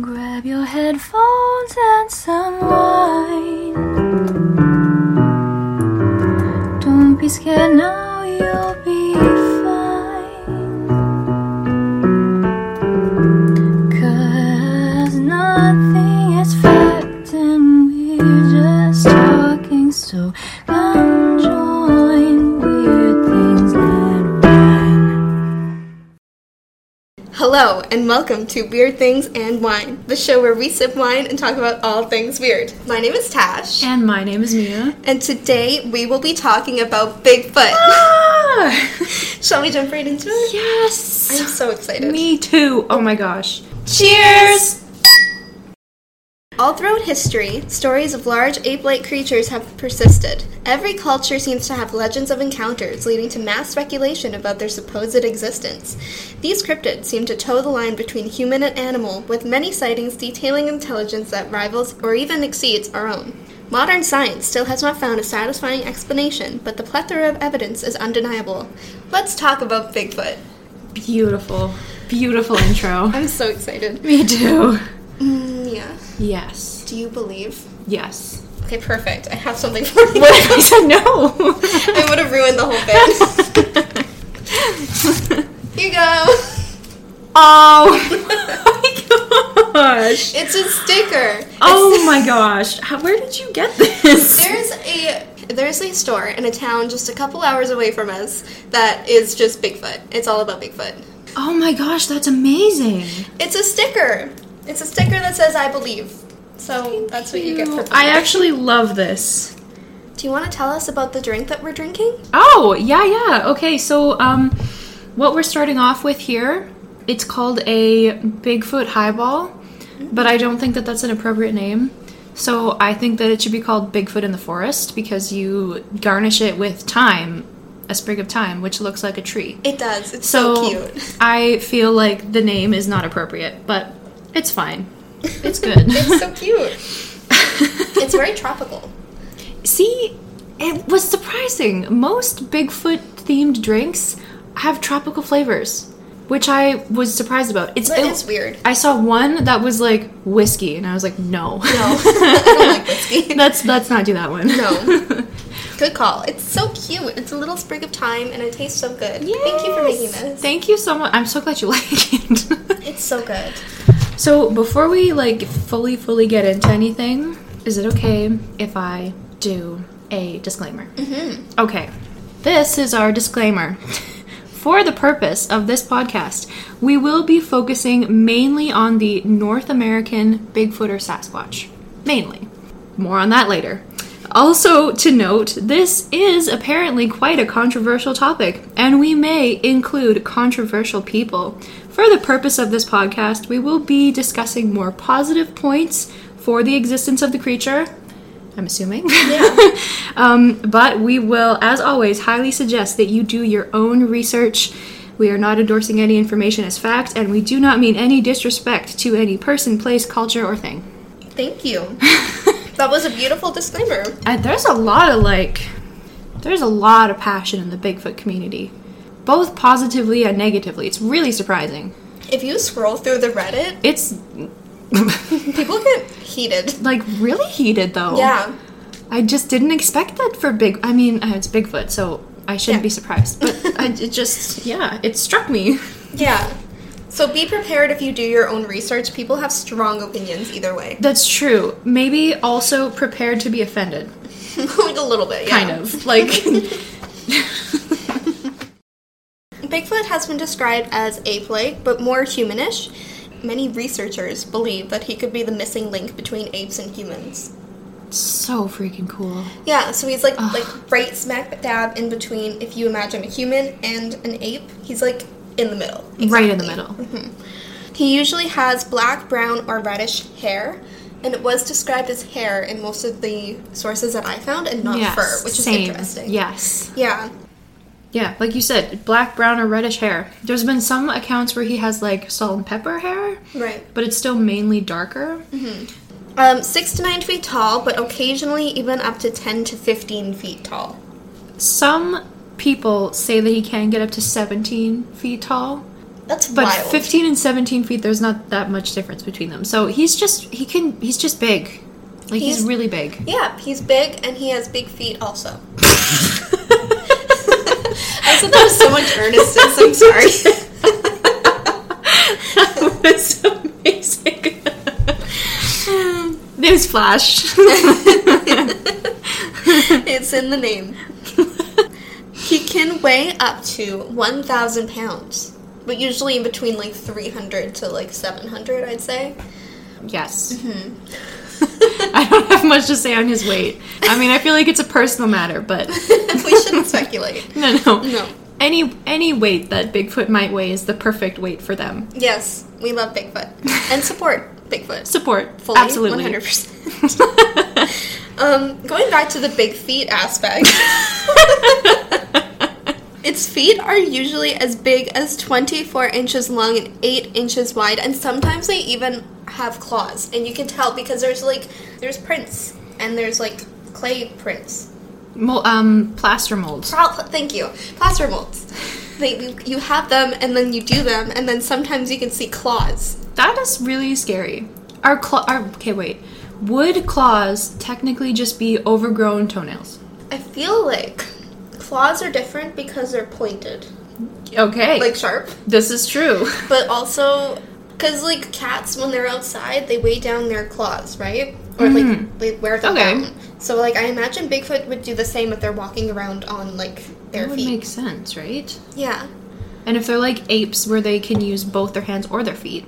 Grab your headphones and some wine. Don't be scared now, Hello, and welcome to Weird Things and Wine, the show where we sip wine and talk about all things weird. My name is Tash, And my name is Mia. and today we will be talking about Bigfoot. Ah! Shall we jump right into it? yes! I'm so excited. Me too. Oh my gosh. Cheers! All throughout history, stories of large ape like creatures have persisted. Every culture seems to have legends of encounters, leading to mass speculation about their supposed existence. These cryptids seem to toe the line between human and animal, with many sightings detailing intelligence that rivals or even exceeds our own. Modern science still has not found a satisfying explanation, but the plethora of evidence is undeniable. Let's talk about Bigfoot. Beautiful. Beautiful intro. I'm so excited. Me too. Mm, Yes. Do you believe? Yes. Okay, perfect. I have something for you. What if I said no? I would have ruined the whole bit. Here you go. oh my gosh. It's a sticker. Oh my gosh. How, where did you get this? There's a there's a store in a town just a couple hours away from us that is just Bigfoot. It's all about Bigfoot. Oh my gosh, that's amazing. It's a sticker. It's a sticker that says I believe. So that's what you get for I actually love this. Do you want to tell us about the drink that we're drinking? Oh, yeah, yeah. Okay, so um what we're starting off with here, it's called a Bigfoot highball, but I don't think that that's an appropriate name. So I think that it should be called Bigfoot in the Forest because you garnish it with thyme, a sprig of thyme, which looks like a tree. It does. It's so, So cute. I feel like the name is not appropriate, but it's fine. It's good. It's so cute. it's very tropical. See, it was surprising. Most Bigfoot themed drinks have tropical flavors, which I was surprised about. It's That it- is weird. I saw one that was like whiskey, and I was like, no, No, I don't like whiskey. let's let's not do that one. No. Good call. It's so cute. It's a little sprig of thyme and it tastes so good. Yes. Thank you for making this. Thank you so much. I'm so glad you like it. It's so good. So before we like fully fully get into anything, is it okay if I do a disclaimer? Mm-hmm. Okay, this is our disclaimer. For the purpose of this podcast, we will be focusing mainly on the North American Bigfoot or Sasquatch. Mainly. More on that later. Also, to note, this is apparently quite a controversial topic, and we may include controversial people. For the purpose of this podcast, we will be discussing more positive points for the existence of the creature. I'm assuming. Yeah. um, but we will, as always, highly suggest that you do your own research. We are not endorsing any information as fact, and we do not mean any disrespect to any person, place, culture, or thing. Thank you. That was a beautiful disclaimer. Uh, there's a lot of like, there's a lot of passion in the Bigfoot community, both positively and negatively. It's really surprising. If you scroll through the Reddit, It's people get heated. like really heated though. Yeah. I just didn't expect that for big. I mean, uh, it's Bigfoot, so I shouldn't Yeah. be surprised. But I, it just, yeah, it struck me. Yeah. So be prepared if you do your own research. People have strong opinions either way. That's true. Maybe also prepared to be offended, like a little bit, yeah. kind of like. Bigfoot has been described as ape-like, but more humanish. Many researchers believe that he could be the missing link between apes and humans. so freaking cool. Yeah, so he's like like right smack dab in between. If you imagine a human and an ape, he's like in the middle. Right in the Exactly. middle. Mm-hmm. He usually has black, brown, or reddish hair, and it was described as hair in most of the sources that I found, and not Yes, fur, which is same. interesting. Yes. Yeah. Yeah, like you said, black, brown, or reddish hair. There's been some accounts where he has like salt and pepper hair, Right. but it's still mainly darker. Um, six to nine feet tall, but occasionally even up to ten to fifteen feet tall. Some people say that he can get up to 17 feet tall. That's wild. But wild. 15 and 17 feet, there's not that much difference between them. So he's just he can he's just big, like he's, He's- really big. Yeah, he's big and he has big feet also. I said that with so much earnestness. I'm sorry. that was amazing. Newsflash. it's in the name. He can weigh up to 1,000 pounds, but usually in between like 300 to like 700, I'd say. yes. Mm-hmm. I don't have much to say on his weight. I mean, I feel like it's a personal matter, but we shouldn't speculate. no, no, No. Any any weight that Bigfoot might weigh is the perfect weight for them. Yes, we love Bigfoot and support Bigfoot. Support, Fully, absolutely. 100%. um, going back to the big feet aspect. its feet are usually as big as 24 inches long and 8 inches wide, and sometimes they even have claws. And you can tell because there's like, there's prints, and there's like clay prints. Mol- um, plaster molds. Pl- Thank you. Plaster molds. They, you- you have them, and then you do them, and then sometimes you can see claws. That is really scary. Our claw. Our, okay, wait. Would claws technically just be overgrown toenails? I feel like claws are different because they're pointed, Okay, like sharp. this is true. But also, because like cats, when they're outside, they weigh down their claws, right? Or Mhm. like they wear them Okay. down. So like I imagine Bigfoot would do the same if they're walking around on like their feet. That would feet. make sense, right? yeah. And if they're like apes, where they can use both their hands or their feet,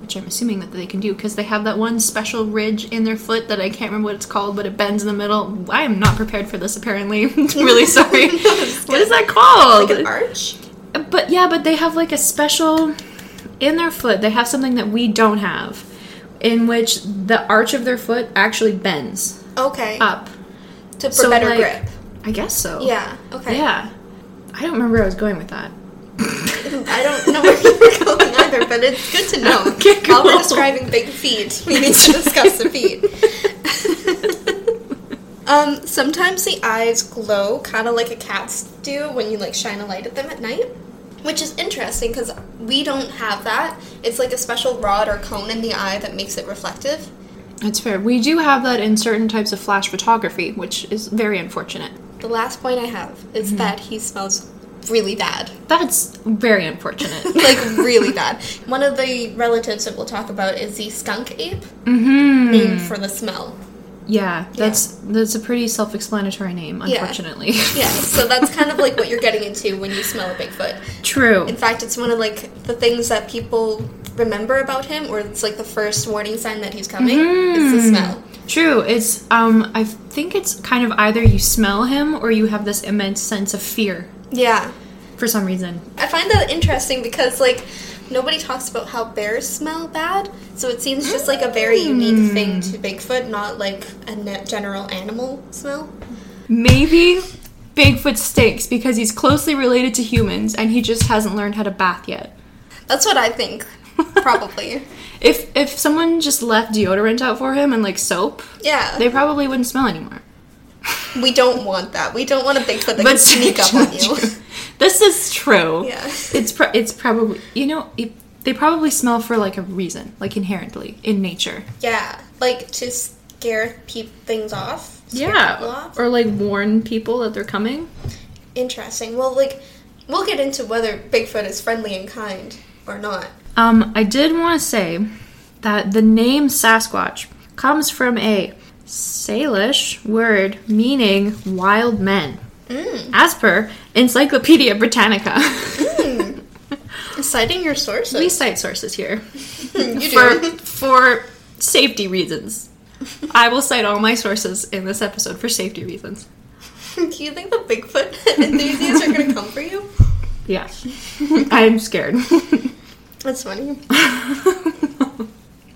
which I'm assuming that they can do, because they have that one special ridge in their foot that I can't remember what it's called, but it bends in the middle. I am not prepared for this. Apparently, really sorry. what is that called? Like an arch. But yeah, but they have like a special in their foot. They have something that we don't have, in which the arch of their foot actually bends Okay. up. to for so, better like- grip. I guess so. Yeah. Okay. Yeah. I don't remember where I was going with that. I don't know where you were going either, but it's good to know. Okay, While we're describing big feet, we need to discuss the feet. um, sometimes the eyes glow, kind of like a cat's do when you like shine a light at them at night, which is interesting because we don't have that. It's like a special rod or cone in the eye that makes it reflective. That's fair. We do have that in certain types of flash photography, which is very unfortunate. The last point I have is Mm-hmm. that he smells really bad. That's very unfortunate. like really bad. One of the relatives that we'll talk about is the skunk ape, mm-hmm. named for the smell. Yeah, that's that's a pretty self-explanatory name, unfortunately. Yeah, so that's kind of like what you're getting into when you smell a Bigfoot. True. In fact, it's one of like the things that people remember about him, or it's like the first warning sign that he's coming. It's the Mhm. smell. True. It's um I think it's kind of either you smell him or you have this immense sense of fear Yeah, for some reason. I find that interesting because like nobody talks about how bears smell bad, so it seems just like a very unique hmm. thing to Bigfoot, not like a general animal smell. Maybe Bigfoot stinks because he's closely related to humans and he just hasn't learned how to bath yet. That's what I think. Probably. If if someone just left deodorant out for him and like soap, Yeah. they probably wouldn't smell anymore. We don't want that. We don't want a Bigfoot that can sneak up on you. This is true. Yeah. It's pro- it's probably you know it, they probably smell for like a reason, like inherently in nature. Yeah. Like to scare peep things off. People off. or like warn people that they're coming. Interesting. Well, like, we'll get into whether Bigfoot is friendly and kind or not. Um, I did want to say that the name Sasquatch comes from a Salish word meaning wild men, Mm. as per Encyclopedia Britannica. Citing your sources. we cite sources here you for do. for safety reasons. I will cite all my sources in this episode for safety reasons. do you think the Bigfoot enthusiasts are going to come for you? Yes, I'm scared. That's funny.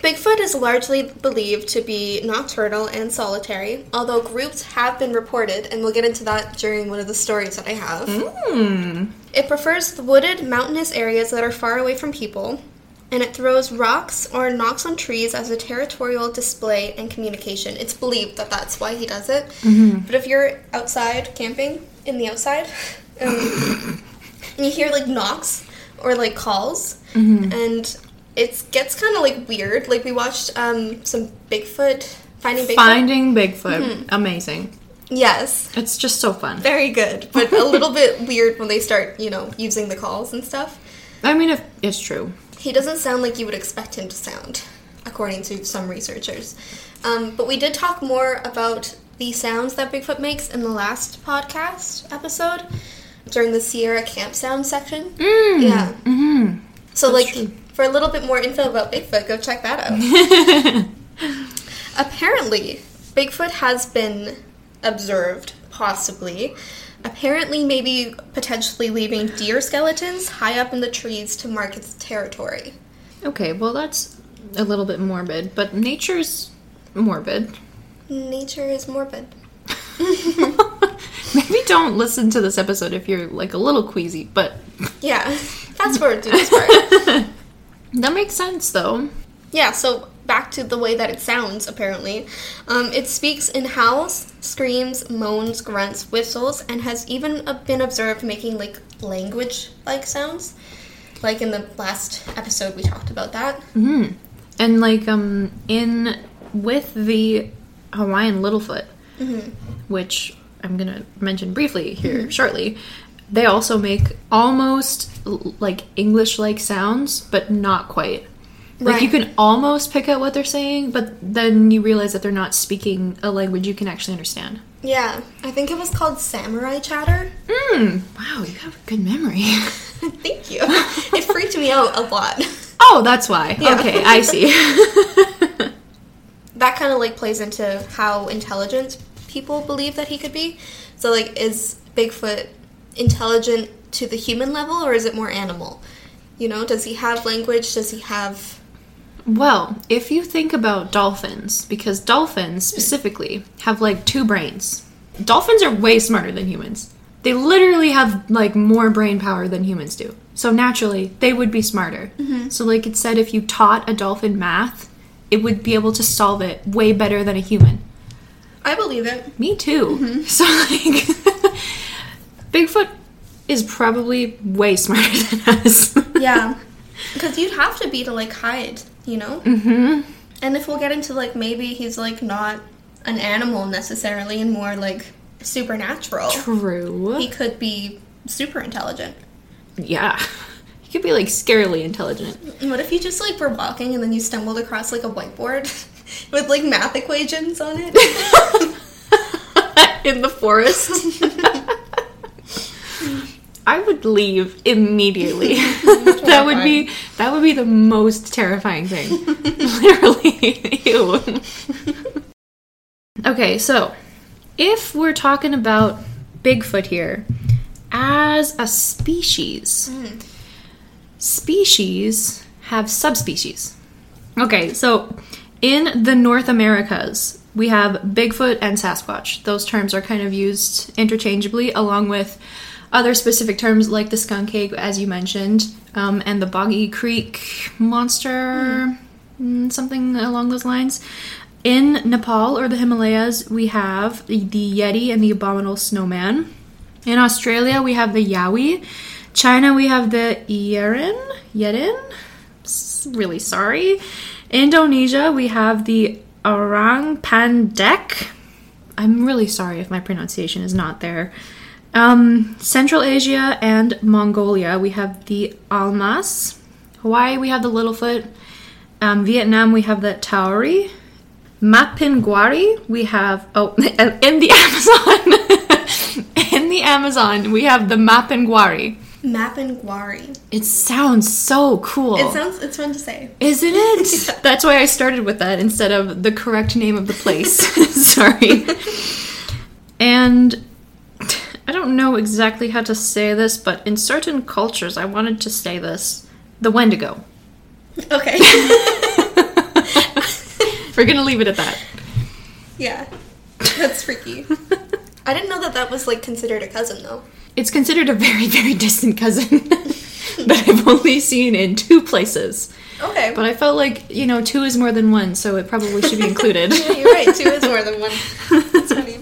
Bigfoot is largely believed to be nocturnal and solitary, although groups have been reported, and we'll get into that during one of the stories that I have. Hmm. It prefers the wooded, mountainous areas that are far away from people, and it throws rocks or knocks on trees as a territorial display and communication. It's believed that that's why he does it. But if you're outside camping, in the outside, um, and you hear like knocks or like calls, Mm-hmm. and it gets kind of like weird. Like we watched um, some Bigfoot finding Bigfoot. Finding Bigfoot, Mm-hmm. amazing. Yes, It's just so fun. very good, but a little bit weird when they start, you know, using the calls and stuff. I mean, if it's true. He doesn't sound like you would expect him to sound, according to some researchers. Um, but we did talk more about the sounds that Bigfoot makes in the last podcast episode during the Sierra Camp Sound section. Mm. Yeah. Mm-hmm. So, That's like, true. For a little bit more info about Bigfoot, go check that out. Apparently, Bigfoot has been observed, possibly. Apparently, maybe potentially leaving deer skeletons high up in the trees to mark its territory. Okay, well that's a little bit morbid, but nature's morbid. Nature is morbid. Maybe don't listen to this episode if you're like a little queasy, but Yeah, fast forward to this part. That makes sense though. Yeah, so back to the way that it sounds, apparently. Um, it speaks in howls, screams, moans, grunts, whistles, and has even uh, been observed making like language like sounds. Like in the last episode, we talked about that. Mm. And like um in with the Hawaiian Littlefoot, which I'm gonna mention briefly here shortly, they also make almost like English-like sounds, but not quite. Like you can almost pick out what they're saying, but then you realize that they're not speaking a language you can actually understand. Yeah, I think it was called samurai chatter. Mm, wow, you have a good memory. Thank you. It freaked me out a lot. oh, that's why. Yeah. Okay, I see. that kind of like plays into how intelligent people believe that he could be. So like is Bigfoot intelligent to the human level or is it more animal? You know, does he have language? Does he have Well, if you think about dolphins, because dolphins specifically have like two brains. Dolphins are way smarter than humans. They literally have like more brain power than humans do. So naturally, they would be smarter. Mm-hmm. So, like it said, if you taught a dolphin math, it would be able to solve it way better than a human. I believe it. Me too. Mm-hmm. So, like, Bigfoot is probably way smarter than us. Yeah. Cuz you'd have to be to like hide, you know? hmm And if we'll get into like maybe he's like not an animal necessarily and more like supernatural. True. He could be super intelligent. Yeah. He could be like scarily intelligent. What if you just like were walking and then you stumbled across like a whiteboard with like math equations on it? In the forest. I would leave immediately. that would be that would be the most terrifying thing. Literally. Ew. okay, so if we're talking about Bigfoot here as a species, hmm. species have subspecies. Okay, so in the North Americas, we have Bigfoot and Sasquatch. Those terms are kind of used interchangeably, along with other specific terms like the skunk ape, as you mentioned, um, and the Boggy Creek monster, mm, something along those lines. In Nepal or the Himalayas, we have the the Yeti and the Abominable Snowman. In Australia, we have the Yowie. China, we have the Yeren. Yeren? Really sorry. Indonesia, we have the Orang Pandek. I'm really sorry if my pronunciation is not there. Um, Central Asia and Mongolia, we have the Almas. Hawaii, we have the Littlefoot. Um, Vietnam, we have the Tauri. Mapinguari, we have oh in the Amazon. in the Amazon, we have the Mapinguari. Mapinguari. It sounds so cool. It sounds it's fun to say. Isn't it? Yeah. That's why I started with that instead of the correct name of the place. Sorry. And I don't know exactly how to say this, but in certain cultures, I wanted to say this the Wendigo. Okay. We're gonna leave it at that. yeah. That's freaky. I didn't know that that was like considered a cousin though. It's considered a very, very distant cousin that I've only seen in two places. Okay. But I felt like, you know, two is more than one, so it probably should be included. yeah, you're right. Two is more than one. That's funny.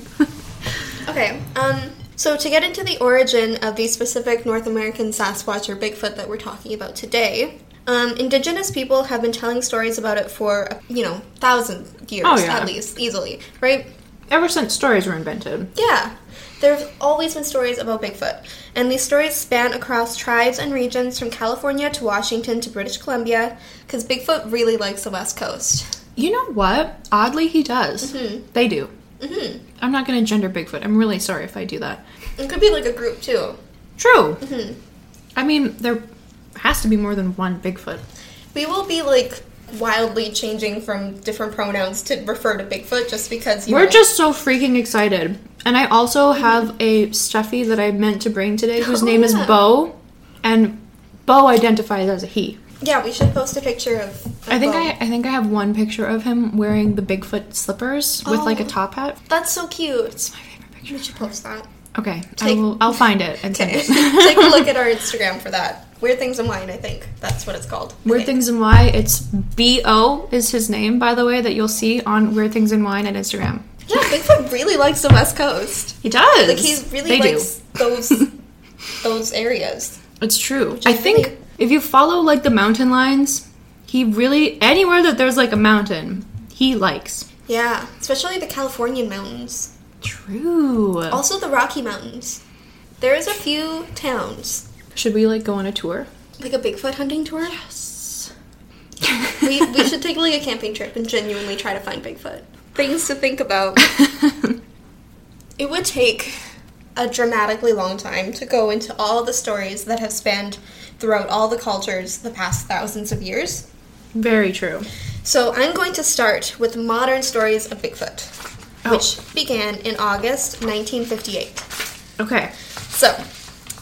Okay. Um. So, to get into the origin of the specific North American Sasquatch or Bigfoot that we're talking about today, um, indigenous people have been telling stories about it for, you know, thousand years Oh, yeah. at least, easily, right? Ever since stories were invented. Yeah, there's always been stories about Bigfoot, and these stories span across tribes and regions from California to Washington to British Columbia, because Bigfoot really likes the West Coast. You know what? Oddly, he does. They do. Hmm I'm not going to gender Bigfoot. I'm really sorry if I do that. It could be like a group too. True. hmm I mean, there has to be more than one Bigfoot. We will be like wildly changing from different pronouns to refer to Bigfoot just because you We're know- just so freaking excited. And I also have a stuffy that I meant to bring today whose Oh, name is. Bo. And Bo identifies as a he. Yeah. We should post a picture of. of I think Bo. I, I think I have one picture of him wearing the Bigfoot slippers with like a Oh. top hat. That's so cute. It's my favorite picture. We should post that. Okay, I will, I'll find it and send it. take a look at our Instagram for that. Weird things and wine. I think that's what it's called. Weird. Things and Why. It's B O is his name, by the way, that you'll see on Weird Things and Wine at Instagram. Yeah, Bigfoot really likes the West Coast. He does. Like he really They likes those those areas. It's true. I I think really- if you follow like the mountain lines, he really anywhere that there's like a mountain, he likes. Yeah, especially the Californian mountains. True. Also the Rocky Mountains. There is a few towns Should we like go on a tour? like a Bigfoot hunting tour. Yes. We we should take like a camping trip and genuinely try to find Bigfoot. Things to think about. It would take a dramatically long time to go into all the stories that have spanned throughout all the cultures the past thousands of years. Very true. So I'm going to start with modern stories of Bigfoot, Oh. which began in August 1958. Okay. So,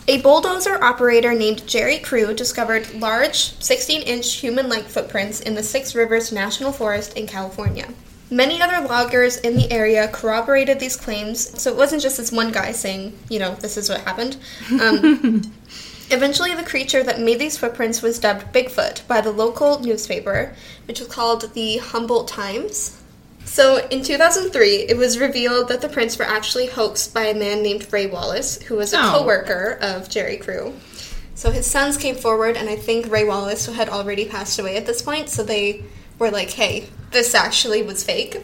a bulldozer operator named Jerry Crew discovered large 16 inch human like footprints in the Six Rivers National Forest in California. Many other loggers in the area corroborated these claims, so it wasn't just this one guy saying, you know, this is what happened. Um, eventually, the creature that made these footprints was dubbed Bigfoot by the local newspaper, which was called the Humboldt Times. So in 2003, it was revealed that the prints were actually hoaxed by a man named Ray Wallace, who was a Oh. co-worker of Jerry Crew. So his sons came forward, and I think Ray Wallace had already passed away at this point. So they were like, "Hey, this actually was fake."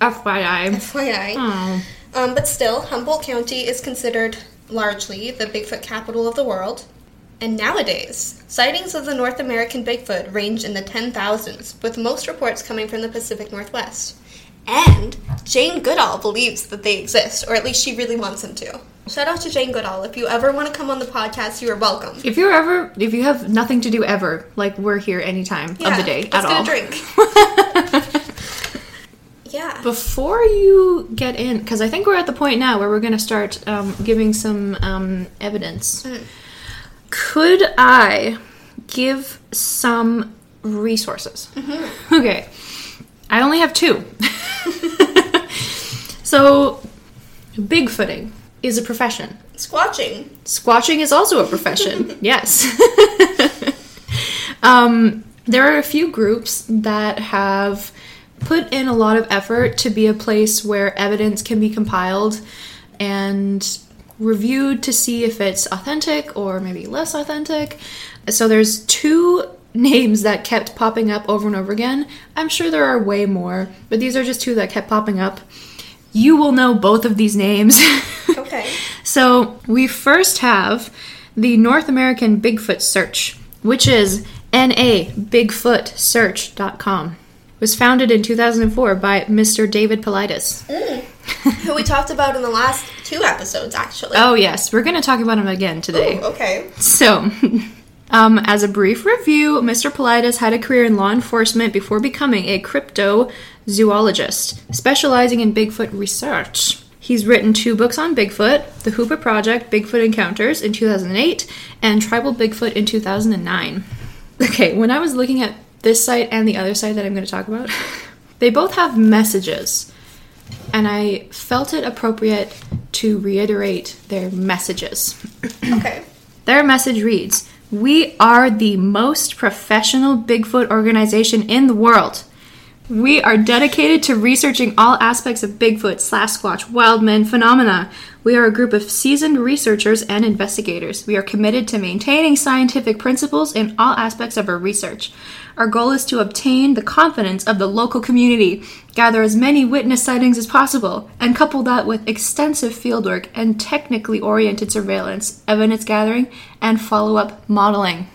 FYI. FYI. Oh. Um, but still, Humboldt County is considered largely the Bigfoot capital of the world. And nowadays, sightings of the North American Bigfoot range in the 10,000s, with most reports coming from the Pacific Northwest. And Jane Goodall believes that they exist, or at least she really wants them to. Shout out to Jane Goodall. If you ever want to come on the podcast, you are welcome. If you're ever, if you have nothing to do ever, like we're here anytime of the day let's at all. a drink. yeah. Before you get in, because I think we're at the point now where we're going to start um, giving some um, evidence. Mm. Could I give some resources? Mm-hmm. Okay. I only have two. so, bigfooting is a profession. Squatching. Squatching is also a profession. yes. um, there are a few groups that have put in a lot of effort to be a place where evidence can be compiled and reviewed to see if it's authentic or maybe less authentic. So there's two names that kept popping up over and over again. I'm sure there are way more, but these are just two that kept popping up. You will know both of these names. Okay. So we first have the North American Bigfoot Search, which is nabigfootsearch.com. It was founded in 2004 by Mr. David Paulides. Mm. Who we talked about in the last two episodes, actually. Oh yes, we're going to talk about him again today. Ooh, okay. So, um, as a brief review, Mr. Paulides had a career in law enforcement before becoming a cryptozoologist, specializing in Bigfoot research. He's written two books on Bigfoot The Hoopa Project Bigfoot Encounters in 2008 and Tribal Bigfoot in 2009. Okay, when I was looking at this site and the other site that I'm going to talk about, they both have messages. And I felt it appropriate to reiterate their messages. Okay. Their message reads We are the most professional Bigfoot organization in the world. We are dedicated to researching all aspects of Bigfoot, Sasquatch, Wildman phenomena. We are a group of seasoned researchers and investigators. We are committed to maintaining scientific principles in all aspects of our research. Our goal is to obtain the confidence of the local community, gather as many witness sightings as possible, and couple that with extensive fieldwork and technically oriented surveillance, evidence gathering, and follow up modeling.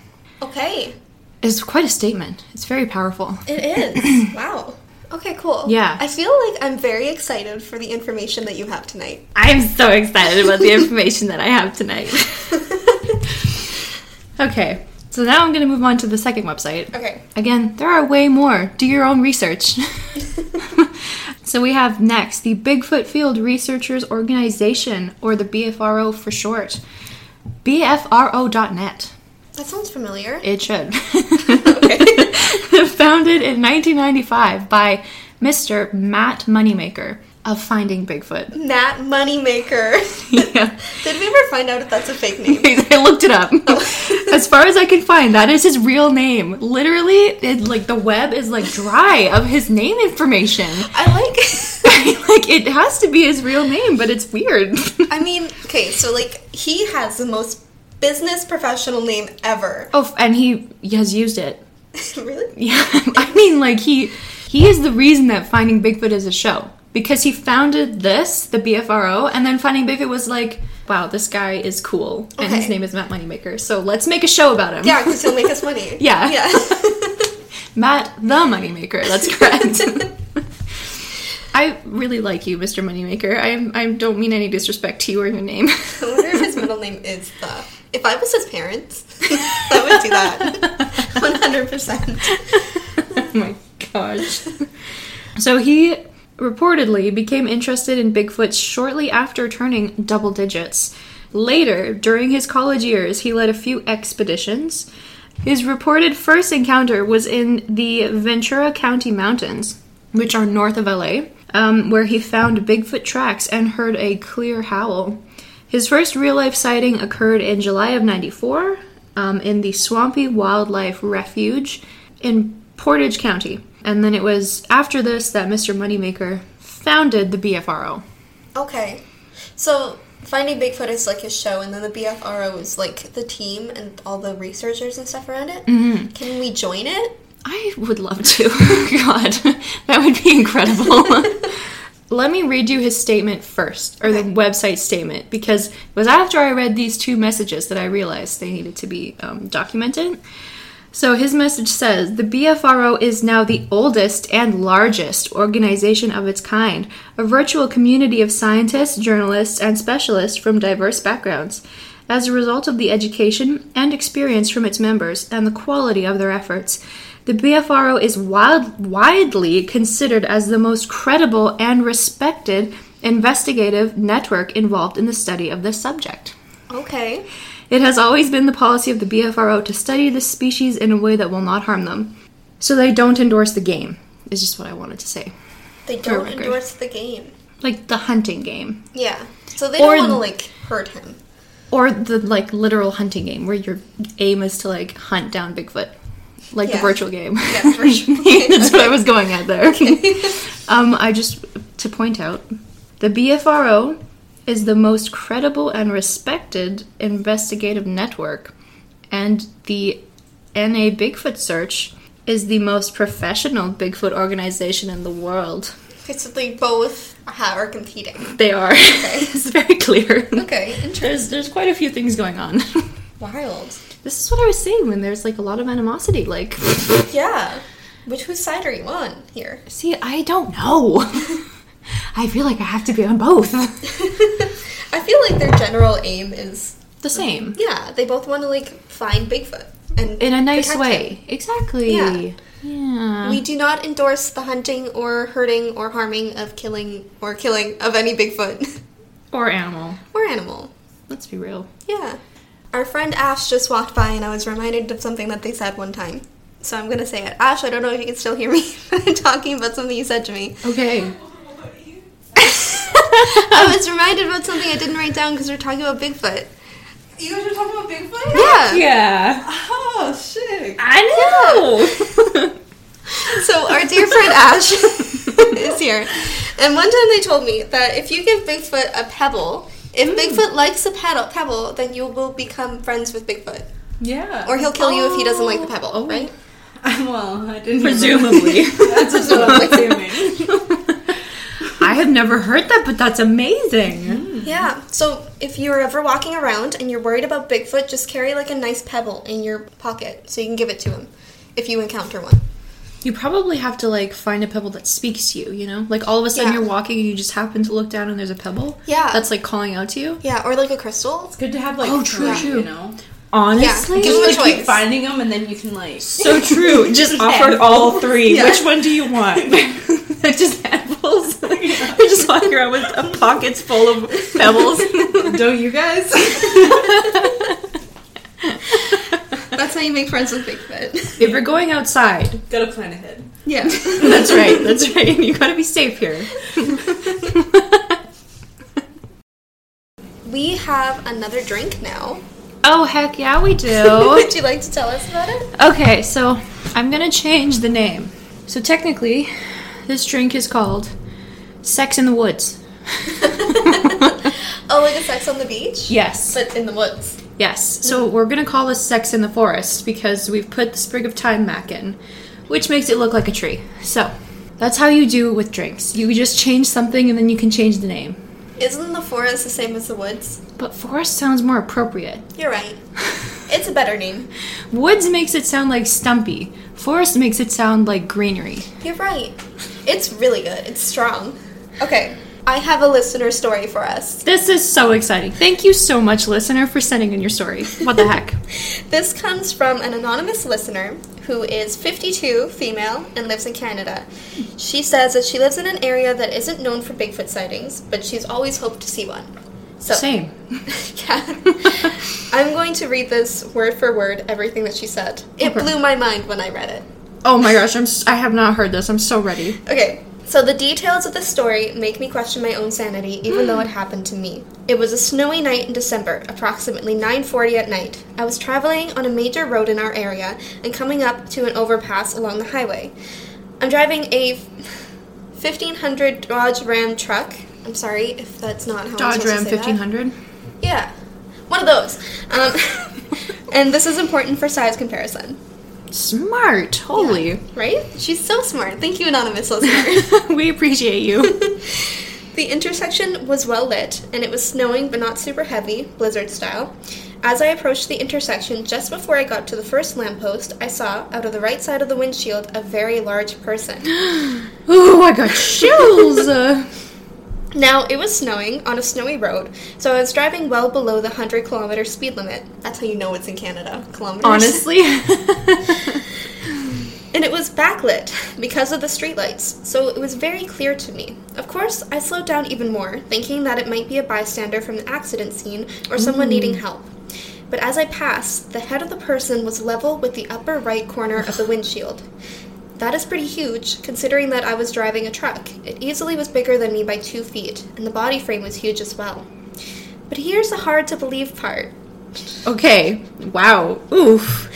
Okay. It's quite a statement. It's very powerful. It is. wow. Okay, cool. Yeah. I feel like I'm very excited for the information that you have tonight. I'm so excited about the information that I have tonight. okay, so now I'm going to move on to the second website. Okay. Again, there are way more. Do your own research. so we have next the Bigfoot Field Researchers Organization, or the BFRO for short. BFRO.net. That sounds familiar. It should. okay. Founded in 1995 by Mr. Matt Moneymaker of Finding Bigfoot. Matt Moneymaker. Yeah. Did we ever find out if that's a fake name? I looked it up. Oh. As far as I can find, that is his real name. Literally, it, like the web is like dry of his name information. I like. like it has to be his real name, but it's weird. I mean, okay, so like he has the most business professional name ever. oh, and he has used it. really? Yeah, I mean, like he he is the reason that Finding Bigfoot is a show because he founded this, the BFRO, and then Finding Bigfoot was like, wow, this guy is cool, and his name is Matt Moneymaker. So let's make a show about him. Yeah, because he'll make us money. Yeah. Yeah. Matt the Moneymaker. That's correct. I really like you, Mr. Moneymaker. I I don't mean any disrespect to you or your name. I wonder if his middle name is the. If I was his parents, I would do that. One hundred percent. oh my gosh. So he reportedly became interested in Bigfoot shortly after turning double digits. Later, during his college years, he led a few expeditions. His reported first encounter was in the Ventura County Mountains, which are north of LA, um, where he found Bigfoot tracks and heard a clear howl. His first real life sighting occurred in July of 94 um, in the Swampy Wildlife Refuge in Portage County. And then it was after this that Mr. Moneymaker founded the BFRO. Okay, so Finding Bigfoot is like his show, and then the BFRO is like the team and all the researchers and stuff around it. Mm-hmm. Can we join it? I would love to. God, that would be incredible. Let me read you his statement first, or the website statement, because it was after I read these two messages that I realized they needed to be um, documented. So his message says The BFRO is now the oldest and largest organization of its kind, a virtual community of scientists, journalists, and specialists from diverse backgrounds. As a result of the education and experience from its members and the quality of their efforts, the BFRO is wild, widely considered as the most credible and respected investigative network involved in the study of this subject. Okay. It has always been the policy of the BFRO to study the species in a way that will not harm them. So they don't endorse the game, is just what I wanted to say. They don't endorse the game. Like the hunting game. Yeah. So they Or- don't want to like hurt him. Or the like literal hunting game where your aim is to like hunt down Bigfoot. Like the virtual game. Yeah, virtual game. That's what I was going at there. um, I just to point out the BFRO is the most credible and respected investigative network, and the NA Bigfoot Search is the most professional Bigfoot organization in the world. Okay, so they both are competing. They are. it's very clear. Okay, There's there's quite a few things going on. Wild. this is what I was saying when there's like a lot of animosity. Like, Yeah. Which whose side are you on here? see, I don't know. I feel like I have to be on both. I feel like their general aim is the same. yeah, they both want to like find Bigfoot and In a nice way. him. Exactly. Yeah. Yeah. We do not endorse the hunting or hurting or harming of killing or killing of any Bigfoot or animal. or animal. Let's be real. Yeah. Our friend Ash just walked by and I was reminded of something that they said one time. So I'm gonna say it. Ash, I don't know if you can still hear me, talking about something you said to me. Okay. I was reminded about something I didn't write down because we are talking about Bigfoot. You guys are talking about Bigfoot? Yeah. Yeah. Oh shit! I know. So our dear friend Ash is here. And one time they told me that if you give Bigfoot a pebble, if mm. Bigfoot likes a pebble, pebble, then you will become friends with Bigfoot. Yeah. Or he'll kill you if he doesn't like the oh. pebble, Oh. right? well, I didn't. Presumably. That's just what I'm assuming. I have never heard that, but that's amazing. Mm. Yeah. So if you're ever walking around and you're worried about Bigfoot, just carry like a nice pebble in your pocket so you can give it to him if you encounter one. You probably have to like find a pebble that speaks to you, you know? Like all of a sudden Yeah. you're walking and you just happen to look down and there's a pebble. Yeah. That's like calling out to you. Yeah, or like a crystal. It's good to have like. Oh, true, three, true. You know. Honestly, Yeah, Just like keep finding them, and then you can like. so true. Just Just offer all three. Yeah. Which one do you want? just handfuls. Just walking around with pockets full of pebbles. Don't you guys? That's how you make friends with Bigfoot. if you're going outside, Gotta plan ahead. yeah. that's right. That's right. You gotta be safe here. We have another drink now. Oh heck yeah, we do. Would you like to tell us about it? Okay, so I'm gonna change the name. So technically, this drink is called Sex in the Woods. Oh, like a sex on the beach? Yes. But in the woods. Yes. So mm-hmm. we're gonna call this Sex in the Forest because we've put the sprig of thyme back in, which makes it look like a tree. So that's how you do it with drinks. You just change something and then you can change the name. Isn't the forest the same as the woods? But forest sounds more appropriate. You're right. It's a better name. Woods makes it sound like stumpy. Forest makes it sound like greenery. You're right. It's really good. It's strong. Okay, I have a listener story for us. This is so exciting. Thank you so much, listener, for sending in your story. What the heck? This comes from an anonymous listener who is 52, female, and lives in Canada. She says that she lives in an area that isn't known for Bigfoot sightings, but she's always hoped to see one. So, Same. yeah. I'm going to read this word for word, everything that she said. It Okay. blew my mind when I read it. Oh my gosh, I'm s- I have not heard this. I'm so ready. Okay, so the details of the story make me question my own sanity, even though it happened to me. It was a snowy night in December, approximately 9:40 at night. I was traveling on a major road in our area and coming up to an overpass along the highway. I'm driving a 1500 Dodge Ram truck. I'm sorry if that's not how I'm Dodge Ram to say that. 1500. Yeah, one of those. Um, and this is important for size comparison, Smart. Holy. right? She's so smart. Thank you, anonymous listener. we appreciate you. The intersection was well lit, and it was snowing but not super heavy, blizzard style. As I approached the intersection, just before I got to the first lamppost, I saw, out of the right side of the windshield, a very large person. Ooh, I got chills. Now, it was snowing on a snowy road, so I was driving well below the 100 kilometer speed limit. That's how you know it's in Canada. Kilometers. honestly. And it was backlit because of the streetlights, so it was very clear to me. Of course, I slowed down even more, thinking that it might be a bystander from the accident scene or someone mm. needing help. But as I passed, the head of the person was level with the upper right corner of the windshield. That is pretty huge, considering that I was driving a truck. It easily was bigger than me by two feet, and the body frame was huge as well. But here's the hard to believe part okay. Wow. Oof.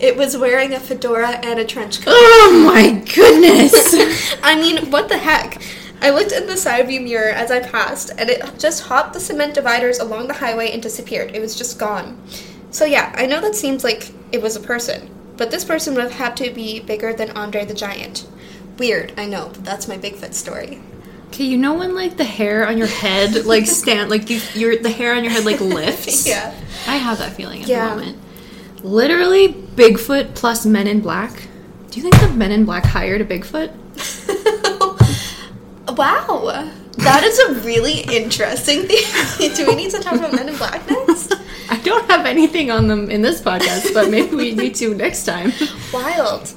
it was wearing a fedora and a trench coat. Oh my goodness. I mean, what the heck? I looked in the side view mirror as I passed, and it just hopped the cement dividers along the highway and disappeared. It was just gone. So, yeah, I know that seems like it was a person, but this person would have had to be bigger than Andre the Giant. Weird, I know, but that's my Bigfoot story. Okay, you know when like the hair on your head like stand like you, your the hair on your head like lifts? Yeah. I have that feeling at Yeah. the moment. Literally Bigfoot plus Men in Black. Do you think the Men in Black hired a Bigfoot? wow, that is a really interesting thing. Do we need to talk about Men in Black next? I don't have anything on them in this podcast, but maybe we need to next time. Wild.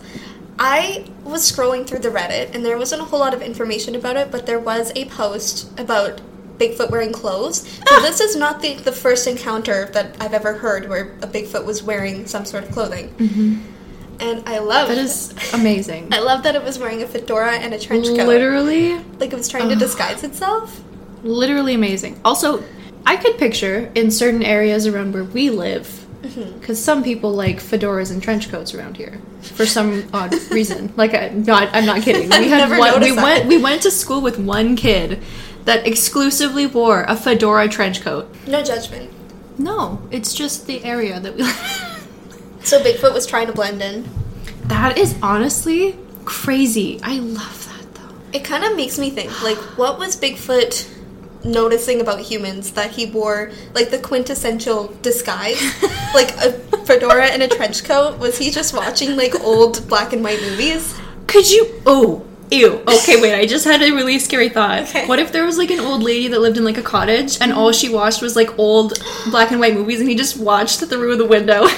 I was scrolling through the Reddit and there wasn't a whole lot of information about it, but there was a post about Bigfoot wearing clothes. So this is not the, the first encounter that I've ever heard where a Bigfoot was wearing some sort of clothing. Mm-hmm. And I love That is amazing. I love that it was wearing a fedora and a trench coat. Literally, Like it was trying to disguise itself. literally amazing. Also, I could picture in certain areas around where we live mm-hmm. Because some people like fedoras and trench coats around here for some odd reason. Like, I, not, I'm not kidding. We had one, we that. went we went to school with one kid that exclusively wore a fedora trench coat. No judgment. No, it's just the area that we. So Bigfoot was trying to blend in. that is honestly crazy. I love that though. It kind of makes me think, like, what was Bigfoot noticing about humans that he wore, like, the quintessential disguise? like, a fedora and a trench coat? Was he just watching, like, old black and white movies? Could you? Oh, ew. Okay, wait. I just had a really scary thought. Okay. What if there was like an old lady that lived in like a cottage, and all she watched was like old black and white movies, and he just watched through the window?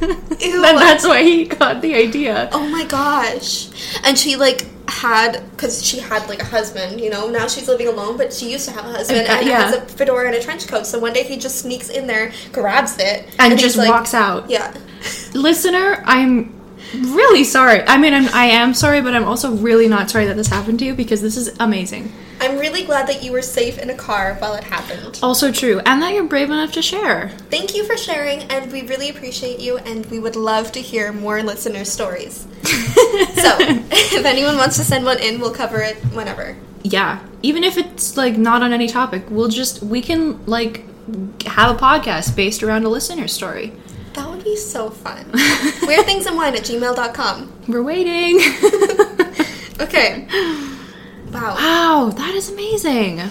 Ew. then that's why he got the idea. Oh my gosh. And she, like, had, because she had, like, a husband, you know? Now she's living alone, but she used to have a husband, Uh, and he yeah. has a fedora and a trench coat. So one day he just sneaks in there, grabs it, And, he's just like- walks out. Yeah. Listener, I'm really sorry. I mean, I'm, I am sorry, but I'm also really not sorry that this happened to you because this is amazing. I'm really glad that you were safe in a car while it happened. Also true, and that you're brave enough to share. Thank you for sharing, and we really appreciate you, and we would love to hear more listener stories. so, if anyone wants to send one in, we'll cover it whenever. Yeah, even if it's like not on any topic, we'll just we can like have a podcast based around a listener story. That would be so fun. Weirdthingsandwine at gmail.com. We're waiting. Okay. Wow. wow, that is amazing.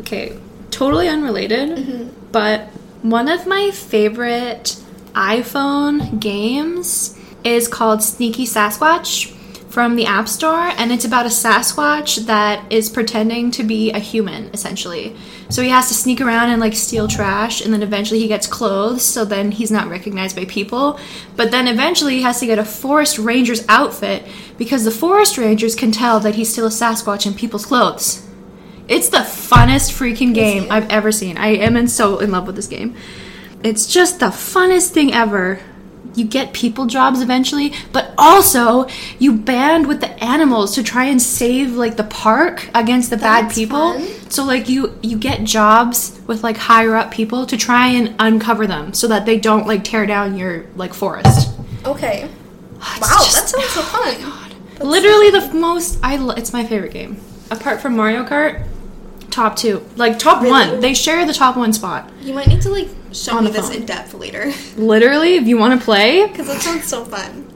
Okay, totally unrelated, mm-hmm. but one of my favorite iPhone games is called Sneaky Sasquatch from the App Store, and it's about a Sasquatch that is pretending to be a human, essentially. So he has to sneak around and like steal trash, and then eventually he gets clothes, so then he's not recognized by people. But then eventually he has to get a forest ranger's outfit because the forest rangers can tell that he's still a Sasquatch in people's clothes. It's the funnest freaking game? I've ever seen. I am in so in love with this game. It's just the funnest thing ever. You get people jobs eventually, but also you band with the animals to try and save like the park against the bad people. fun. So like you you get jobs with like higher up people to try and uncover them so that they don't like tear down your like forest. Okay. It's Wow, just- that sounds so fun. Oh Literally the most I lo- it's my favorite game. Apart from Mario Kart, top 2. Like top Really? 1. They share the top 1 spot. You might need to like show On me this phone. in depth later. Literally, if you want to play, Because it sounds so fun.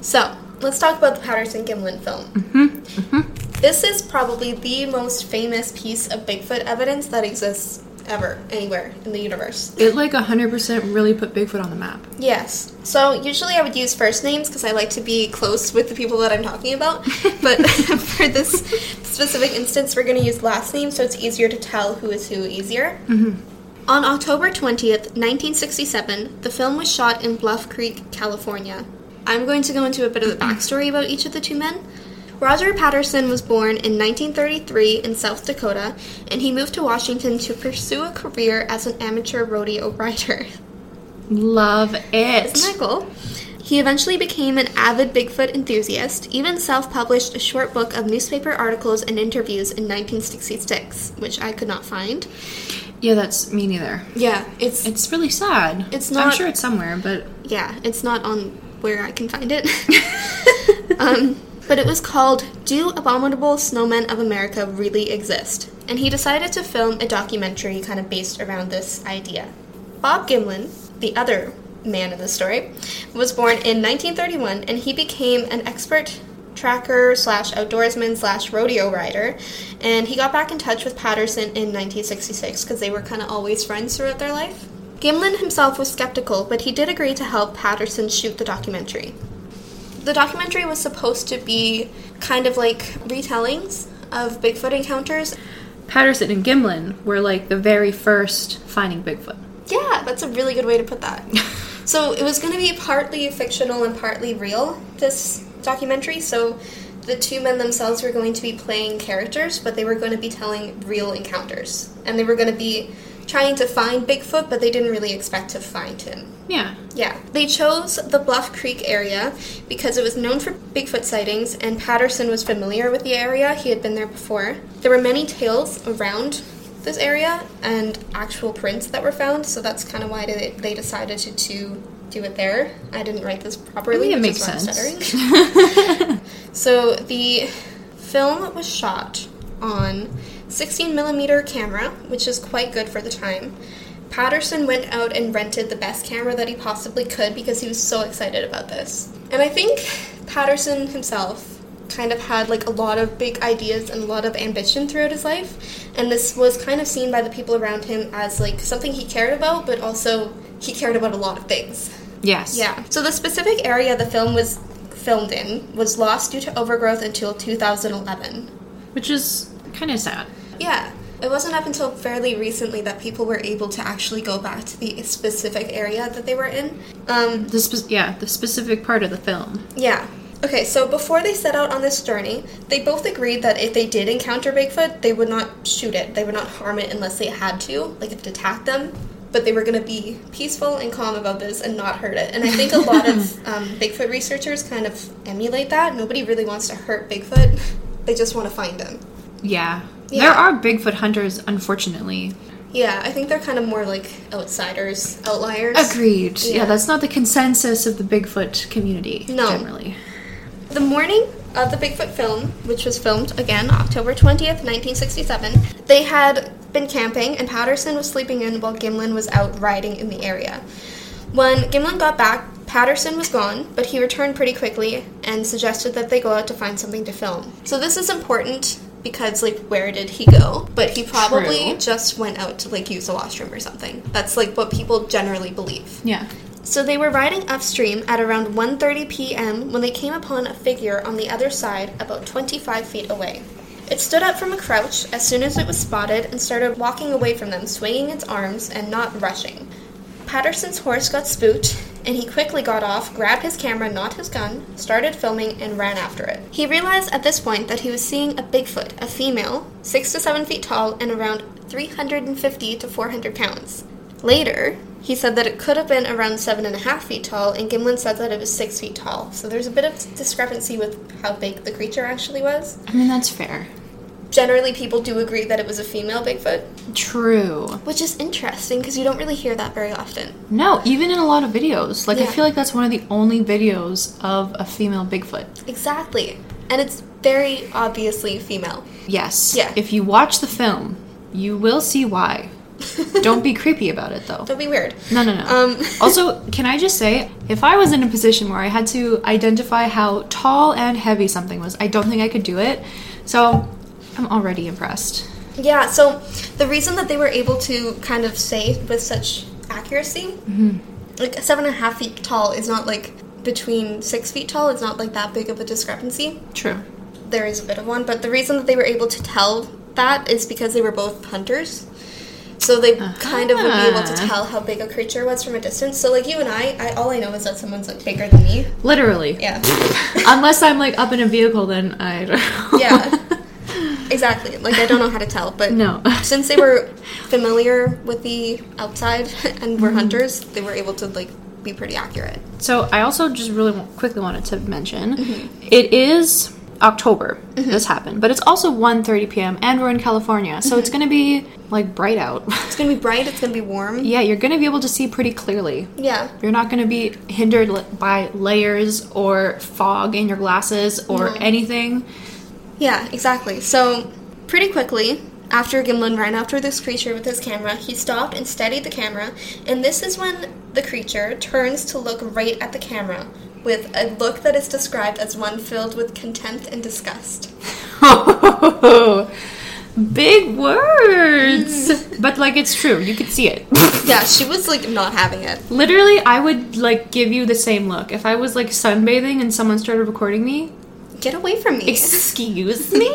So, let's talk about the Patterson Gimlin film. Mm-hmm, This is probably the most famous piece of Bigfoot evidence that exists ever, anywhere in the universe. it like 100% really put Bigfoot on the map. Yes. So, usually I would use first names because I like to be close with the people that I'm talking about. But for this specific instance, we're going to use last names so it's easier to tell who is who easier. Mm-hmm. On October 20th, 1967, the film was shot in Bluff Creek, California. I'm going to go into a bit of the backstory about each of the two men. Roger Patterson was born in 1933 in South Dakota, and he moved to Washington to pursue a career as an amateur rodeo rider. Love it. Isn't that cool? He eventually became an avid Bigfoot enthusiast, even self published a short book of newspaper articles and interviews in 1966, which I could not find. Yeah, that's me neither. Yeah, it's It's really sad. It's not. I'm sure it's somewhere, but yeah, it's not on where I can find it. um, but it was called Do Abominable Snowmen of America Really Exist? And he decided to film a documentary kind of based around this idea. Bob Gimlin, the other man in the story, was born in 1931 and he became an expert tracker slash outdoorsman slash rodeo rider and he got back in touch with Patterson in 1966 because they were kind of always friends throughout their life. Gimlin himself was skeptical, but he did agree to help Patterson shoot the documentary. The documentary was supposed to be kind of like retellings of Bigfoot encounters. Patterson and Gimlin were like the very first finding Bigfoot. Yeah, that's a really good way to put that. so it was going to be partly fictional and partly real, this documentary. So the two men themselves were going to be playing characters, but they were going to be telling real encounters. And they were going to be trying to find Bigfoot, but they didn't really expect to find him. Yeah. Yeah, they chose the Bluff Creek area because it was known for Bigfoot sightings, and Patterson was familiar with the area. He had been there before. There were many tales around this area and actual prints that were found. So that's kind of why they, they decided to, to do it there. I didn't write this properly. It makes is why I'm sense. So the film was shot on 16 millimeter camera, which is quite good for the time. Patterson went out and rented the best camera that he possibly could because he was so excited about this. And I think Patterson himself kind of had like a lot of big ideas and a lot of ambition throughout his life, and this was kind of seen by the people around him as like something he cared about, but also he cared about a lot of things. yes. Yeah. So the specific area the film was filmed in was lost due to overgrowth until 2011. Which is kind of sad. Yeah. It wasn't up until fairly recently that people were able to actually go back to the specific area that they were in. Um, The spe- yeah, the specific part of the film. yeah. Okay, so before they set out on this journey, they both agreed that if they did encounter Bigfoot, they would not shoot it. They would not harm it unless they had to, like if it attacked them. But they were going to be peaceful and calm about this and not hurt it. And I think a lot of um, Bigfoot researchers kind of emulate that. Nobody really wants to hurt Bigfoot, they just want to find him. Yeah. Yeah. There are Bigfoot hunters, unfortunately. Yeah, I think they're kind of more like outsiders, outliers. Agreed. Yeah. Yeah. that's not the consensus of the Bigfoot community No. generally. The morning of the Bigfoot film, which was filmed again October 20th, 1967, they had been camping and Patterson was sleeping in while Gimlin was out riding in the area. When Gimlin got back, Patterson was gone, but he returned pretty quickly and suggested that they go out to find something to film. So this is important because like where did he go? But he probably True. just went out to like use the washroom or something. That's like what people generally believe. Yeah. So they were riding upstream at around 1:30 p.m. when they came upon a figure on the other side about 25 feet away. It stood up from a crouch as soon as it was spotted and started walking away from them, swinging its arms and not rushing. Patterson's horse got spooked, and he quickly got off, grabbed his camera, not his gun, started filming, and ran after it. He realized at this point that he was seeing a Bigfoot, a female, 6 to 7 feet tall, and around 350 to 400 pounds. Later, he said that it could have been around 7.5 feet tall, and Gimlin said that it was 6 feet tall. So there's a bit of discrepancy with how big the creature actually was. I mean, that's fair. Generally, people do agree that it was a female Bigfoot, True. which is interesting because you don't really hear that very often. No, even in a lot of videos. Like, I feel like that's one of the only videos of a female Bigfoot. Exactly. And it's very obviously female. Yes. Yeah. If you watch the film, you will see why. Don't be creepy about it, though. Don't be weird. No, no, no. Um, also, can I just say, if I was in a position where I had to identify how tall and heavy something was, I don't think I could do it. So, I'm already impressed. Yeah, so the reason that they were able to kind of say with such accuracy, like seven and a half feet tall is not like between six feet tall, it's not like that big of a discrepancy. True. There is a bit of one, but the reason that they were able to tell that is because they were both hunters. So they kind of would be able to Uh-huh. tell how big a creature was from a distance. So like you and I, I all I know is that someone's like bigger than me. Literally. Yeah. Unless I'm like up in a vehicle, then I don't know. Yeah. Exactly. Like I don't know how to tell, but No. since they were familiar with the outside and Mm-hmm. were hunters, they were able to like be pretty accurate. So I also just really quickly wanted to mention Mm-hmm. it is October. This happened, but it's also 1:30 p.m. and we're in California, so Mm-hmm. it's going to be like bright out. It's gonna be bright. It's gonna be warm. yeah, you're going to be able to see pretty clearly. Yeah. You're not going to be hindered by layers or fog in your glasses or No. anything. Yeah. Exactly. So pretty quickly. After Gimlin ran after this creature with his camera, he stopped and steadied the camera, and this is when the creature turns to look right at the camera with a look that is described as one filled with contempt and disgust. Big words. Mm. but like it's true. You could see it. Yeah, she was like not having it. Literally, I would like give you the same look if I was like sunbathing and someone started recording me. Get away from me. Excuse me?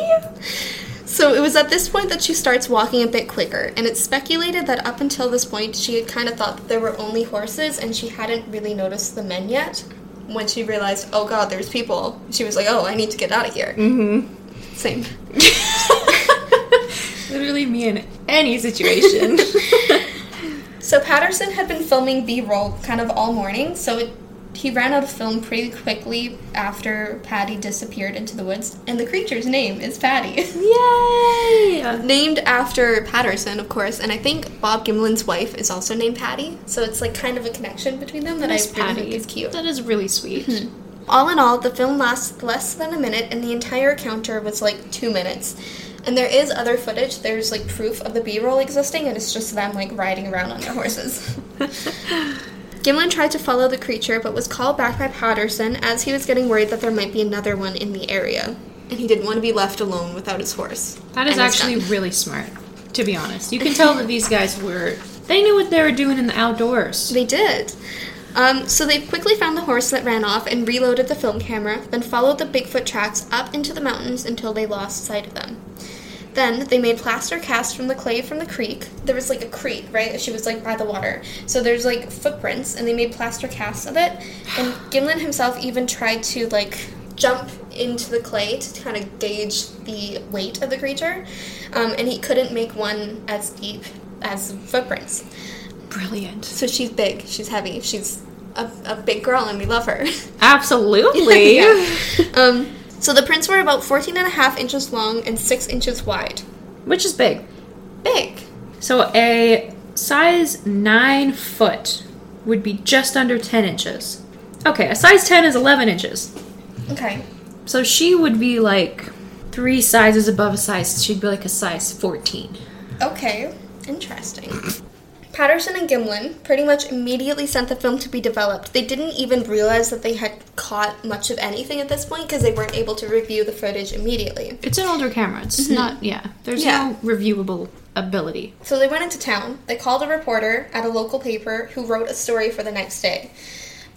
So it was at this point that she starts walking a bit quicker, and it's speculated that up until this point she had kind of thought that there were only horses and she hadn't really noticed the men yet. When she realized, oh god, there's people, she was like, oh, I need to get out of here. Mm-hmm. Same. Literally me in any situation. So Patterson had been filming B-roll kind of all morning, so it, he ran out of film pretty quickly after Patty disappeared into the woods, and the creature's name is Patty. Yay! Uh, named after Patterson, of course, and I think Bob Gimlin's wife is also named Patty, so it's like kind of a connection between them that I Miss really Patty. think is cute. That is really sweet. Hmm. All in all, the film lasts less than a minute, and the entire encounter was like two minutes. And there is other footage. There's like proof of the B-roll existing, and it's just them like riding around on their horses. Gimlin tried to follow the creature, but was called back by Patterson as he was getting worried that there might be another one in the area, and he didn't want to be left alone without his horse. That is actually really smart, to be honest. You can tell that these guys were. They knew what they were doing in the outdoors. They did. Um, so they quickly found the horse that ran off and reloaded the film camera, then followed the Bigfoot tracks up into the mountains until they lost sight of them. Then they made plaster casts from the clay from the creek. There was like a creek, right? She was like by the water. So there's like footprints, and they made plaster casts of it. And Gimlin himself even tried to like jump into the clay to kind of gauge the weight of the creature, um, and he couldn't make one as deep as footprints. Brilliant. So she's big, she's heavy, she's a, a big girl, and we love her. Absolutely. Yeah. Um, so the prints were about 14 and a half inches long and 6 inches wide. Which is big. Big. So a size 9 foot would be just under 10 inches. Okay, a size 10 is 11 inches. Okay. So she would be like three sizes above a size. She'd be like a size 14. Okay. Interesting. Patterson and Gimlin pretty much immediately sent the film to be developed. They didn't even realize that they had caught much of anything at this point because they weren't able to review the footage immediately. It's an older camera. It's mm-hmm. not, yeah. There's Yeah. no reviewable ability. So they went into town. They called a reporter at a local paper who wrote a story for the next day.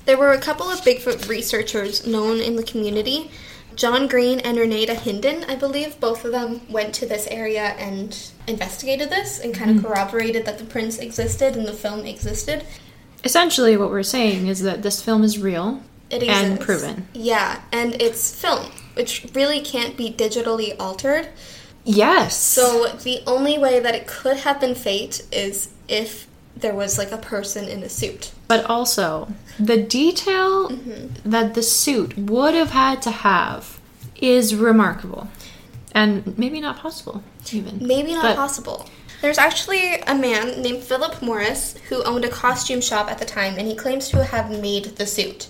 There were a couple of Bigfoot researchers known in the community. John Green and Renata Hinden, I believe, both of them went to this area and investigated this and kind of mm-hmm. corroborated that the prints existed and the film existed. Essentially, what we're saying is that this film is real It and proven. Yeah, and it's film, which really can't be digitally altered. Yes. So the only way that it could have been fate is if there was like a person in a suit. But also, the detail Mm-hmm. that the suit would have had to have is remarkable. And maybe not possible, even. Maybe not But- possible. There's actually a man named Philip Morris who owned a costume shop at the time, and he claims to have made the suit.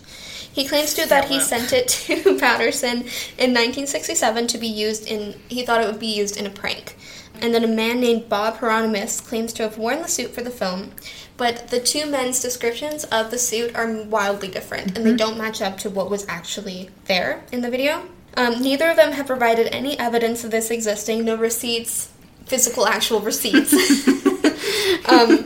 He claims to that he sent it to Patterson in 1967 to be used in. He thought it would be used in a prank. And then a man named Bob Hieronymus claims to have worn the suit for the film, but the two men's descriptions of the suit are wildly different, and they don't match up to what was actually there in the video. Um, neither of them have provided any evidence of this existing, no receipts, physical, actual receipts. um,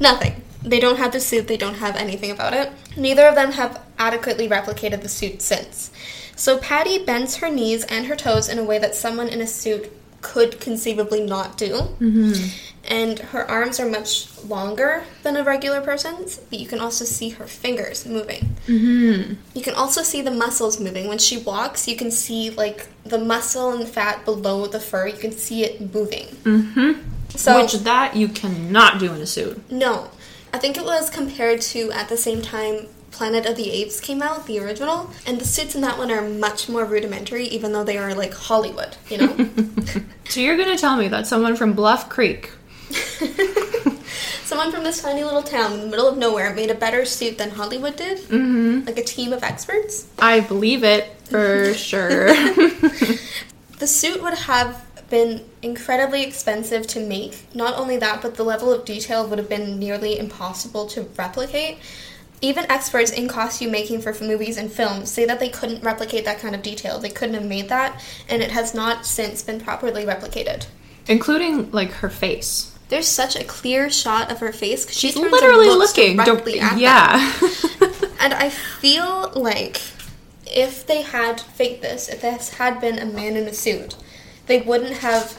nothing. They don't have the suit, they don't have anything about it. Neither of them have adequately replicated the suit since. So Patty bends her knees and her toes in a way that someone in a suit could conceivably not do. And her arms are much longer than a regular person's, but you can also see her fingers moving. You can also see the muscles moving. When she walks, you can see like the muscle and fat below the fur. You can see it moving. Mm-hmm. So Which that you cannot do in a suit. no, I think it was compared to at the same time Planet of the Apes came out, the original, and the suits in that one are much more rudimentary, even though they are like Hollywood. You know, So you're gonna tell me that someone from Bluff Creek someone from this tiny little town in the middle of nowhere made a better suit than Hollywood did, mm-hmm. like a team of experts. I believe it for sure. The suit would have been incredibly expensive to make. Not only that, but the level of detail would have been nearly impossible to replicate. Even experts in costume making for movies and films say that they couldn't replicate that kind of detail. They couldn't have made that, and it has not since been properly replicated. Including like her face. There's such a clear shot of her face because She's turns literally looks looking. directly Don't- at them. yeah. And I feel like if they had faked this, if this had been a man in a suit, they wouldn't have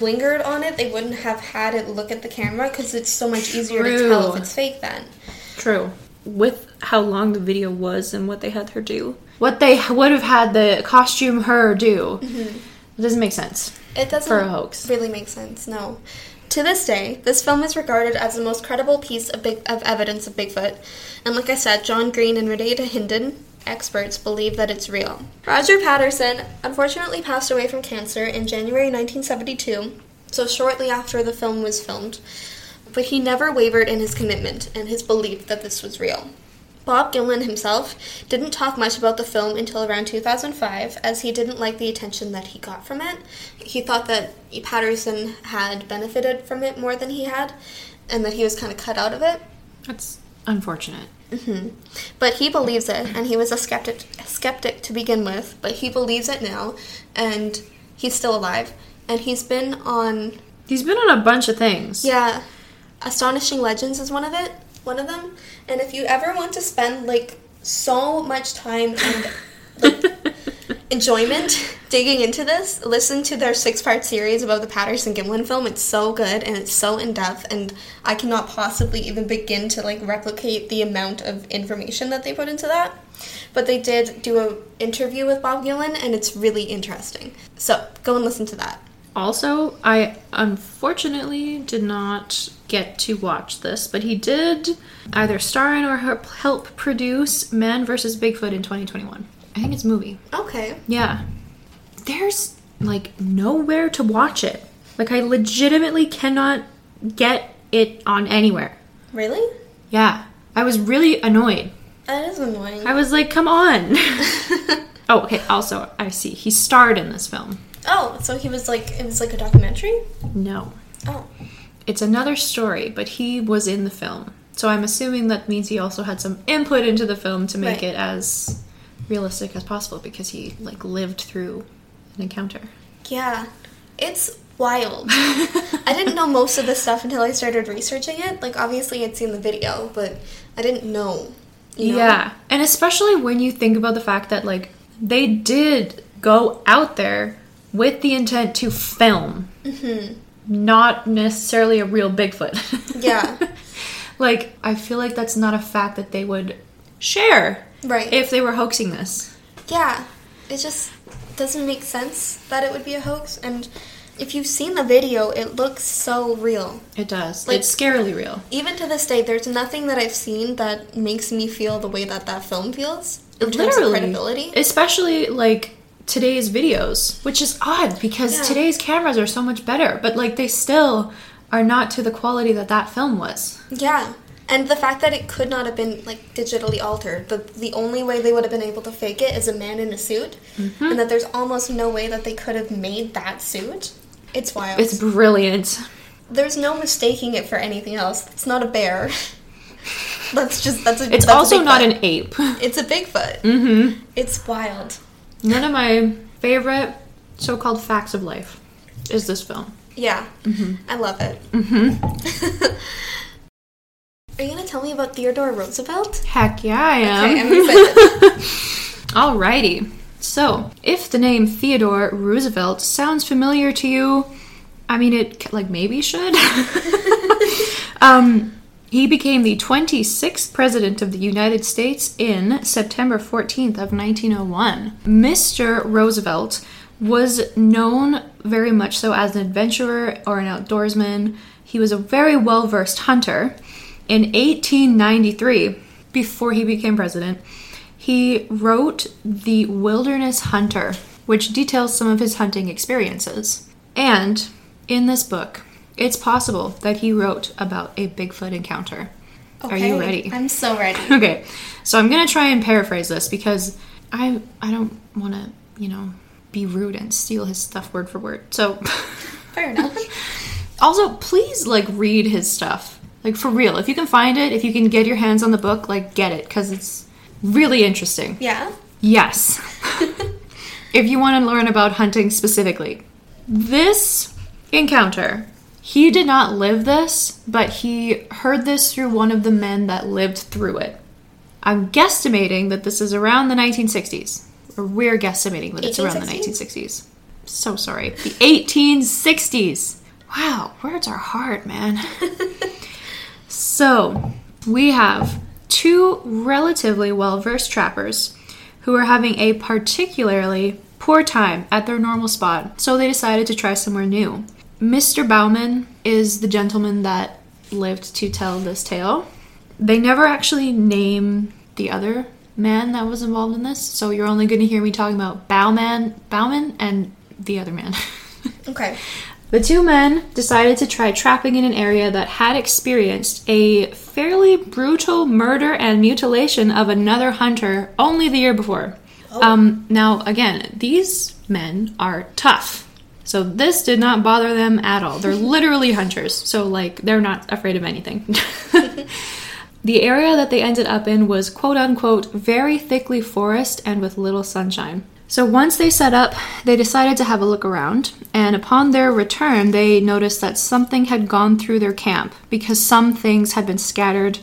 lingered on it. They wouldn't have had it look at the camera because it's so much easier to tell if it's fake then. True. With how long the video was and what they had her do, what they would have had the costume her do, mm-hmm. it doesn't make sense. It doesn't For a hoax. really make sense, no. To this day, this film is regarded as the most credible piece of, big, of evidence of Bigfoot. And like I said, John Green and Renee Hinden, experts, believe that it's real. Roger Patterson unfortunately passed away from cancer in January 1972, so shortly after the film was filmed. But he never wavered in his commitment and his belief that this was real. Bob Gimlin himself didn't talk much about the film until around 2005, as he didn't like the attention that he got from it. He thought that Patterson had benefited from it more than he had, and that he was kind of cut out of it. That's unfortunate. hmm But he believes it, and he was a skeptic, a skeptic to begin with, but he believes it now, and he's still alive. And he's been on, He's been on a bunch of things. yeah, Astonishing Legends is one of it, one of them. And if you ever want to spend like so much time and like enjoyment digging into this, listen to their six-part series about the Patterson Gimlin film. It's so good and it's so in depth, and I cannot possibly even begin to like replicate the amount of information that they put into that. But they did do an interview with Bob Gimlin, and it's really interesting. So go and listen to that. Also, I unfortunately did not get to watch this, but he did either star in or help- produce Man vs. Bigfoot in 2021. I think it's a movie. Okay. Yeah. There's like nowhere to watch it. Like I legitimately cannot get it on anywhere. Really? Yeah. I was really annoyed. That is annoying. I was like, come on. oh, okay. Also, I see. He starred in this film. Oh, so he was like it was like a documentary? No. Oh. It's another story, but he was in the film. So I'm assuming that means he also had some input into the film to make Right. it as realistic as possible because he like lived through an encounter. Yeah. It's wild. I didn't know most of this stuff until I started researching it. Like obviously I'd seen the video, but I didn't know. you know? Yeah. And especially when you think about the fact that like they did go out there with the intent to film. Mm-hmm. Not necessarily a real Bigfoot. Yeah. like I feel like that's not a fact that they would share Right. if they were hoaxing this. Yeah, it just doesn't make sense that it would be a hoax. And if you've seen the video, it looks so real. It does. Like- it's scarily real. Even to this day, there's nothing that I've seen that makes me feel the way that that film feels in terms of credibility. Especially like today's videos, which is odd because Yeah. today's cameras are so much better, but like they still are not to the quality that that film was. Yeah. And the fact that it could not have been like digitally altered, the the only way they would have been able to fake it is a man in a suit, Mm-hmm. and that there's almost no way that they could have made that suit. It's wild. It's brilliant. There's no mistaking it for anything else. It's not a bear. that's just that's a. It's that's a also not an ape. It's a Bigfoot. mm-hmm. It's wild. One of my favorite so-called facts of life is this film. Yeah, Mm-hmm. I love it. Mm-hmm. Are you gonna tell me about Theodore Roosevelt? Heck yeah, I am. Okay, I'm excited. Alrighty. So, if the name Theodore Roosevelt sounds familiar to you, I mean, it like maybe should. um, he became the 26th president of the United States in September 14th of 1901. Mr. Roosevelt was known very much so as an adventurer or an outdoorsman. He was a very well-versed hunter. In 1893, before he became president, he wrote The Wilderness Hunter, which details some of his hunting experiences. And in this book, it's possible that he wrote about a Bigfoot encounter. Are you ready? I'm so ready. Okay, so I'm gonna try and paraphrase this because I I don't want to you know be rude and steal his stuff word for word. So Fair enough. also please like read his stuff like for real. If you can find it, if you can get your hands on the book, like get it because it's really interesting. Yeah. Yes. if you want to learn about hunting specifically. This encounter, he did not live this, but he heard this through one of the men that lived through it. I'm guesstimating that this is around the 1960s. Or we're guesstimating that it's around the 1960s. So sorry. The 1860s. Wow, words are hard, man. So, we have two relatively well versed trappers who are having a particularly poor time at their normal spot, so they decided to try somewhere new. Mr. Bauman is the gentleman that lived to tell this tale. They never actually name the other man that was involved in this, so you're only going to hear me talking about Bauman, Bauman and the other man. Okay. The two men decided to try trapping in an area that had experienced a fairly brutal murder and mutilation of another hunter only the year before. Um, now, again, these men are tough. So this did not bother them at all. They're literally hunters. So, like, they're not afraid of anything. the area that they ended up in was quote unquote very thickly forest and with little sunshine. So once they set up, they decided to have a look around, and upon their return, they noticed that something had gone through their camp because some things had been scattered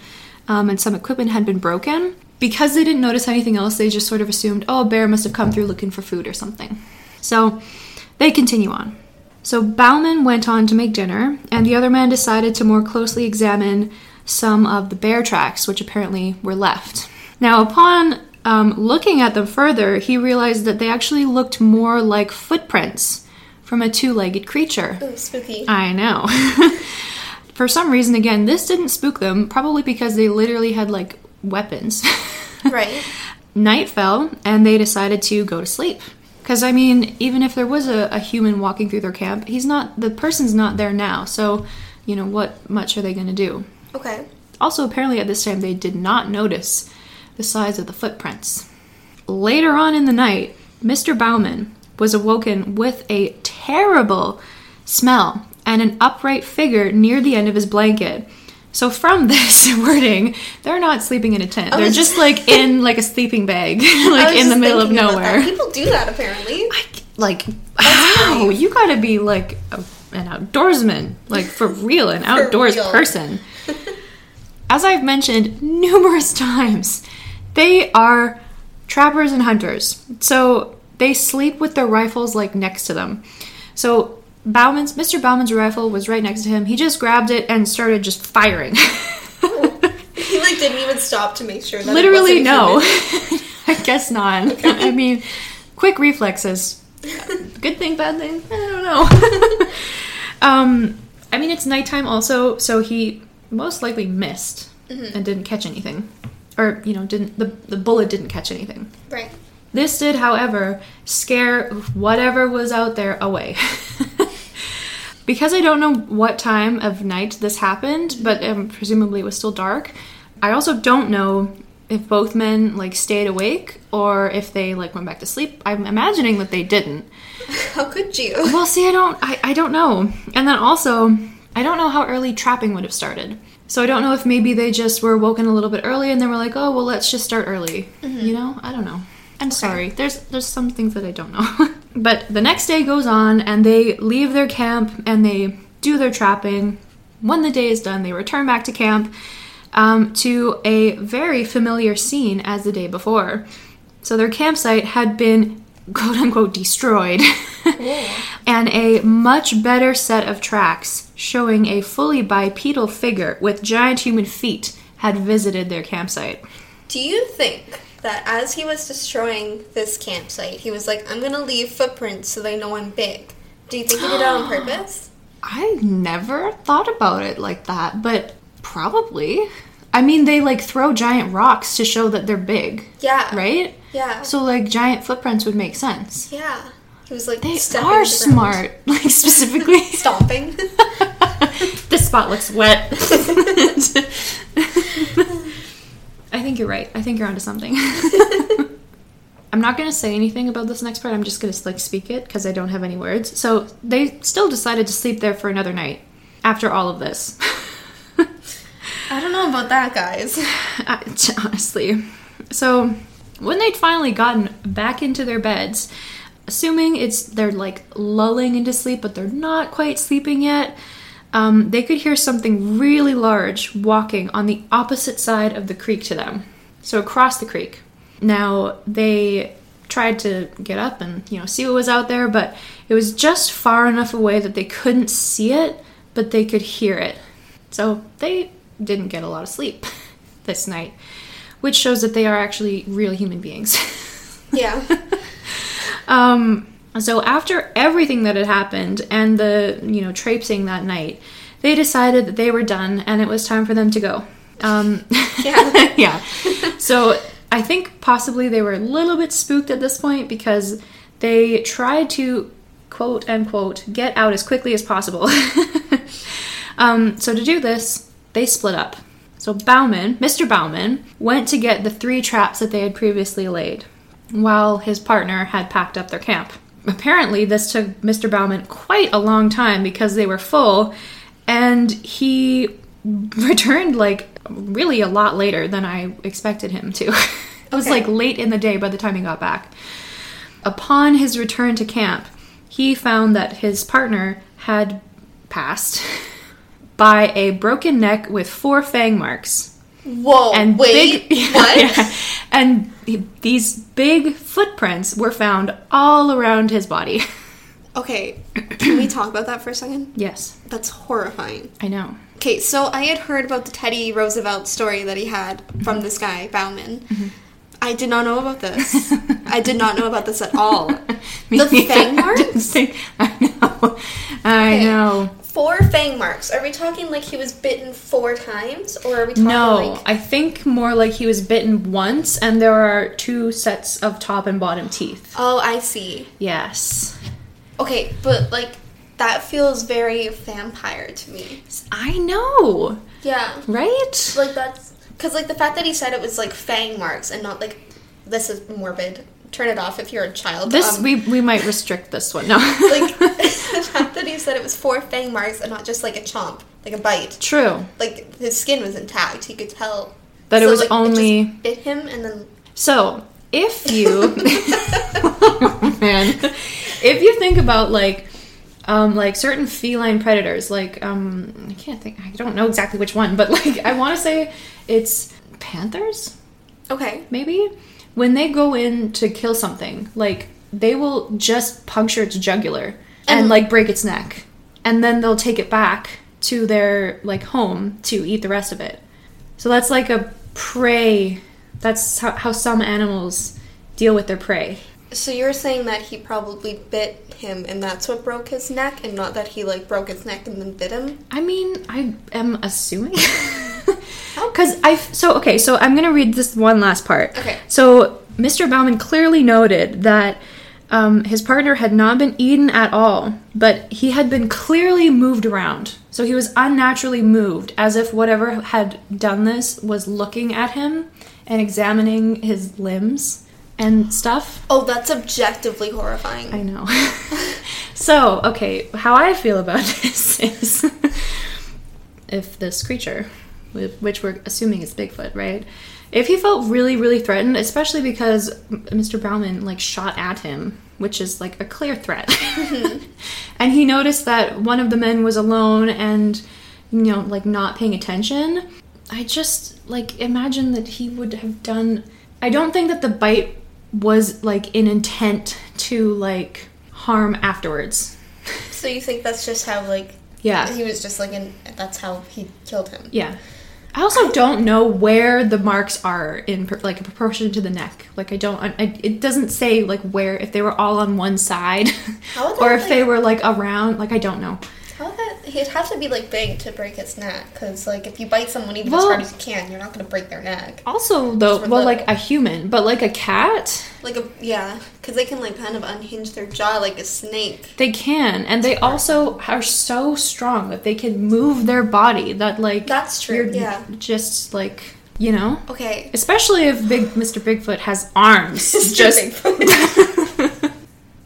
um, and some equipment had been broken. Because they didn't notice anything else, they just sort of assumed, oh, a bear must have come through looking for food or something. So they continue on. So Bauman went on to make dinner, and the other man decided to more closely examine some of the bear tracks, which apparently were left. Now, upon um, looking at them further, he realized that they actually looked more like footprints from a two legged creature. Ooh, spooky. I know. For some reason, again, this didn't spook them, probably because they literally had like weapons. right. Night fell, and they decided to go to sleep. Because, I mean, even if there was a, a human walking through their camp, he's not, the person's not there now, so, you know, what much are they going to do? Okay. Also, apparently at this time, they did not notice the size of the footprints. Later on in the night, Mr. Bauman was awoken with a terrible smell and an upright figure near the end of his blanket. So from this wording, they're not sleeping in a tent. They're just like in like a sleeping bag, like in the middle of thinking about that. nowhere. People do that apparently. I, like how you got to be like a, an outdoorsman, like for real, an outdoors real. person. As I've mentioned numerous times, they are trappers and hunters. So they sleep with their rifles like next to them. So Bauman's Mr. Bauman's rifle was right next to him. He just grabbed it and started just firing. He like didn't even stop to make sure that it Literally no. I guess not. I mean, quick reflexes. Good thing, bad thing? I don't know. um, I mean, it's nighttime also, so he most likely missed and didn't catch anything, or you know, didn't the the bullet didn't catch anything. Right. This did, however, scare whatever was out there away. Because I don't know what time of night this happened, but um, presumably it was still dark. I also don't know if both men like stayed awake or if they like went back to sleep. I'm imagining that they didn't. How could you? Well, see, I don't, I, I don't know. And then also, I don't know how early trapping would have started. So I don't know if maybe they just were woken a little bit early and they were like, oh, well, let's just start early. You know, I don't know. I'm sorry. There's there's some things that I don't know. but the next day goes on and they leave their camp and they do their trapping. When the day is done, they return back to camp um, to a very familiar scene as the day before. So their campsite had been quote unquote destroyed, and a much better set of tracks showing a fully bipedal figure with giant human feet had visited their campsite. Do you think that as he was destroying this campsite, he was like, I'm gonna leave footprints so they know I'm big? Do you think he did that on purpose? I never thought about it like that, but probably. I mean, they like throw giant rocks to show that they're big, Yeah. right? Yeah. So, like, giant footprints would make sense. yeah. He was like, they are the smart, like, specifically. Stomping. this spot looks wet. I think you're right. I think you're onto something. I'm not going to say anything about this next part. I'm just going to like speak it because I don't have any words. So they still decided to sleep there for another night after all of this. I don't know about that, guys. I- honestly. So when they'd finally gotten back into their beds, assuming it's they're like lulling into sleep, but they're not quite sleeping yet, um, they could hear something really large walking on the opposite side of the creek to them. So across the creek. Now they tried to get up and you know see what was out there, but it was just far enough away that they couldn't see it, but they could hear it. So they didn't get a lot of sleep this night, which shows that they are actually real human beings. Yeah. um, So after everything that had happened and the, you know, traipsing that night, they decided that they were done and it was time for them to go. Um, Yeah. yeah. So I think possibly they were a little bit spooked at this point because they tried to quote unquote get out as quickly as possible. um, so to do this, they split up. So Bauman, Mr. Bauman, went to get the three traps that they had previously laid, while his partner had packed up their camp. Apparently, this took Mr. Bauman quite a long time because they were full, and he returned like really a lot later than I expected him to. it was Okay. like late in the day by the time he got back. Upon his return to camp, he found that his partner had passed by a broken neck with four fang marks Whoa. and wait. big what? Yeah. and these big footprints were found all around his body. Okay. Can we talk about that for a second? yes, That's horrifying. I know. Okay, so I had heard about the Teddy Roosevelt story that he had from this guy, Bauman. Mm-hmm. I did not know about this. I did not know about this at all. The fang marks? think- I know. I Okay. know. Four fang marks. Are we talking like he was bitten four times? Or are we talking No, like. I think more like he was bitten once, and there are two sets of top and bottom teeth. Oh, I see. Yes. Okay, but like. That feels very vampire to me. I know, Yeah. right? Like that's. Because, like, the fact that he said it was like fang marks and not like. This is morbid. Turn it off if you're a child. This Um, we we might restrict this one. No. like the fact that he said it was four fang marks and not just like a chomp, like a bite. True. Like his skin was intact. He could tell That it was like, only- just bit him and then. So, if you oh, man, if you think about like um, like certain feline predators, like um, I can't think, I don't know exactly which one, but like I want to say it's panthers, Okay. maybe when they go in to kill something, like they will just puncture its jugular and And- like break its neck, and then they'll take it back to their like home to eat the rest of it. So that's like a prey. That's how, how some animals deal with their prey. So you're saying that he probably bit him and that's what broke his neck, and not that he like broke his neck and then bit him. I mean, I am assuming. Because I. So, okay, so I'm going to read this one last part. Okay. So, Mr. Bauman clearly noted that um, his partner had not been eaten at all, but he had been clearly moved around. So, he was unnaturally moved, as if whatever had done this was looking at him and examining his limbs and stuff. Oh, that's objectively horrifying. I know. so, okay, how I feel about this is if this creature, which we're assuming is Bigfoot, right? If he felt really, really threatened, especially because Mr. Bauman like shot at him, which is like a clear threat, mm-hmm. and he noticed that one of the men was alone and you know like not paying attention, I just like imagine that he would have done. I don't think that the bite was like in intent to like harm afterwards. So you think that's just how like Yeah. he was just like in that's how he killed him. Yeah. I also don't know where the marks are in like proportion to the neck. Like I don't, I, it doesn't say like where if they were all on one side, or if they were like around. Like I don't know. He'd have to be like big to break his neck because like if you bite someone even Well- as hard as you can, you're not gonna break their neck. Also though, well, like a human, but like a cat, Like a yeah, because they can like kind of unhinge their jaw like a snake. they can, and they also are so strong that they can move their body. That like That's true, You're yeah. just like you know, Okay. especially if big Mr. Bigfoot has arms. Just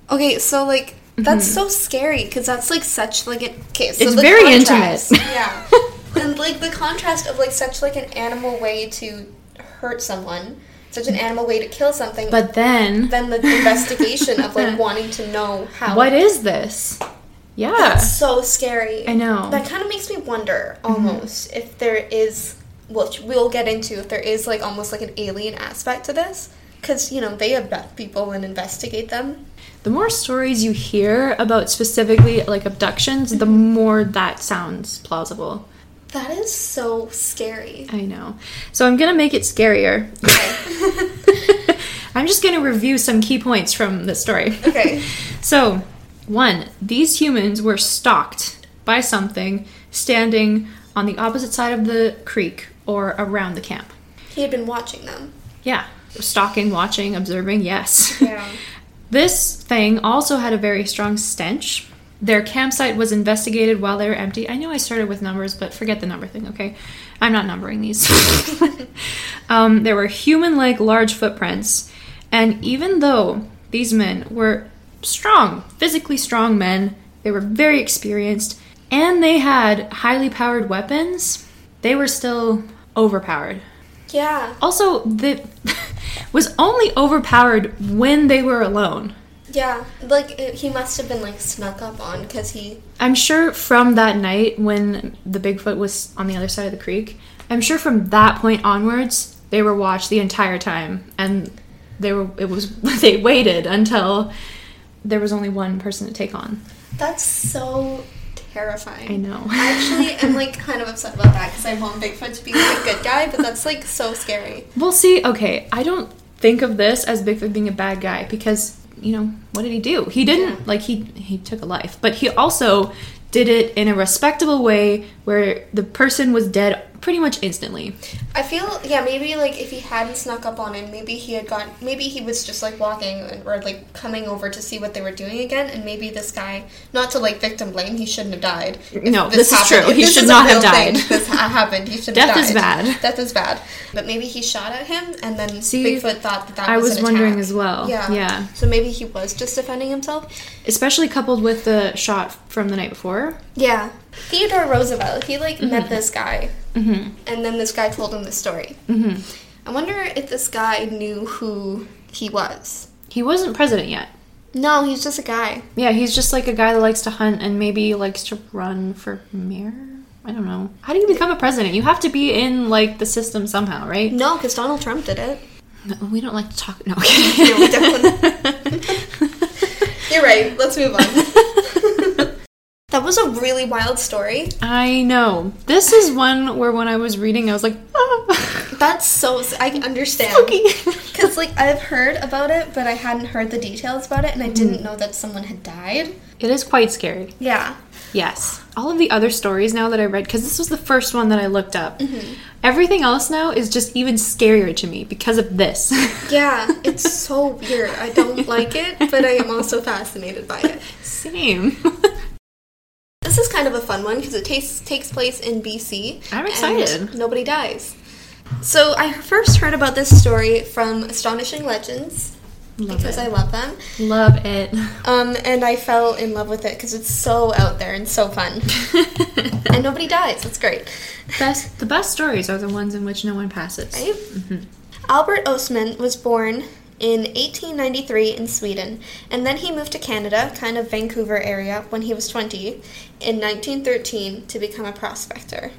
Okay, so like that's mm-hmm. so scary because that's like such like an okay. So It's very contrast- intimate. yeah, and like the contrast of like such like an animal way to hurt someone, such an animal way to kill something. but then then the investigation of like wanting to know how. What is this? Yeah. That's so scary. I know. That kind of makes me wonder almost mm-hmm. if there is, which we'll get into, if there is like almost like an alien aspect to this. Because, you know, they abduct people and investigate them. The more stories you hear about specifically like abductions, the mm-hmm. more that sounds plausible. That is so scary. I know. So I'm gonna make it scarier. Okay. I'm just going to review some key points from the story. Okay. So, one, these humans were stalked by something standing on the opposite side of the creek or around the camp. He had been watching them. Yeah, stalking, watching, observing, yes. Yeah. This thing also had a very strong stench. Their campsite was investigated while they were empty. I know I started with numbers, but forget the number thing, okay? I'm not numbering these. um, there were human like large footprints, and even though these men were strong, physically strong men, they were very experienced, and they had highly powered weapons, they were still overpowered. Yeah. Also, the was only overpowered when they were alone. Yeah. Like he must have been like snuck up on because he. I'm sure from that night when the Bigfoot was on the other side of the creek, I'm sure from that point onwards they were watched the entire time, and they were it was they waited until there was only one person to take on. That's so terrifying. I know. I actually am like kind of upset about that because I want Bigfoot to be like a good guy, but that's like so scary. We'll see, okay, I don't think of this as Bigfoot being a bad guy because you know what did he do? He didn't Yeah. like he he took a life, but he also did it in a respectable way where the person was dead pretty much instantly. I feel yeah maybe like if he hadn't snuck up on him, maybe he had gone. Maybe he was just like walking or like coming over to see what they were doing again, and maybe this guy, not to like victim blame, he shouldn't have died. No, this is true. If He this should not have real thing, died. this happened. He should Death have is bad. Death is bad. But maybe he shot at him, and then See, Bigfoot thought that that I was, was wondering attack. as well. Yeah. Yeah. So maybe he was just defending himself. Especially coupled with the shot from the night before. Yeah. Theodore Roosevelt, he like Mm-hmm. met this guy, hmm and then this guy told him the story. hmm I wonder if this guy knew who he was. He wasn't president yet. No, he's just a guy. Yeah, he's just like a guy that likes to hunt and maybe likes to run for mayor. I don't know. How do you become a president? You have to be in like the system somehow, right? No, because Donald Trump did it. No, we don't like to talk. No, No, we okay. You're right. Let's move on. that was a really wild story. I know. This is one where when I was reading, I was like, ah, That's so. I understand. Because like I've heard about it, but I hadn't heard the details about it, and I didn't know that someone had died. it is quite scary. Yeah. Yes. All of the other stories now that I read, because this was the first one that I looked up, everything else now is just even scarier to me because of this. Yeah, it's so weird. I don't like it, but I am also fascinated by it. Same. This is kind of a fun one because it takes takes place in BC. I'm and excited. nobody dies. So I first heard about this story from Astonishing Legends Love because it. I love them, Love it. um, and I fell in love with it because it's so out there and so fun, and nobody dies. It's great. best, the best stories are the ones in which no one passes. Right? Albert Ostman was born in 1893 in Sweden, and then he moved to Canada, kind of Vancouver area, when he was 20, in 1913 to become a prospector.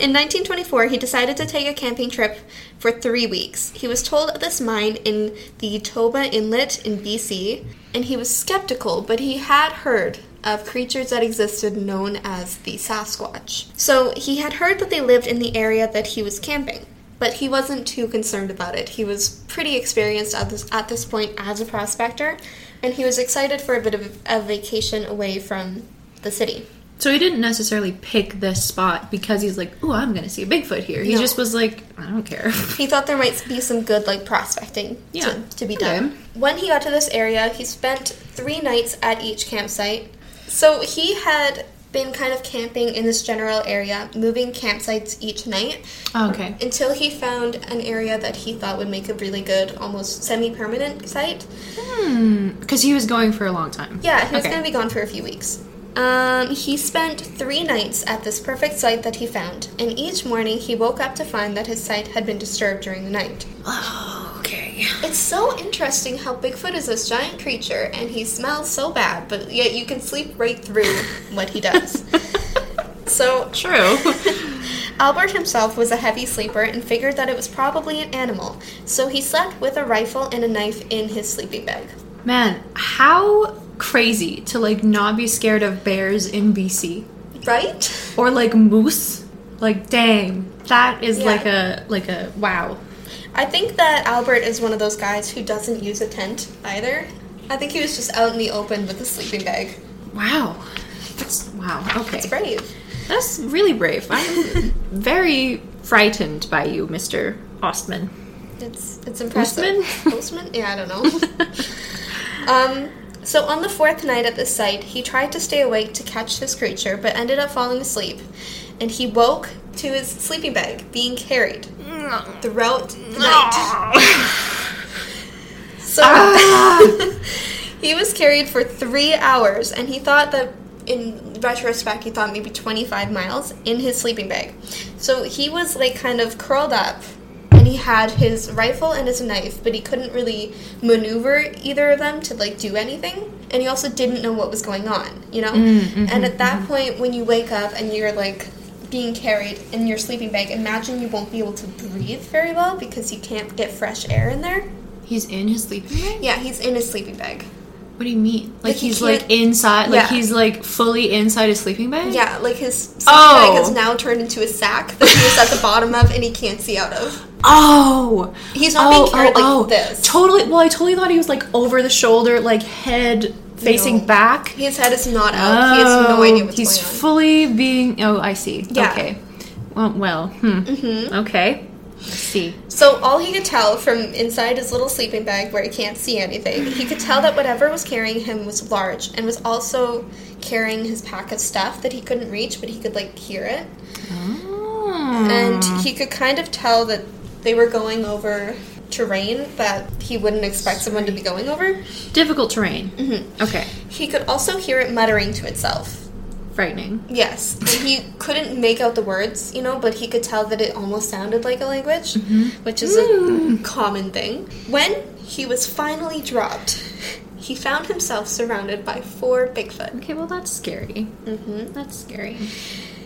In 1924, he decided to take a camping trip for three weeks. He was told of this mine in the Toba Inlet in BC, and he was skeptical, but he had heard of creatures that existed known as the Sasquatch. So he had heard that they lived in the area that he was camping, but he wasn't too concerned about it. He was pretty experienced at this, at this point as a prospector, and he was excited for a bit of a vacation away from the city. So he didn't necessarily pick this spot because he's like, "Oh, I'm gonna see a Bigfoot here." He No. just was like, "I don't care." He thought there might be some good like prospecting Yeah. to, to be Okay. done. When he got to this area, he spent three nights at each campsite. So he had been kind of camping in this general area, moving campsites each night Oh, okay. until he found an area that he thought would make a really good, almost semi-permanent site. Hmm. Because he was going for a long time. Yeah, he was Okay. going to be gone for a few weeks. Um, he spent three nights at this perfect site that he found, and each morning he woke up to find that his site had been disturbed during the night. Oh, okay. It's so interesting how Bigfoot is this giant creature and he smells so bad, but yet you can sleep right through what he does. so, True. Albert himself was a heavy sleeper and figured that it was probably an animal, so he slept with a rifle and a knife in his sleeping bag. Man, how crazy to like not be scared of bears in BC Right? or like moose. Like, dang, that is Yeah. like a like a wow. I think that Albert is one of those guys who doesn't use a tent either. I think he was just out in the open with a sleeping bag. Wow. That's wow. Okay. It's brave. That's really brave. I'm very frightened by you, Mr. Ostman. It's it's impressive. Postman? Postman? Yeah, I don't know. um, so on the fourth night at the site, he tried to stay awake to catch this creature, but ended up falling asleep, and he woke to his sleeping bag being carried mm. throughout the mm. night. So he was carried for three hours, and he thought that. In retrospect, he thought maybe 25 miles in his sleeping bag. So he was like kind of curled up and he had his rifle and his knife, but he couldn't really maneuver either of them to like do anything. And he also didn't know what was going on, you know? Mm, and at mm-hmm, that mm-hmm. point, when you wake up and you're like being carried in your sleeping bag, imagine you won't be able to breathe very well because you can't get fresh air in there. He's in his sleeping bag? Yeah, he's in his sleeping bag. What do you mean? Like, Like, he he's like inside, like Yeah. he's like fully inside his sleeping bag? Yeah, like his sleeping Oh. bag has now turned into a sack that he was at the bottom of and he can't see out of. Oh. He's not being oh, carried oh, like oh. this. Totally. Well, I totally thought he was like over the shoulder, like head facing No. back. His head is not out. he has no idea what's Oh, he's going on. fully being. Oh, I see. Yeah. Okay. Well, well. Hmm. Mm-hmm. Okay. I see. So all he could tell from inside his little sleeping bag where he can't see anything, he could tell that whatever was carrying him was large and was also carrying his pack of stuff that he couldn't reach, but he could like hear it. Oh. And he could kind of tell that they were going over terrain that he wouldn't expect someone to be going over. difficult terrain. Mm-hmm. Okay. He could also hear it muttering to itself. Frightening. Yes, and he couldn't make out the words, you know, but he could tell that it almost sounded like a language, which is a common thing. When he was finally dropped, he found himself surrounded by four Bigfoot. Okay. Well, that's scary. hmm That's scary.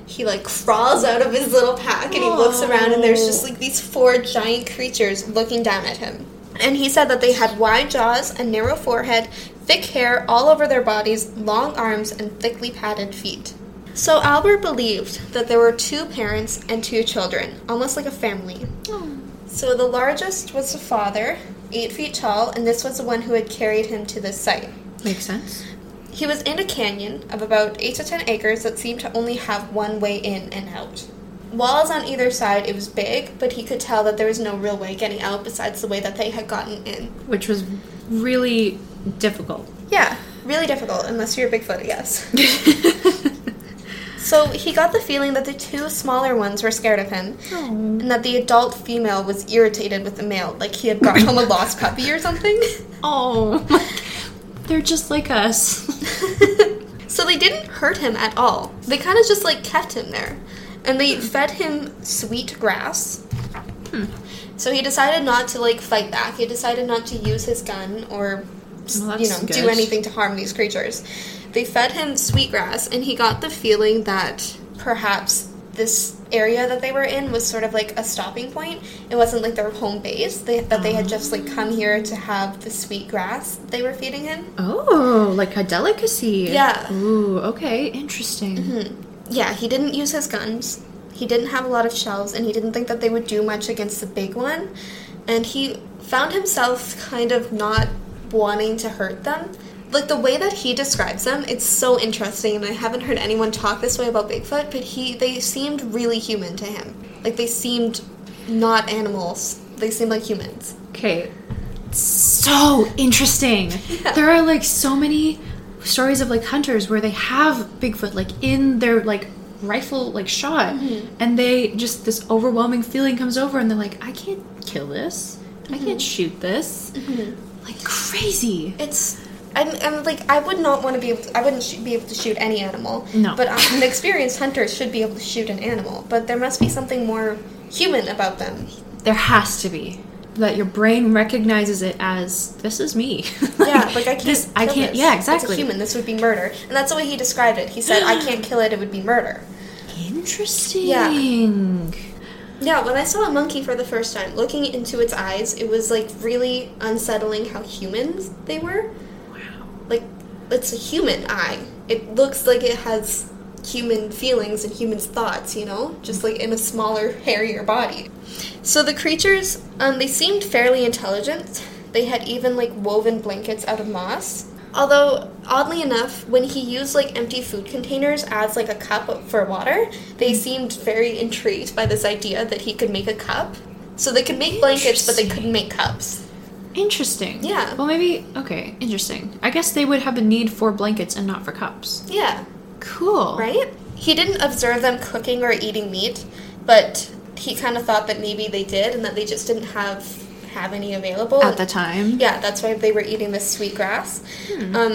He like crawls out of his little pack and he looks around, and there's just like these four giant creatures looking down at him. And he said that they had wide jaws, a narrow forehead, thick hair all over their bodies, long arms, and thickly padded feet. So Albert believed that there were two parents and two children, almost like a family. Oh. So the largest was the father, eight feet tall, and this was the one who had carried him to this site. Makes sense. He was in a canyon of about 8 to 10 acres that seemed to only have one way in and out. Walls on either side, it was big, but he could tell that there was no real way getting out besides the way that they had gotten in. Which was really difficult. Yeah, really difficult, unless you're a Bigfoot, I guess. So he got the feeling that the two smaller ones were scared of him, and that the adult female was irritated with the male, like he had brought home a lost puppy or something. Oh, they're just like us. so they didn't hurt him at all. They kind of just like kept him there. And they fed him sweet grass. Hmm. So he decided not to like fight back. He decided not to use his gun or Well, you know, do anything to harm these creatures. They fed him sweet grass and he got the feeling that perhaps this area that they were in was sort of like a stopping point. It wasn't like their home base. They, that they had just like come here to have the sweet grass they were feeding him. Oh, like a delicacy. Yeah. Ooh, okay, interesting. Mm-hmm. Yeah, he didn't use his guns. He didn't have a lot of shells, and he didn't think that they would do much against the big one. And he found himself kind of not wanting to hurt them. Like the way that he describes them, it's so interesting, and I haven't heard anyone talk this way about Bigfoot. But he, they seemed really human to him. Like they seemed not animals. They seemed like humans. Okay, so interesting. There are like so many stories of like hunters where they have Bigfoot like in their like rifle like shot, mm-hmm. and they just this overwhelming feeling comes over, and they're like, I can't kill this. I can't mm-hmm. shoot this. Mm-hmm. Like crazy. It's. I'm, I'm like I would not want to be able. To, I wouldn't sh- be able to shoot any animal. No. But um, an experienced hunter should be able to shoot an animal. But there must be something more human about them. There has to be that your brain recognizes it as this is me. Yeah, like I can't. This, I can't. this. Yeah, It's exactly. a human. This would be murder, and that's the way he described it. He said, "I can't kill it. It would be murder." Interesting. Yeah. Yeah, when I saw a monkey for the first time, looking into its eyes, it was like really unsettling how humans they were. Like, it's a human eye. It looks like it has human feelings and human thoughts, you know, just like in a smaller, hairier body. So the creatures, um, they seemed fairly intelligent. They had even like woven blankets out of moss. Although oddly enough, when he used like empty food containers as like a cup for water, they seemed very intrigued by this idea that he could make a cup. So they could make blankets, but they couldn't make cups. Interesting. Yeah. Well, maybe. Okay, interesting. I guess they would have a need for blankets and not for cups. Yeah, Cool. right? He didn't observe them cooking or eating meat, but he kind of thought that maybe they did and that they just didn't have have any available At the time. Yeah, that's why they were eating this sweet grass. Hmm. Um,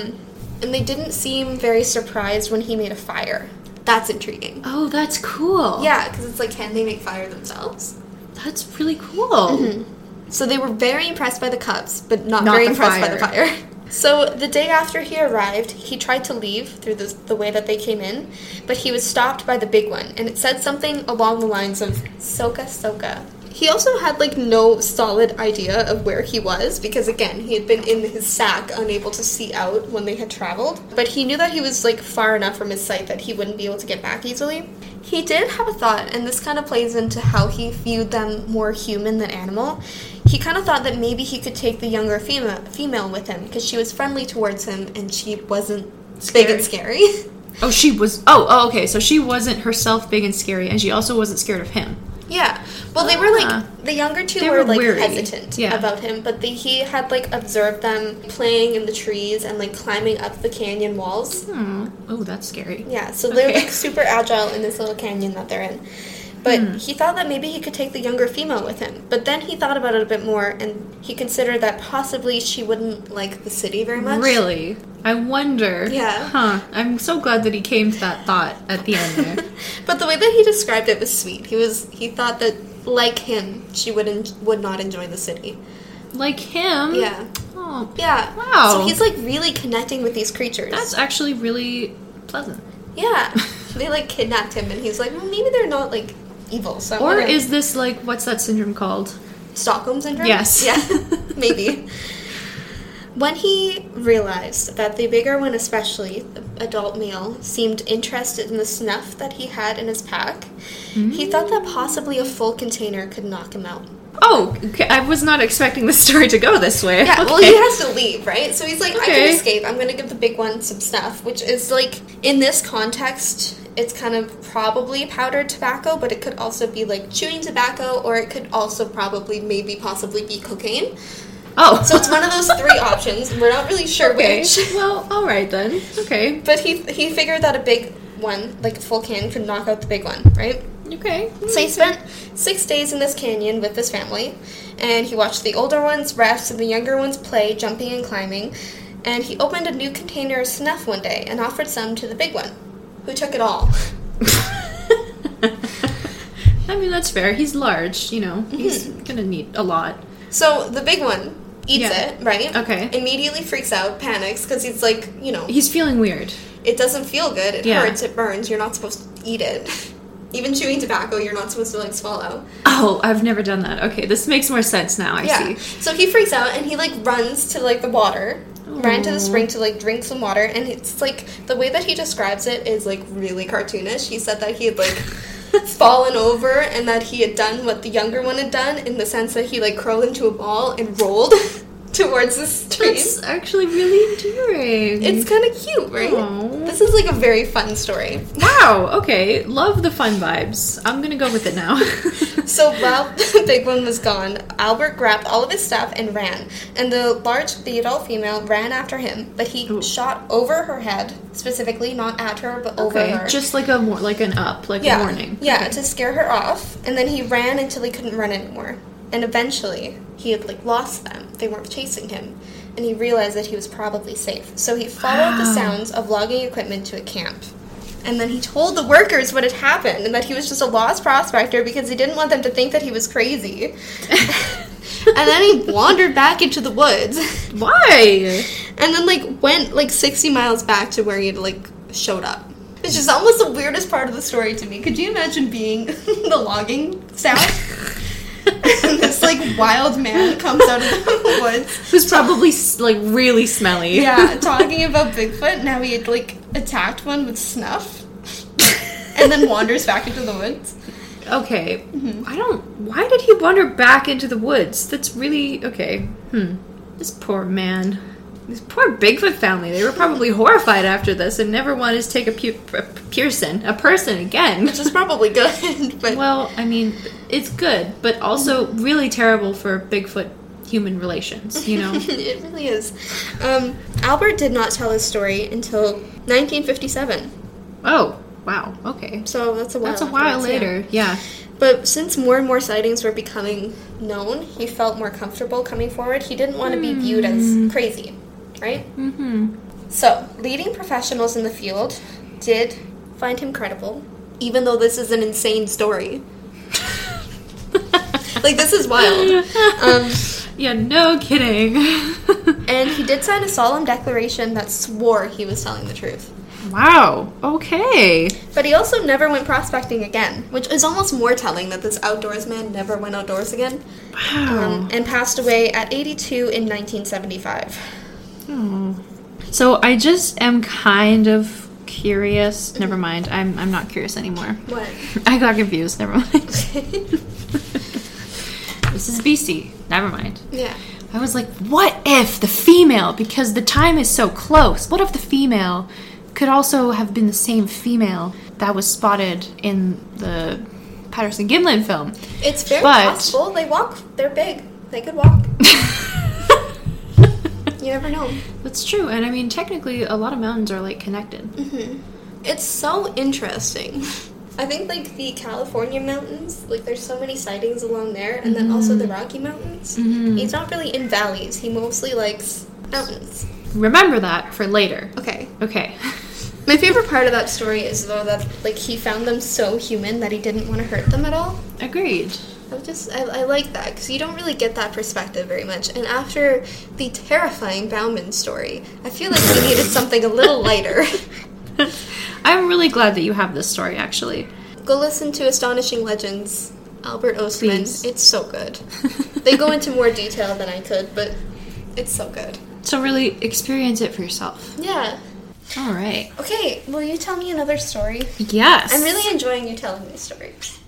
and they didn't seem very surprised when he made a fire. That's intriguing. Oh, that's cool. Yeah, because it's like, can they make fire themselves? That's really cool. So they were very impressed by the cups, but not, Not very impressed by the fire. fire. So the day after he arrived, he tried to leave through the, the way that they came in, but he was stopped by the big one, and it said something along the lines of Soka Soka. He also had like no solid idea of where he was because again, he had been in his sack unable to see out when they had traveled, but he knew that he was like far enough from his sight that he wouldn't be able to get back easily. He did have a thought, and this kind of plays into how he viewed them more human than animal. He kind of thought that maybe he could take the younger female female with him because she was friendly towards him and she wasn't big and scary. Oh, she was. Oh, oh, okay. So she wasn't herself big and scary, and she also wasn't scared of him. Yeah. Well, they were like the younger two were, were like weary. hesitant Yeah. about him, but they, he had like observed them playing in the trees and like climbing up the canyon walls. Hmm. Oh, that's scary. Yeah, so they're like super agile in this little canyon that they're in. But Hmm. he thought that maybe he could take the younger female with him. But then he thought about it a bit more and he considered that possibly she wouldn't like the city very much. Really? I wonder. Yeah. Huh. I'm so glad that he came to that thought at the end there. But the way that he described it was sweet. He was he thought that like him, she would en- would not enjoy the city. like him. Yeah. Oh, Yeah. Wow. So he's like really connecting with these creatures. that's actually really pleasant. yeah. they like kidnapped him and he's like, well, maybe they're not like evil. So Or wanna- is this like what's that syndrome called? Stockholm syndrome? Yes. Yeah, maybe. When he realized that the bigger one, especially the adult male, seemed interested in the snuff that he had in his pack, he thought that possibly a full container could knock him out. Oh, okay. I was not expecting the story to go this way. Yeah, well, he has to leave, right? So he's like, I can escape. I'm going to give the big one some snuff, which is like, in this context, it's kind of probably powdered tobacco, but it could also be like chewing tobacco, or it could also probably, maybe, possibly be cocaine. Oh, So it's one of those three options. We're not really sure okay. which. Well, all right then. Okay. But he he figured that a big one, like a full can, could knock out the big one, right? Okay. So he spent six days in this canyon with his family, and he watched the older ones rest and the younger ones play, jumping and climbing. And he opened a new container of snuff one day and offered some to the big one, who took it all. I mean, that's fair. He's large, you know. He's Mm-hmm. gonna need a lot. So the big one eats Yeah. it, right? Okay. Immediately freaks out, panics, because he's like, you know, He's feeling weird. it doesn't feel good. It Yeah. hurts. It burns. You're not supposed to eat it. Even chewing tobacco, you're not supposed to like swallow. Oh, I've never done that. Okay, this makes more sense now. I yeah. see. So he freaks out and he like runs to like the water, ran to the spring to like drink some water, and it's like the way that he describes it is like really cartoonish. He said that he had like fallen over and that he had done what the younger one had done in the sense that he like curled into a ball and rolled towards the stream. It's actually really endearing. It's kind of cute, right? Aw. This is like a very fun story. wow. Okay, love the fun vibes. I'm gonna go with it now. So while the big one was gone, Albert grabbed all of his stuff and ran. And the large, the adult female ran after him, but he Ooh. shot over her head, specifically, not at her, but over okay, her. just like a more like an up, like yeah, a warning. Yeah, Okay. to scare her off. And then he ran until he couldn't run anymore. And eventually, he had like lost them. They weren't chasing him. And he realized that he was probably safe. So he followed the sounds of logging equipment to a camp. And then he told the workers what had happened and that he was just a lost prospector because he didn't want them to think that he was crazy. and then he wandered back into the woods Why? and then like went like 60 miles back to where he had like showed up. It's just almost the weirdest part of the story to me. Could you imagine being the logging staff? and this like wild man comes out of the woods. Who's probably like really smelly. Yeah, talking about Bigfoot. Now he had like attacked one with snuff. and then wanders back into the woods. Okay. I don't. Why did he wander back into the woods? That's really okay. Hmm. This poor man. This poor Bigfoot family. They were probably horrified after this and never wanted to take a, pu- a person, a person again. Which is probably good, but Well, I mean, it's good, but also really terrible for Bigfoot human relations. You know. it really is. Um, Albert did not tell his story until 1957, oh, wow. Okay. so that's a while. That's a while afterwards, yeah. later. Yeah. But since more and more sightings were becoming known, he felt more comfortable coming forward. He didn't want to be viewed as crazy, right? Mm-hmm. So, leading professionals in the field did find him credible, even though this is an insane story. like, this is wild. Um, Yeah. No kidding. and he did sign a solemn declaration that swore he was telling the truth. wow. Okay. But he also never went prospecting again, which is almost more telling that this outdoors man never went outdoors again, Wow. um, and passed away at 82 in 1975. So I just am kind of curious. Never mind. I'm I'm not curious anymore. What? I got confused. Never mind. this is BC. Never mind. yeah. I was like, what if the female, because the time is so close, what if the female could also have been the same female that was spotted in the Patterson Gimlin film? It's very But- possible. They walk. They're big. They could walk. You never know. That's true. And I mean, technically, a lot of mountains are like connected. hmm It's so interesting. I think like the California mountains, like there's so many sightings along there, and then also the Rocky Mountains. Mhm. He's not really in valleys. He mostly likes mountains. Remember that for later. Okay. Okay. My favorite part of that story is though that like he found them so human that he didn't want to hurt them at all. Agreed. I just I, I like that because you don't really get that perspective very much. And after the terrifying Bauman story, I feel like we needed something a little lighter. I'm really glad that you have this story, actually. Go listen to Astonishing Legends, Albert Ostman. Please. It's so good. they go into more detail than I could, but it's so good. So, really experience it for yourself. Yeah. All right. Okay, will you tell me another story? Yes. I'm really enjoying you telling me stories.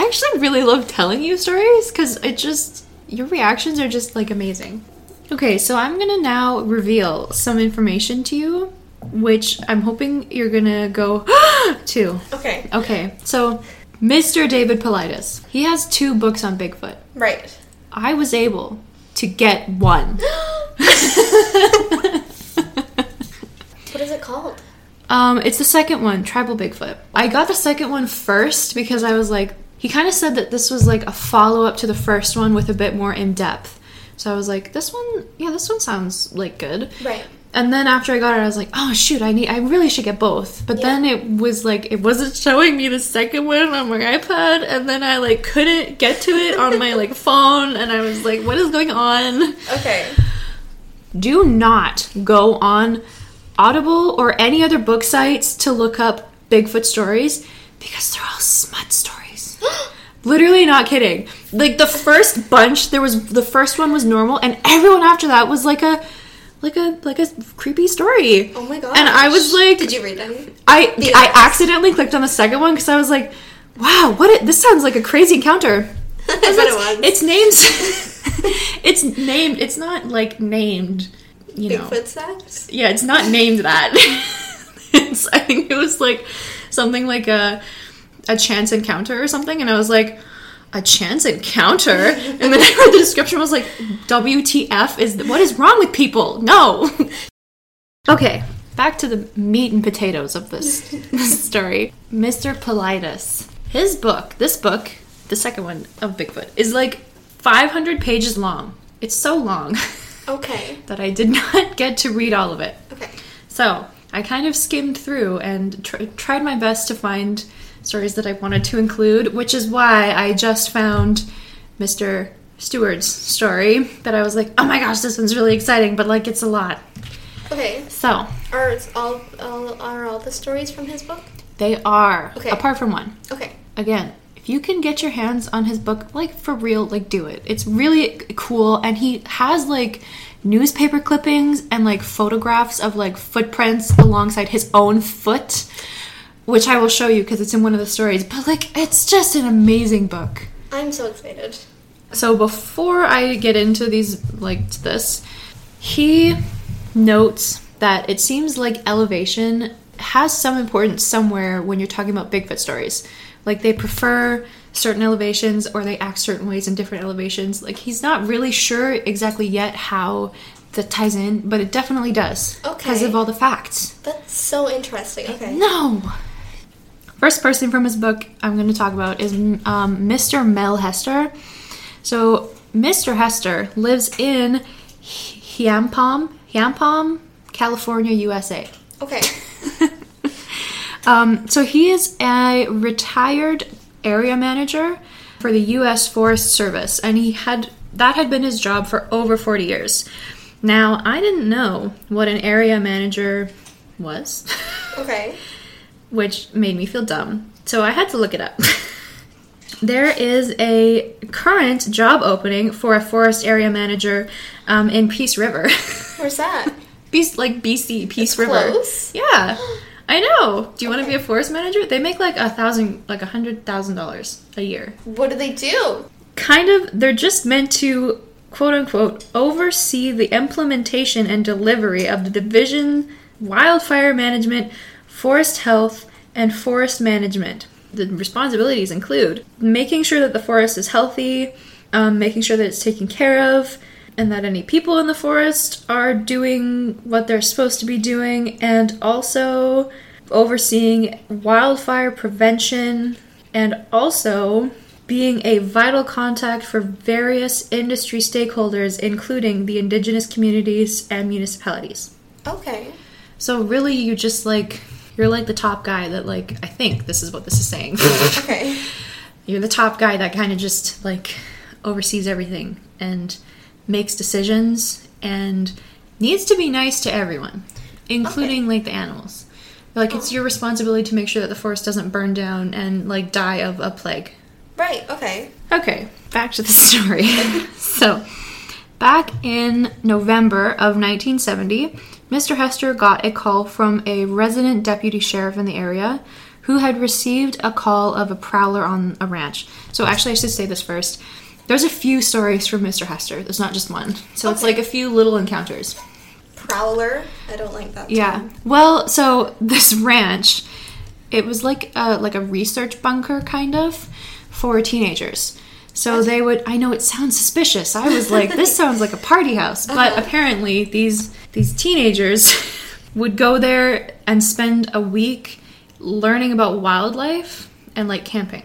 I actually really love telling you stories because it just, your reactions are just like amazing. Okay, so I'm gonna now reveal some information to you, which I'm hoping you're gonna go to. Okay. Okay, so Mr. David Paulides, he has two books on Bigfoot. Right. I was able to get one. What is it called? Um, it's the second one, Tribal Bigfoot. I got the second one first because I was like, he kind of said that this was like a follow up to the first one with a bit more in depth. So I was like, this one, yeah, this one sounds like good. Right. And then after I got it, I was like, oh shoot, I need, I really should get both. But Yeah. then it was like, it wasn't showing me the second one on my iPad, and then I like couldn't get to it on my like phone, and I was like, what is going on? Okay. do not go on Audible or any other book sites to look up Bigfoot stories because they're all smut stories. Literally not kidding. Like the first bunch, there was the first one was normal, and everyone after that was like a like a like a creepy story. Oh my god. And I was like, Did you read any? I The I accidentally clicked on the second one because I was like, wow, what? It, this sounds like a crazy encounter. It. It's named. it's named. It's not like named. You know. Sex? Yeah, it's not named that. it's, I think it was like something like a a chance encounter or something, and I was like, a chance encounter, and then I read the description. I was like, WTF is what is wrong with people? No. okay, back to the meat and potatoes of this, this story. Mr. Paulides, his book, this book, the second one of Bigfoot, is like 500 pages long. It's so long. Okay. that I did not get to read all of it. Okay. So I kind of skimmed through and tr- tried my best to find stories that I wanted to include, which is why I just found Mr. Stewart's story that I was like, oh my gosh, this one's really exciting, but like it's a lot. Okay. So Are all, all are all the stories from his book? they are, Okay. apart from one. Okay. Again, if you can get your hands on his book, like for real, like do it. It's really cool, and he has like newspaper clippings and like photographs of like footprints alongside his own foot. Which I will show you because it's in one of the stories. But like, it's just an amazing book. I'm so excited. So before I get into these, like this, he notes that it seems like elevation has some importance somewhere when you're talking about Bigfoot stories. Like they prefer certain elevations or they act certain ways in different elevations. Like he's not really sure exactly yet how that ties in, but it definitely does Okay. because of all the facts. That's so interesting. Okay. No. First person from his book I'm going to talk about is um, Mr. Mel Hester. So Mr. Hester lives in Hyampom, Hyampom, California, USA. Okay. Um, so he is a retired area manager for the U.S. Forest Service, and he had that had been his job for over 40 years. Now I didn't know what an area manager was. Okay. Which made me feel dumb. So I had to look it up. there is a current job opening for a forest area manager um, in Peace River. Where's that? Peace, like BC, Peace It's River. close? Yeah, I know. Do you want to be a forest manager? They make like a thousand, like a hundred thousand dollars a year. What do they do? Kind of, they're just meant to quote unquote oversee the implementation and delivery of the division wildfire management, forest health, and forest management. The responsibilities include making sure that the forest is healthy, um, making sure that it's taken care of, and that any people in the forest are doing what they're supposed to be doing, and also overseeing wildfire prevention and also being a vital contact for various industry stakeholders, including the indigenous communities and municipalities. Okay. So really, you just like you're like the top guy that like I think this is what this is saying. Okay. you're the top guy that kind of just like oversees everything and makes decisions and needs to be nice to everyone, including like the animals. Like it's your responsibility to make sure that the forest doesn't burn down and like die of a plague. Right. Okay. Okay, back to the story. so, back in November of 1970, Mr. Hester got a call from a resident deputy sheriff in the area who had received a call of a prowler on a ranch. So, actually, I should say this first. There's a few stories from Mr. Hester. There's not just one. So, it's like a few little encounters. Prowler. I don't like that. Yeah. term. Well, so this ranch, it was like a like a research bunker kind of for teenagers. So they would I know it sounds suspicious. I was like this sounds like a party house, but uh-huh. apparently these these teenagers would go there and spend a week learning about wildlife and like camping.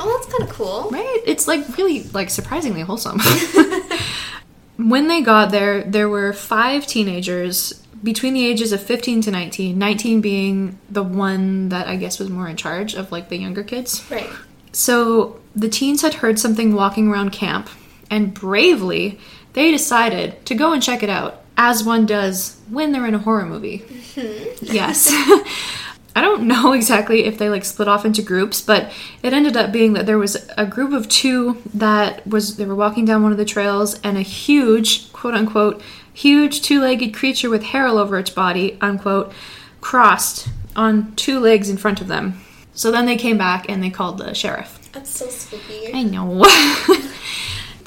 Oh, that's kind of cool. Right? It's like really like surprisingly wholesome. when they got there, there were five teenagers between the ages of 15 to 19, 19 being the one that I guess was more in charge of like the younger kids. Right. So the teens had heard something walking around camp, and bravely, they decided to go and check it out, as one does when they're in a horror movie. Mm-hmm. yes. I don't know exactly if they like split off into groups, but it ended up being that there was a group of two that was they were walking down one of the trails and a huge, quote unquote, huge two-legged creature with hair all over its body, unquote, crossed on two legs in front of them. So then they came back and they called the sheriff. That's so spooky. I know.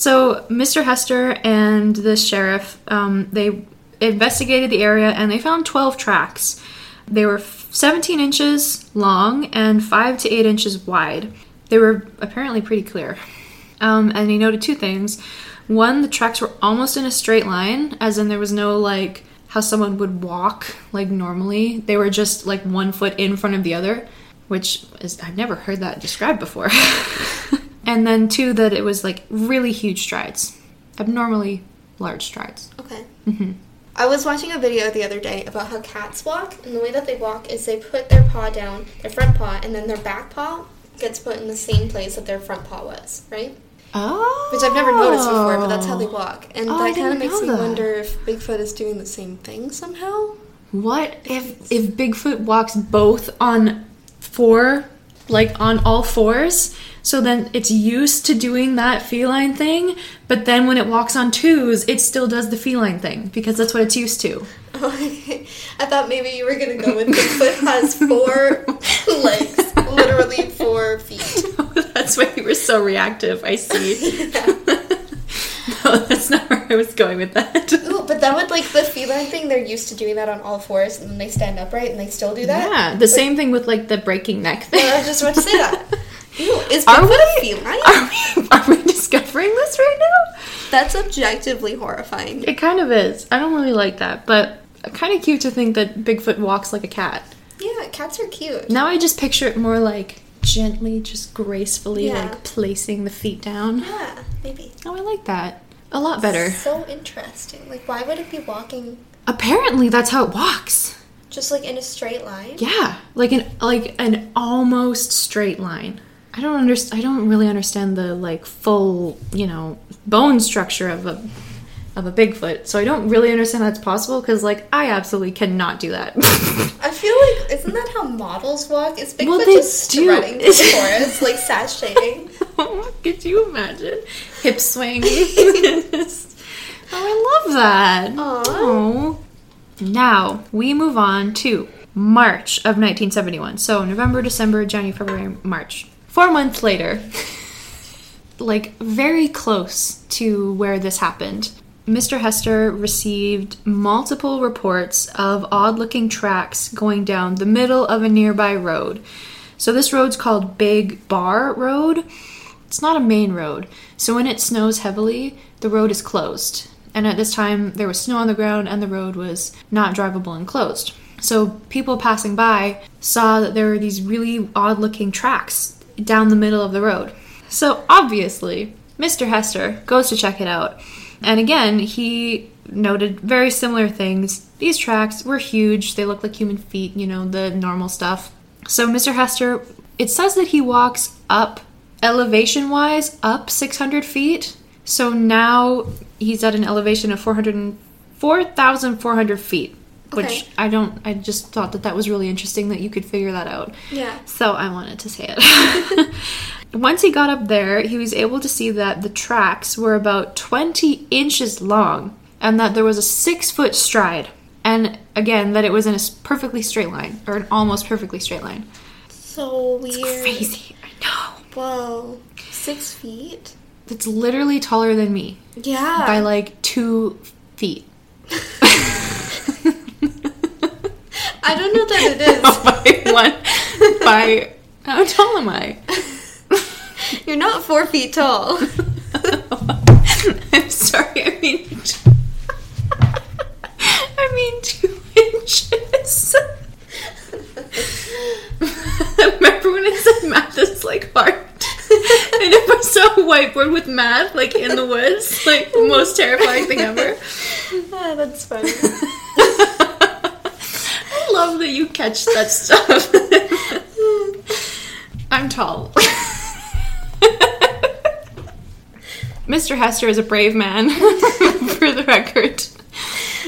so Mr. Hester and the sheriff, um, they investigated the area and they found 12 tracks. They were 17 inches long and 5 to 8 inches wide. They were apparently pretty clear. Um, and he noted two things. One, the tracks were almost in a straight line, as in there was no like how someone would walk like normally. They were just like one foot in front of the other, which is I've never heard that described before. and then two, that it was like really huge strides, abnormally large strides. Okay. Mm-hmm. I was watching a video the other day about how cats walk, and the way that they walk is they put their paw down, their front paw, and then their back paw gets put in the same place that their front paw was, right? Oh, Which I've never noticed before, but that's how they walk. And Oh, that kind of makes me that. wonder if Bigfoot is doing the same thing somehow. What if if Bigfoot walks both on four, like on all fours? So then it's used to doing that feline thing, but then when it walks on twos, it still does the feline thing because that's what it's used to. okay. I thought maybe you were gonna go with Bigfoot has four legs, literally four feet. that's why you were so reactive. I see. no, that's not where I was going with that. Ooh, but that would like the feline thing. They're used to doing that on all fours, and then they stand upright, and they still do that. Yeah, the same thing with like the breaking neck thing. I was just about to say that. Ew, is Are we? feline? Are we? Are we discovering this right now? That's objectively horrifying. It kind of is. I don't really like that, but kind of cute to think that Bigfoot walks like a cat. Yeah, cats are cute. Now I just picture it more like gently, just gracefully, Yeah. like placing the feet down. Yeah, maybe. Oh, I like that. A lot better. So interesting. Like, why would it be walking Apparently, that's how it walks. just like in a straight line? Yeah, like an like an almost straight line. I don't understand. I don't really understand the like full, you know, bone structure of a of a Bigfoot. So I don't really understand that's possible because like I absolutely cannot do that. I feel like isn't that how models walk? Is Bigfoot Well, just do. strutting through the forest, like sashaying? Could you imagine hip swing? oh, I love that. Oh. Now we move on to March of 1971. So November, December, January, February, March. Four months later, like very close to where this happened, Mr. Hester received multiple reports of odd looking tracks going down the middle of a nearby road. So this road's called Big Bar Road. It's not a main road. So when it snows heavily, the road is closed. And at this time, there was snow on the ground and the road was not drivable and closed. So people passing by saw that there were these really odd looking tracks down the middle of the road. So obviously, Mr. Hester goes to check it out. And again, he noted very similar things. These tracks were huge, they looked like human feet, you know, the normal stuff. So Mr. Hester, it says that he walks up, elevation wise, up 600 feet. So now he's at an elevation of 400 4,400 feet. Okay. Which I don't, I just thought that that was really interesting that you could figure that out. Yeah. So I wanted to say it. Once he got up there, he was able to see that the tracks were about 20 inches long and that there was a six foot stride. And again, that it was in a perfectly straight line, or an almost perfectly straight line. So weird. Crazy. I know. Whoa. Six feet? It's literally taller than me Yeah. by like two feet. I don't know that it is. by one. By. How tall am I? You're not four feet tall. I'm sorry, I mean. I mean two inches. Remember when I said math is like hard? and if I saw a whiteboard with math, like in the woods, like the most terrifying thing ever. ah, that's funny. I love that you catch that stuff. I'm tall. Mr. Hester is a brave man, for the record,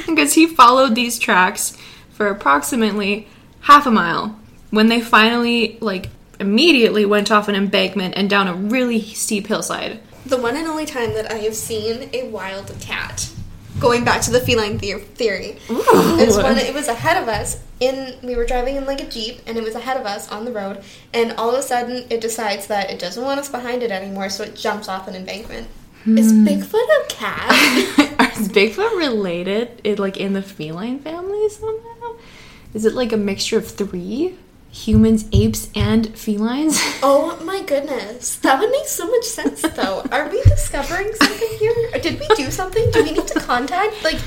because he followed these tracks for approximately half a mile when they finally, like, immediately went off an embankment and down a really steep hillside. The one and only time that I have seen a wild cat. Going back to the feline the- theory. It was when it was ahead of us in we were driving in like a Jeep and it was ahead of us on the road and all of a sudden it decides that it doesn't want us behind it anymore so it jumps off an embankment. Is hmm. Bigfoot a cat? Is Bigfoot related, in, like in the feline family somehow? Is it like a mixture of three humans, apes, and felines? oh my goodness. That would make so much sense though. Are we discovering something here? Or did we do something? Do we need to contact like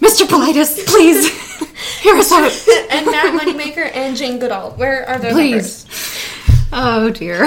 Mr. Paulides, please hear us out, and Matt Moneymaker and Jane Goodall? Where are their please. Oh dear.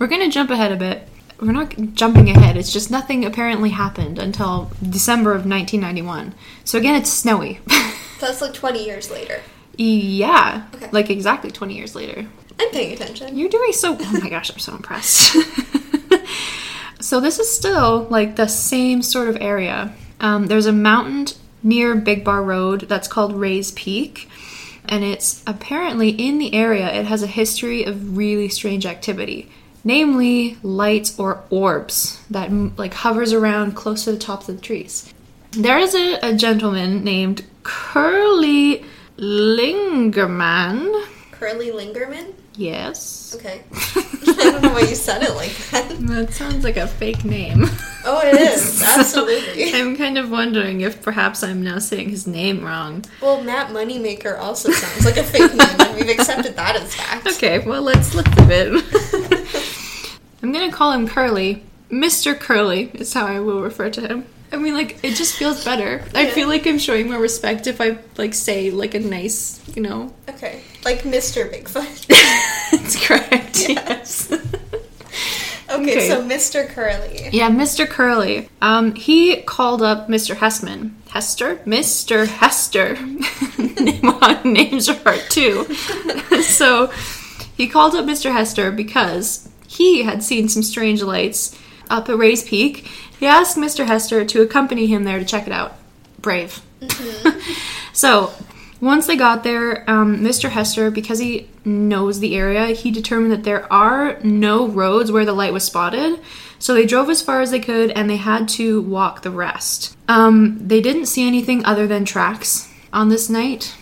We're gonna jump ahead a bit. We're not jumping ahead. It's just nothing apparently happened until December of 1991. So again, it's snowy. That's like 20 years later. yeah, Okay. like exactly 20 years later. I'm paying attention. You're doing so. Oh my gosh, I'm so impressed. so this is still like the same sort of area. Um, there's a mountain near Big Bar Road that's called Ray's Peak, and it's apparently in the area. It has a history of really strange activity, namely lights or orbs that like hovers around close to the tops of the trees. there is a, a gentleman named Curly Lingerman. Curly Lingerman? Yes. Okay. I don't know why you said it like that. That sounds like a fake name. Oh, it is. Absolutely. I'm kind of wondering if perhaps I'm now saying his name wrong. Well, Matt Moneymaker also sounds like a fake name, and we've accepted that as fact. Okay, well let's let's leave it. I'm gonna call him Curly. Mr. Curly is how I will refer to him. I mean, like it just feels better. I feel like I'm showing more respect if I like say like a nice, you know. Okay. Like Mr. Bigfoot. It's correct. Yes. Okay, Okay. so Mr. Curly. Yeah, Mr. Curly. Um, he called up Mr. Hessman. Hester? Mr. Hester. Names are hard too. so he called up Mr. Hester because he had seen some strange lights up at Ray's Peak. He asked Mr. Hester to accompany him there to check it out. Brave. so once they got there, um, Mr. Hester, because he knows the area, he determined that there are no roads where the light was spotted. So they drove as far as they could and they had to walk the rest. Um, they didn't see anything other than tracks on this night.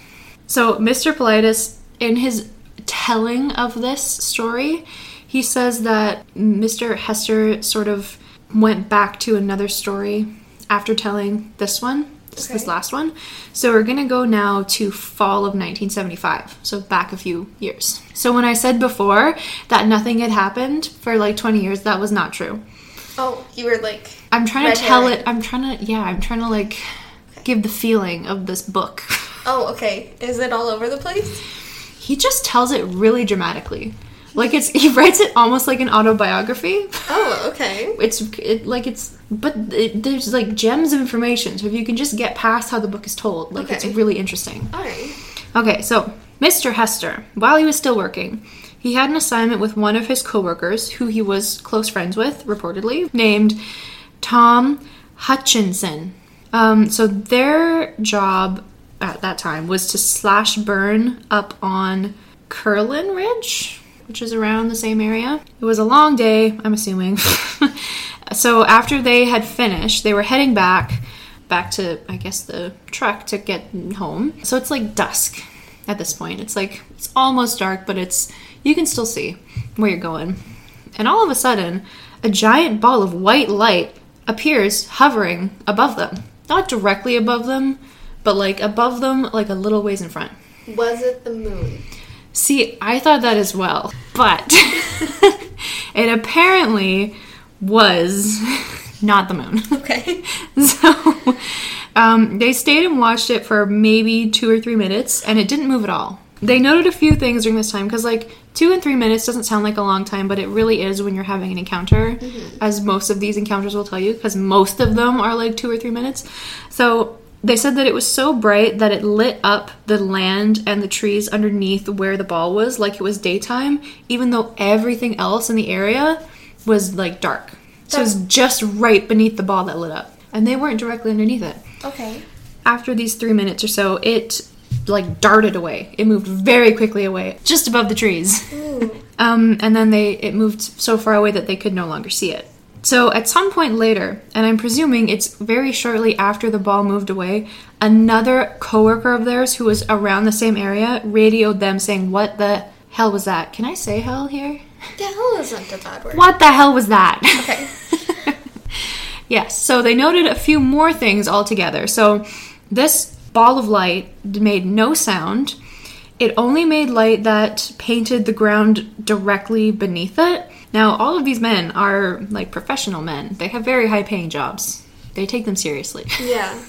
So Mr. Paulides, in his telling of this story, he says that Mr. Hester sort of went back to another story after telling this one, this, this last one. So we're gonna go now to fall of 1975, so back a few years. So when I said before that nothing had happened for like 20 years, that was not true. Oh, you were like. I'm trying to tell it. I'm trying to, yeah, I'm trying to like give the feeling of this book. Oh, okay. Is it all over the place? He just tells it really dramatically. Like it's he writes it almost like an autobiography. Oh, okay. It's it, like it's but it, there's like gems of information. So if you can just get past how the book is told, like it's really interesting. Alright. Okay, so Mr. Hester, while he was still working, he had an assignment with one of his coworkers who he was close friends with, reportedly, named Tom Hutchinson. Um, so their job at that time was to slash burn up on Curlin Ridge, which is around the same area. It was a long day, I'm assuming. so after they had finished, they were heading back back to I guess the truck to get home. So it's like dusk at this point. It's like it's almost dark, but it's you can still see where you're going. And all of a sudden, a giant ball of white light appears hovering above them. Not directly above them, but like above them like a little ways in front. Was it the moon? See, I thought that as well, but it apparently was not the moon. Okay. So um, they stayed and watched it for maybe two or three minutes, and it didn't move at all. They noted a few things during this time because, like, two and three minutes doesn't sound like a long time, but it really is when you're having an encounter, as most of these encounters will tell you, because most of them are like two or three minutes. So they said that it was so bright that it lit up the land and the trees underneath where the ball was, like it was daytime, even though everything else in the area was like dark. So it was just right beneath the ball that lit up. And they weren't directly underneath it. Okay. After these three minutes or so, it like darted away. It moved very quickly away, just above the trees. Um, and then they it moved so far away that they could no longer see it. So at some point later, and I'm presuming it's very shortly after the ball moved away, another coworker of theirs who was around the same area radioed them saying, "What the hell was that? Can I say hell here? The hell isn't a bad word. What the hell was that?" Okay. Yes, so they noted a few more things altogether. So this ball of light made no sound. It only made light that painted the ground directly beneath it. Now, all of these men are like professional men. They have very high paying jobs. They take them seriously. Yeah.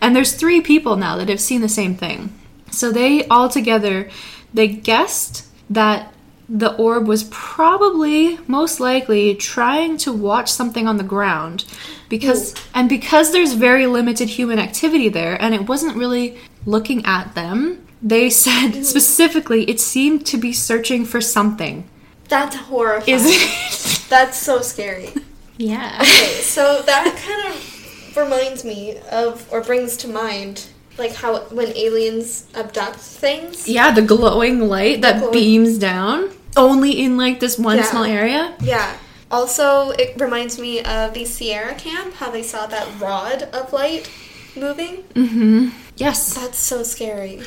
and there's three people now that have seen the same thing. So they all together they guessed that the orb was probably most likely trying to watch something on the ground because and because there's very limited human activity there and it wasn't really looking at them. They said specifically it seemed to be searching for something. That's horrifying. Is it? That's so scary. yeah. Okay, so that kind of reminds me of, or brings to mind, like how when aliens abduct things. Yeah, the glowing light that glowing- beams down only in like this one Yeah. small area. Yeah. Also, it reminds me of the Sierra camp, how they saw that rod of light moving. Mm-hmm. Yes. That's so scary.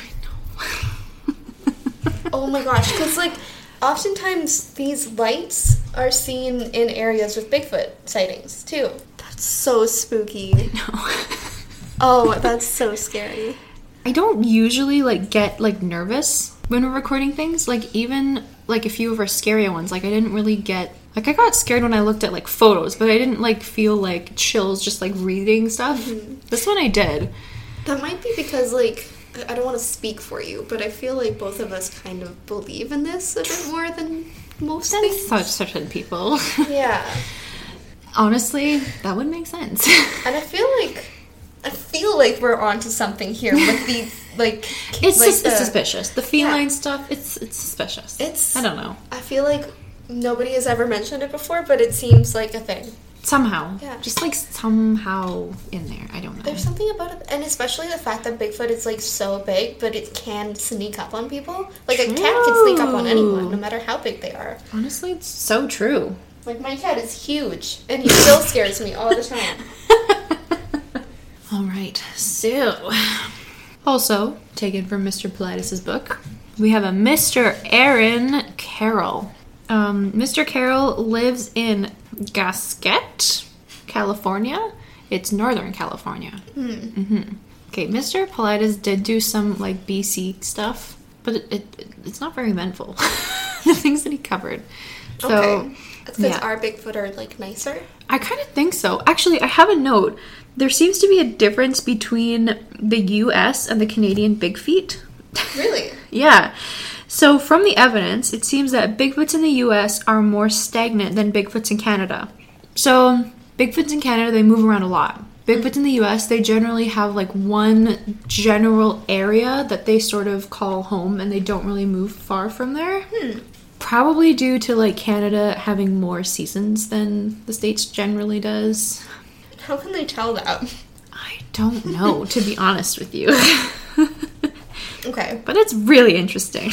Oh my gosh, because like oftentimes these lights are seen in areas with Bigfoot sightings too. That's so spooky. No. Oh, that's so scary. I don't usually like get like nervous when we're recording things. Like even like a few of our scarier ones, like I didn't really get like I got scared when I looked at like photos, but I didn't like feel like chills just like reading stuff. Mm-hmm. This one I did. That might be because like I don't want to speak for you, but I feel like both of us kind of believe in this a bit more than most Than things. such certain people. Yeah. Honestly, that would make sense. And I feel like I feel like we're onto something here with the like It's like sus- the- it's suspicious. The feline Yeah. stuff, it's it's suspicious. It's I don't know. I feel like nobody has ever mentioned it before, but it seems like a thing. Somehow. Yeah. Just like somehow in there. I don't know. There's something about it, and especially the fact that Bigfoot is like so big, but it can sneak up on people. Like a cat can sneak up on anyone, no matter how big they are. Honestly, it's so true. Like my cat is huge, and he still scares me all the time. All right, so also taken from Mr. Paulides' book, we have a Mr. Aaron Carroll. Um, Mr. Carroll lives in Gasquet, California. It's Northern California. hmm Okay, Mr. Paulides did do some like BC stuff, but it, it it's not very eventful. the things that he covered. So okay, because yeah. our Bigfoot are like nicer. I kind of think so. Actually, I have a note. There seems to be a difference between the US and the Canadian Big Feet. Really? yeah. So, from the evidence, it seems that Bigfoots in the US are more stagnant than Bigfoots in Canada. So, Bigfoots in Canada, they move around a lot. Bigfoots in the US, they generally have like one general area that they sort of call home and they don't really move far from there. Hmm. Probably due to like Canada having more seasons than the States generally does. How can they tell that? I don't know, to be honest with you. Okay. but it's really interesting.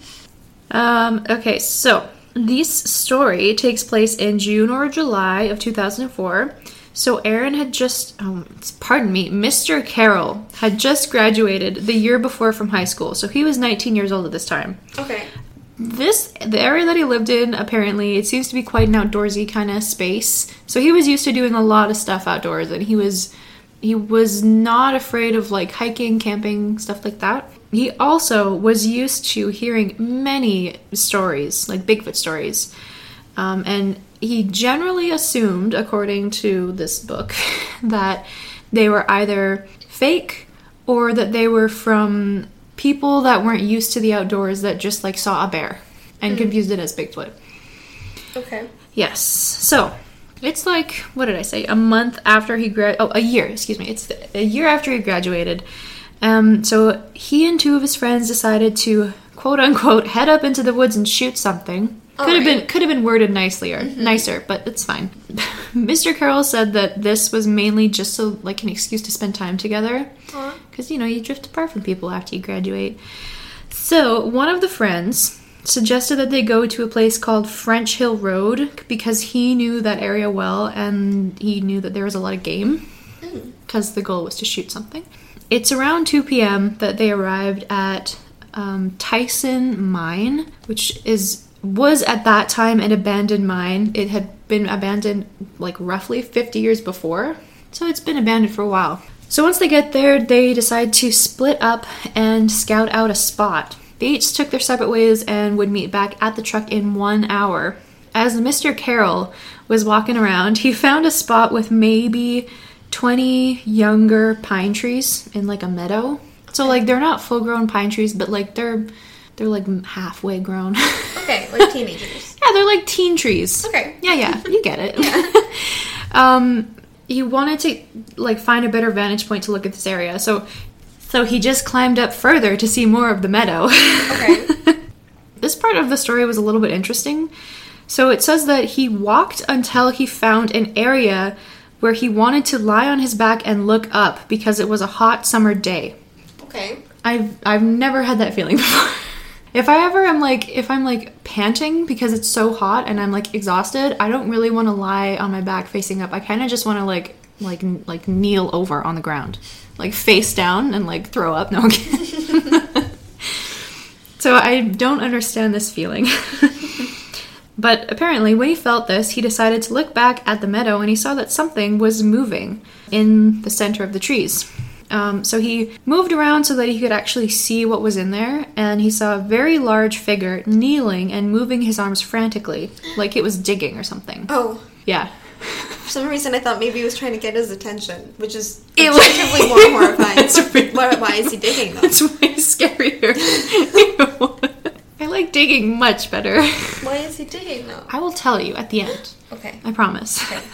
um, okay, so this story takes place in June or July of 2004. So Aaron had just, um, pardon me, Mr. Carroll had just graduated the year before from high school. So he was 19 years old at this time. Okay. This the area that he lived in apparently it seems to be quite an outdoorsy kind of space. So he was used to doing a lot of stuff outdoors and he was he was not afraid of like hiking, camping, stuff like that. He also was used to hearing many stories, like Bigfoot stories. Um, and he generally assumed, according to this book, that they were either fake or that they were from people that weren't used to the outdoors that just like saw a bear and confused it as Bigfoot. Okay. Yes. So it's like what did I say? A month after he grad. Oh, a year. Excuse me. It's a year after he graduated. Um. So he and two of his friends decided to quote unquote head up into the woods and shoot something. Could have been could have been worded nicely or nicer, but it's fine. Mr. Carroll said that this was mainly just so like an excuse to spend time together because you know you drift apart from people after you graduate. So one of the friends suggested that they go to a place called French Hill Road because he knew that area well and he knew that there was a lot of game because the goal was to shoot something. It's around 2 p.m. that they arrived at um, Tyson Mine, which is was at that time an abandoned mine. It had been abandoned like roughly 50 years before, so it's been abandoned for a while. So once they get there, they decide to split up and scout out a spot. They each took their separate ways and would meet back at the truck in one hour. As Mr. Carroll was walking around, he found a spot with maybe 20 younger pine trees in like a meadow. So like they're not full grown pine trees, but like they're they're like halfway grown. Okay, like teenagers. yeah, they're like teen trees. Okay. Yeah, yeah, you get it. Yeah. um, he wanted to like find a better vantage point to look at this area, so so he just climbed up further to see more of the meadow. Okay. this part of the story was a little bit interesting. So it says that he walked until he found an area where he wanted to lie on his back and look up because it was a hot summer day. Okay. I've I've never had that feeling before. If I ever am like, if I'm like panting because it's so hot and I'm like exhausted, I don't really want to lie on my back facing up. I kind of just want to like, like, like kneel over on the ground, like face down and like throw up. No, so I don't understand this feeling. But apparently, when he felt this, he decided to look back at the meadow and he saw that something was moving in the center of the trees. Um, so he moved around so that he could actually see what was in there, and he saw a very large figure kneeling and moving his arms frantically, like it was digging or something. Oh, Yeah. For some reason I thought maybe he was trying to get his attention, which is It was- objectively more horrifying. It's really- why, why is he digging though? It's way scarier. I like digging much better. Why is he digging though? I will tell you at the end. Okay. I promise. Okay.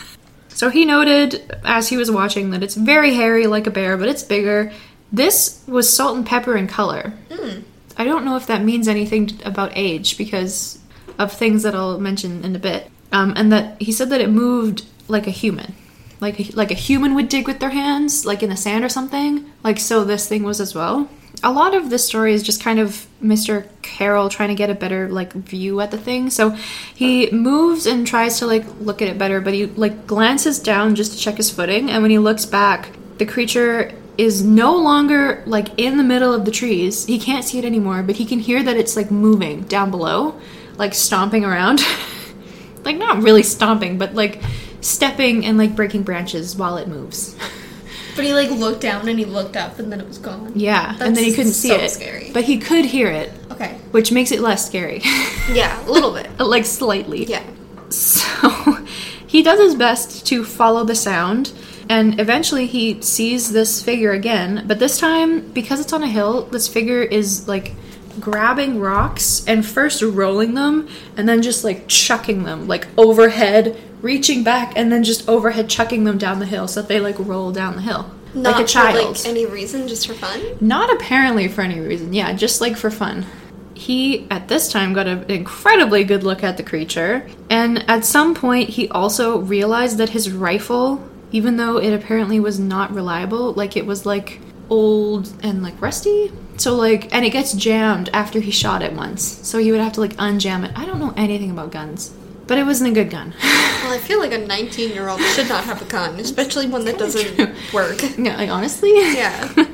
So he noted as he was watching that it's very hairy like a bear, but it's bigger. This was salt and pepper in color. Hmm. I don't know if that means anything about age because of things that I'll mention in a bit. Um, and that he said that it moved like a human, like like a human would dig with their hands, like in the sand or something. Like so, this thing was as well. A lot of this story is just kind of Mr. Carroll trying to get a better like view at the thing. So he moves and tries to like look at it better, but he like glances down just to check his footing, and when he looks back, the creature is no longer like in the middle of the trees. He can't see it anymore, but he can hear that it's like moving down below, like stomping around. like not really stomping, but like stepping and like breaking branches while it moves. But he like looked down and he looked up and then it was gone. Yeah, and then he couldn't see so it. scary. But he could hear it, Okay. which makes it less scary. Yeah, a little bit. like slightly. Yeah. So he does his best to follow the sound, and eventually he sees this figure again. But this time, because it's on a hill, this figure is like grabbing rocks and first rolling them, and then just like chucking them like overhead, reaching back, and then just overhead chucking them down the hill so that they like roll down the hill. Not like a child. for like any reason, just for fun. Not apparently for any reason. Yeah, just like for fun. He, at this time, got an incredibly good look at the creature, and at some point, he also realized that his rifle, even though it apparently was not reliable, like it was like old and like rusty. So, like, and it gets jammed after he shot it once. So he would have to like unjam it. I don't know anything about guns, but it wasn't a good gun. Well, I feel like a 19 year old should not have a gun, especially one that doesn't work. yeah, like, honestly? Yeah.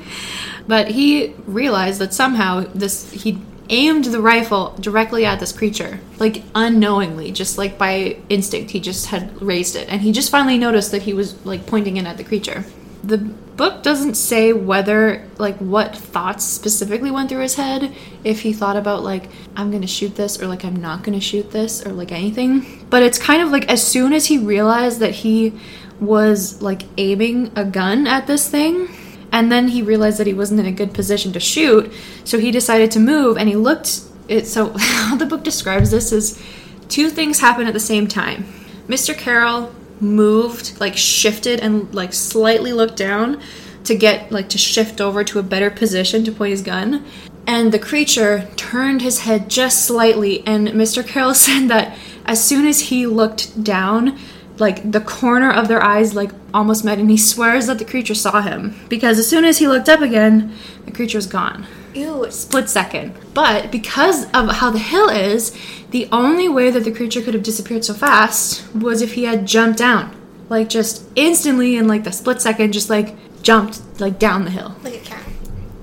But he realized that somehow this he aimed the rifle directly at this creature, like unknowingly, just like by instinct. He just had raised it, and he just finally noticed that he was like pointing in at the creature. The book doesn't say whether like what thoughts specifically went through his head, if he thought about like I'm to shoot this or like I'm not to shoot this or like anything. But it's kind of like as soon as he realized that he was like aiming a gun at this thing, and then he realized that he wasn't in a good position to shoot, so he decided to move and he looked it so how the book describes this is two things happen at the same time. Mr. Carroll moved, like shifted and like slightly looked down to get like to shift over to a better position to point his gun. And the creature turned his head just slightly and Mr. Carroll said that as soon as he looked down, like the corner of their eyes like almost met and he swears that the creature saw him because as soon as he looked up again the creature was gone Ew. split second but because of how the hill is the only way that the creature could have disappeared so fast was if he had jumped down like just instantly in like the split second just like jumped like down the hill Like a cat.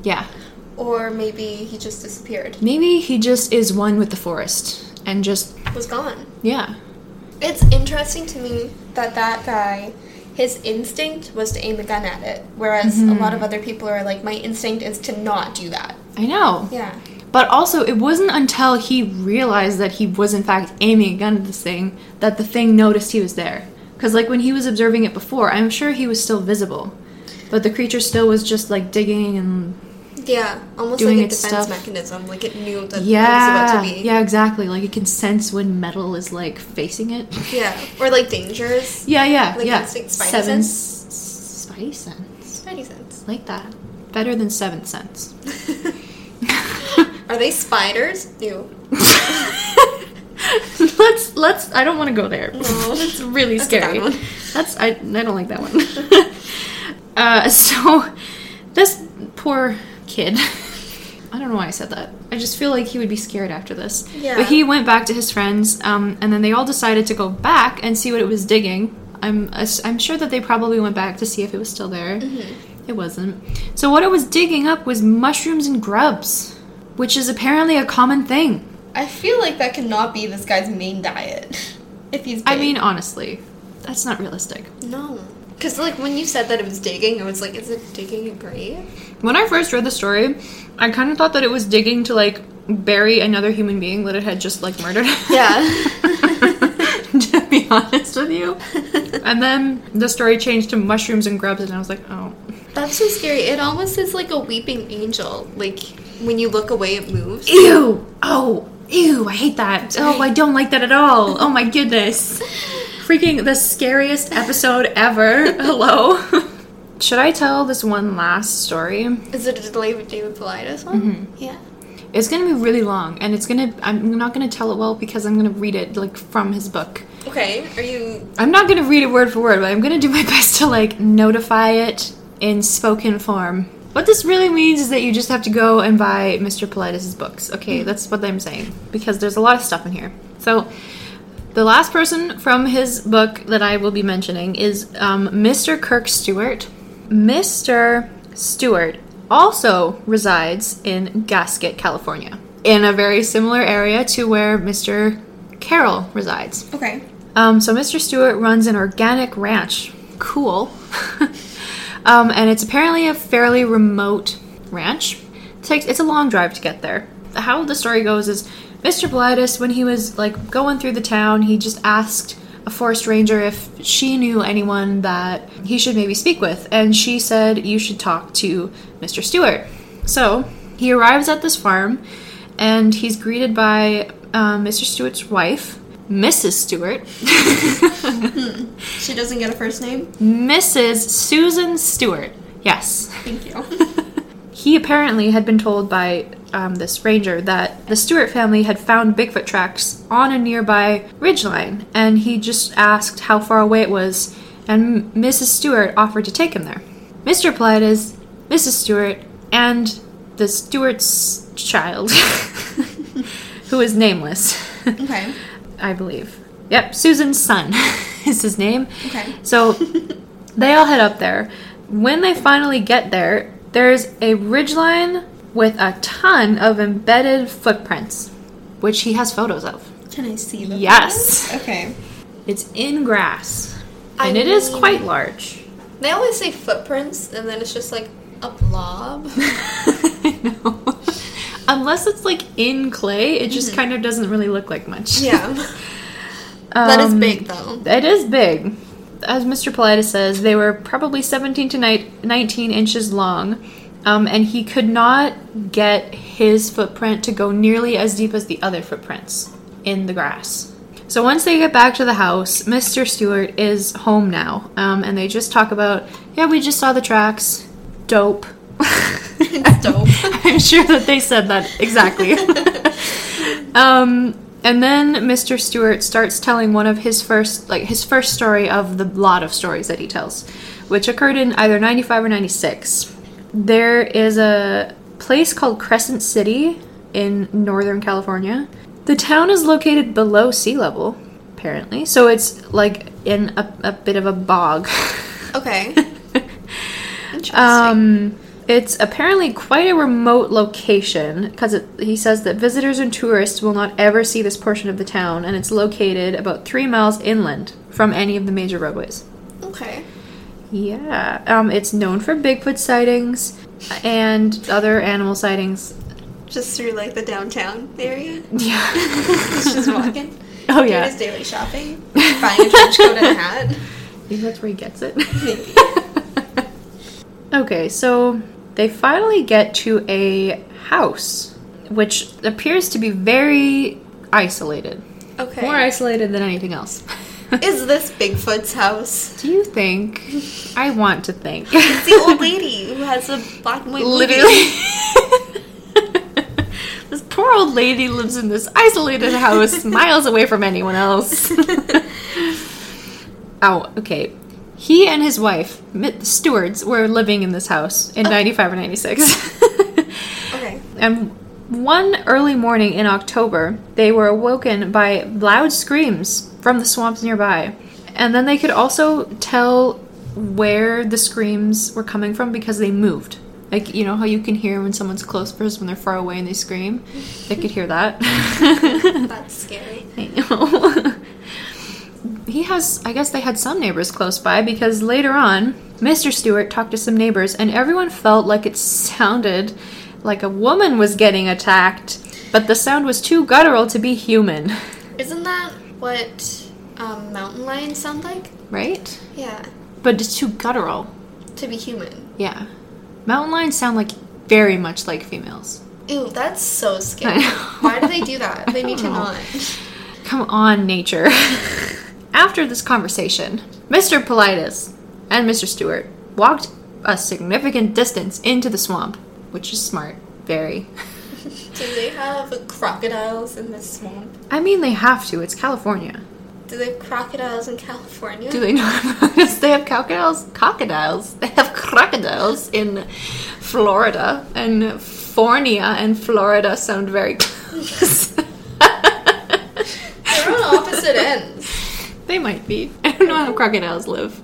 yeah Or maybe he just disappeared. maybe he just is one with the forest and just Was gone. yeah It's interesting to me that that guy, his instinct was to aim a gun at it, whereas a lot of mm-hmm. other people are like, my instinct is to not do that. i know Yeah. But also, it wasn't until he realized that he was in fact aiming a gun at this thing that the thing noticed he was there. Because, like, when he was observing it before, I'm sure he was still visible. But the creature still was just, like, digging and. Yeah, almost Doing like a defense stuff. mechanism. Like it knew that Yeah. it was about to be. Yeah, exactly. Like, it can sense when metal is, like, facing it. Yeah. Or like dangerous. Yeah, yeah, Like yeah. instinct, spidey Seven sense? Spidey sense. Spidey sense. Like that. Better than seventh sense. Are they spiders? Ew. let's let's i don't want to go there No. that's really That's scary one. that's I, I don't like that one uh so this poor kid I don't know why I said that. I just feel like he would be scared after this. Yeah. But he went back to his friends, um, and then they all decided to go back and see what it was digging. I'm I'm sure that they probably went back to see if it was still there. It wasn't. So what it was digging up was mushrooms and grubs, which is apparently a common thing. I feel like that cannot be this guy's main diet. If he's I mean, honestly, that's not realistic. no. Because, like, when you said that it was digging, I was like, is it digging a grave? When I first read the story, I kind of thought that it was digging to like bury another human being that it had just like murdered. Yeah. to be honest with you. And then the story changed to mushrooms and grubs, and I was like, oh. That's so scary. It almost is like a weeping angel. Like, when you look away, it moves. Ew! Oh, ew, I hate that. Oh, I don't like that at all. Oh my goodness. Freaking the scariest episode ever. Hello. Should I tell this one last story? Is it a delay with David Paulides one? Mm-hmm. Yeah. It's gonna be really long, and it's gonna. I'm not gonna tell it well because I'm gonna read it like from his book. Okay. Are you. I'm not gonna read it word for word, but I'm gonna do my best to like notify it in spoken form. What this really means is that you just have to go and buy Mr. Paulides' books. Okay, that's what I'm saying because there's a lot of stuff in here. So, the last person from his book that I will be mentioning is um, Mr. Kirk Stewart. Mr. Stewart also resides in Gasquet, California, in a very similar area to where Mr. Carroll resides. Okay. Um, so Mr. Stewart runs an organic ranch. Cool. um, and it's apparently a fairly remote ranch. It takes it's a long drive to get there. How the story goes is Mr. Paulides, when he was like going through the town, he just asked a forest ranger if she knew anyone that he should maybe speak with, and she said you should talk to Mr. Stewart. So he arrives at this farm, and he's greeted by um, Mr. Stewart's wife, Mrs. Stewart, She doesn't get a first name? Mrs. Susan Stewart. Yes. Thank you. He apparently had been told by um, this ranger that the Stewart family had found Bigfoot tracks on a nearby ridgeline, and he just asked how far away it was, and Mrs. Stewart offered to take him there. Mr. Paulides, Mrs. Stewart, and the Stewart's child, who is nameless, okay. I believe. Yep, Susan's son is his name. Okay. So they all head up there. When they finally get there, there's a ridgeline with a ton of embedded footprints, which he has photos of. Can I see them? Yes. Okay. It's in grass, I and it is mean- quite large. They always say footprints, and then it's just like a blob. Unless it's like in clay, it just kind of doesn't really look like much. Yeah. that is Um, big, though. It is big. As Mr. Paulides says, they were probably 17 to ni- 19 inches long, um, and he could not get his footprint to go nearly as deep as the other footprints in the grass. So once they get back to the house, Mr. Stewart is home now, um, and they just talk about, yeah, we just saw the tracks. Dope. It's dope. I'm sure that they said that exactly. um, and then Mr. Stewart starts telling one of his first, like his first story of the lot of stories that he tells, which occurred in either 95 or 96. There is a place called Crescent City in Northern California. The town is located below sea level, apparently, so it's like in a, a bit of a bog. Okay. Interesting. Um, it's apparently quite a remote location because he says that visitors and tourists will not ever see this portion of the town, and it's located about three miles inland from any of the major roadways. okay. Yeah, um, it's known for Bigfoot sightings and other animal sightings. Just through like the downtown area. Yeah. He's just walking. oh Doing yeah. his daily shopping. Buying a trench coat and a hat. Maybe that's where he gets it. Maybe. Okay, so they finally get to a house, which appears to be very isolated. Okay. More isolated than anything else. Is this Bigfoot's house? Do you think? I want to think. It's the old lady who has a black and white. Literally. this poor old lady lives in this isolated house miles away from anyone else. oh, okay. He and his wife, Stewards, were living in this house in 95 or 96. Okay. And one early morning in October, they were awoken by loud screams from the swamps nearby. And then they could also tell where the screams were coming from because they moved. Like, you know how you can hear when someone's close versus when they're far away and they scream? They could hear that. That's scary. I know. He has, I guess they had some neighbors close by because later on, Mr. Stewart talked to some neighbors and everyone felt like it sounded like a woman was getting attacked, but the sound was too guttural to be human, Isn't that what um, mountain lions sound like? right? Yeah, But it's too guttural. to be human. Yeah. Mountain lions sound like very much like females. Ew, that's so scary. Why do they do that? They need to know. not. Come on, nature. After this conversation, Mr. Paulides and Mr. Stewart walked a significant distance into the swamp, which is smart. Very. Do they have crocodiles in this swamp? I mean, they have to. It's California. Do they have crocodiles in California? Do they not? yes, they have crocodiles. Crocodiles. They have crocodiles in Florida, and Fornia and Florida sound very close. They're on opposite ends. They might be. I don't know how crocodiles live.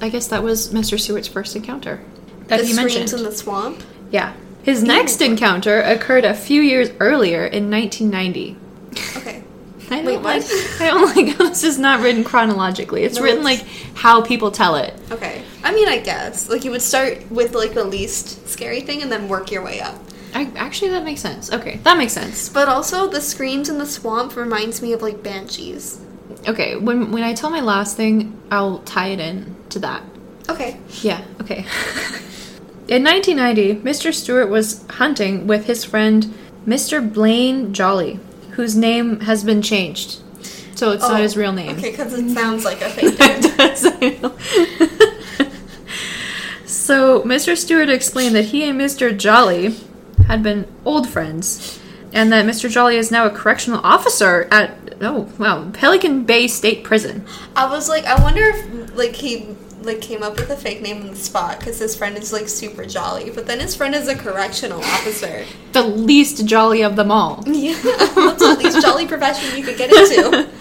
I guess that was Mr. Stewart's first encounter that the he screams mentioned. in the swamp. Yeah. His next encounter occurred a few years earlier in 1990. Okay. I don't Wait, like. what? I don't like how this is not written chronologically. It's No, written it's- like how people tell it. Okay. I mean, I guess like you would start with like the least scary thing and then work your way up. I, actually, that makes sense. Okay, that makes sense. But also, the screams in the swamp reminds me of like banshees. Okay, when when I tell my last thing, I'll tie it in to that. Okay. Yeah, okay. in 1990, Mr. Stewart was hunting with his friend Mr. Blaine Jolly, whose name has been changed. So it's not Oh, his real name. Okay, because it sounds like a fake name. It does, I so, Mr. Stewart explained that he and Mr. Jolly had been old friends, and that Mr. Jolly is now a correctional officer at, oh, wow, Pelican Bay State Prison. I was like, I wonder if like he like came up with a fake name on the spot because his friend is like super jolly, but then his friend is a correctional officer. The least jolly of them all. Yeah, that's the least jolly profession you could get into.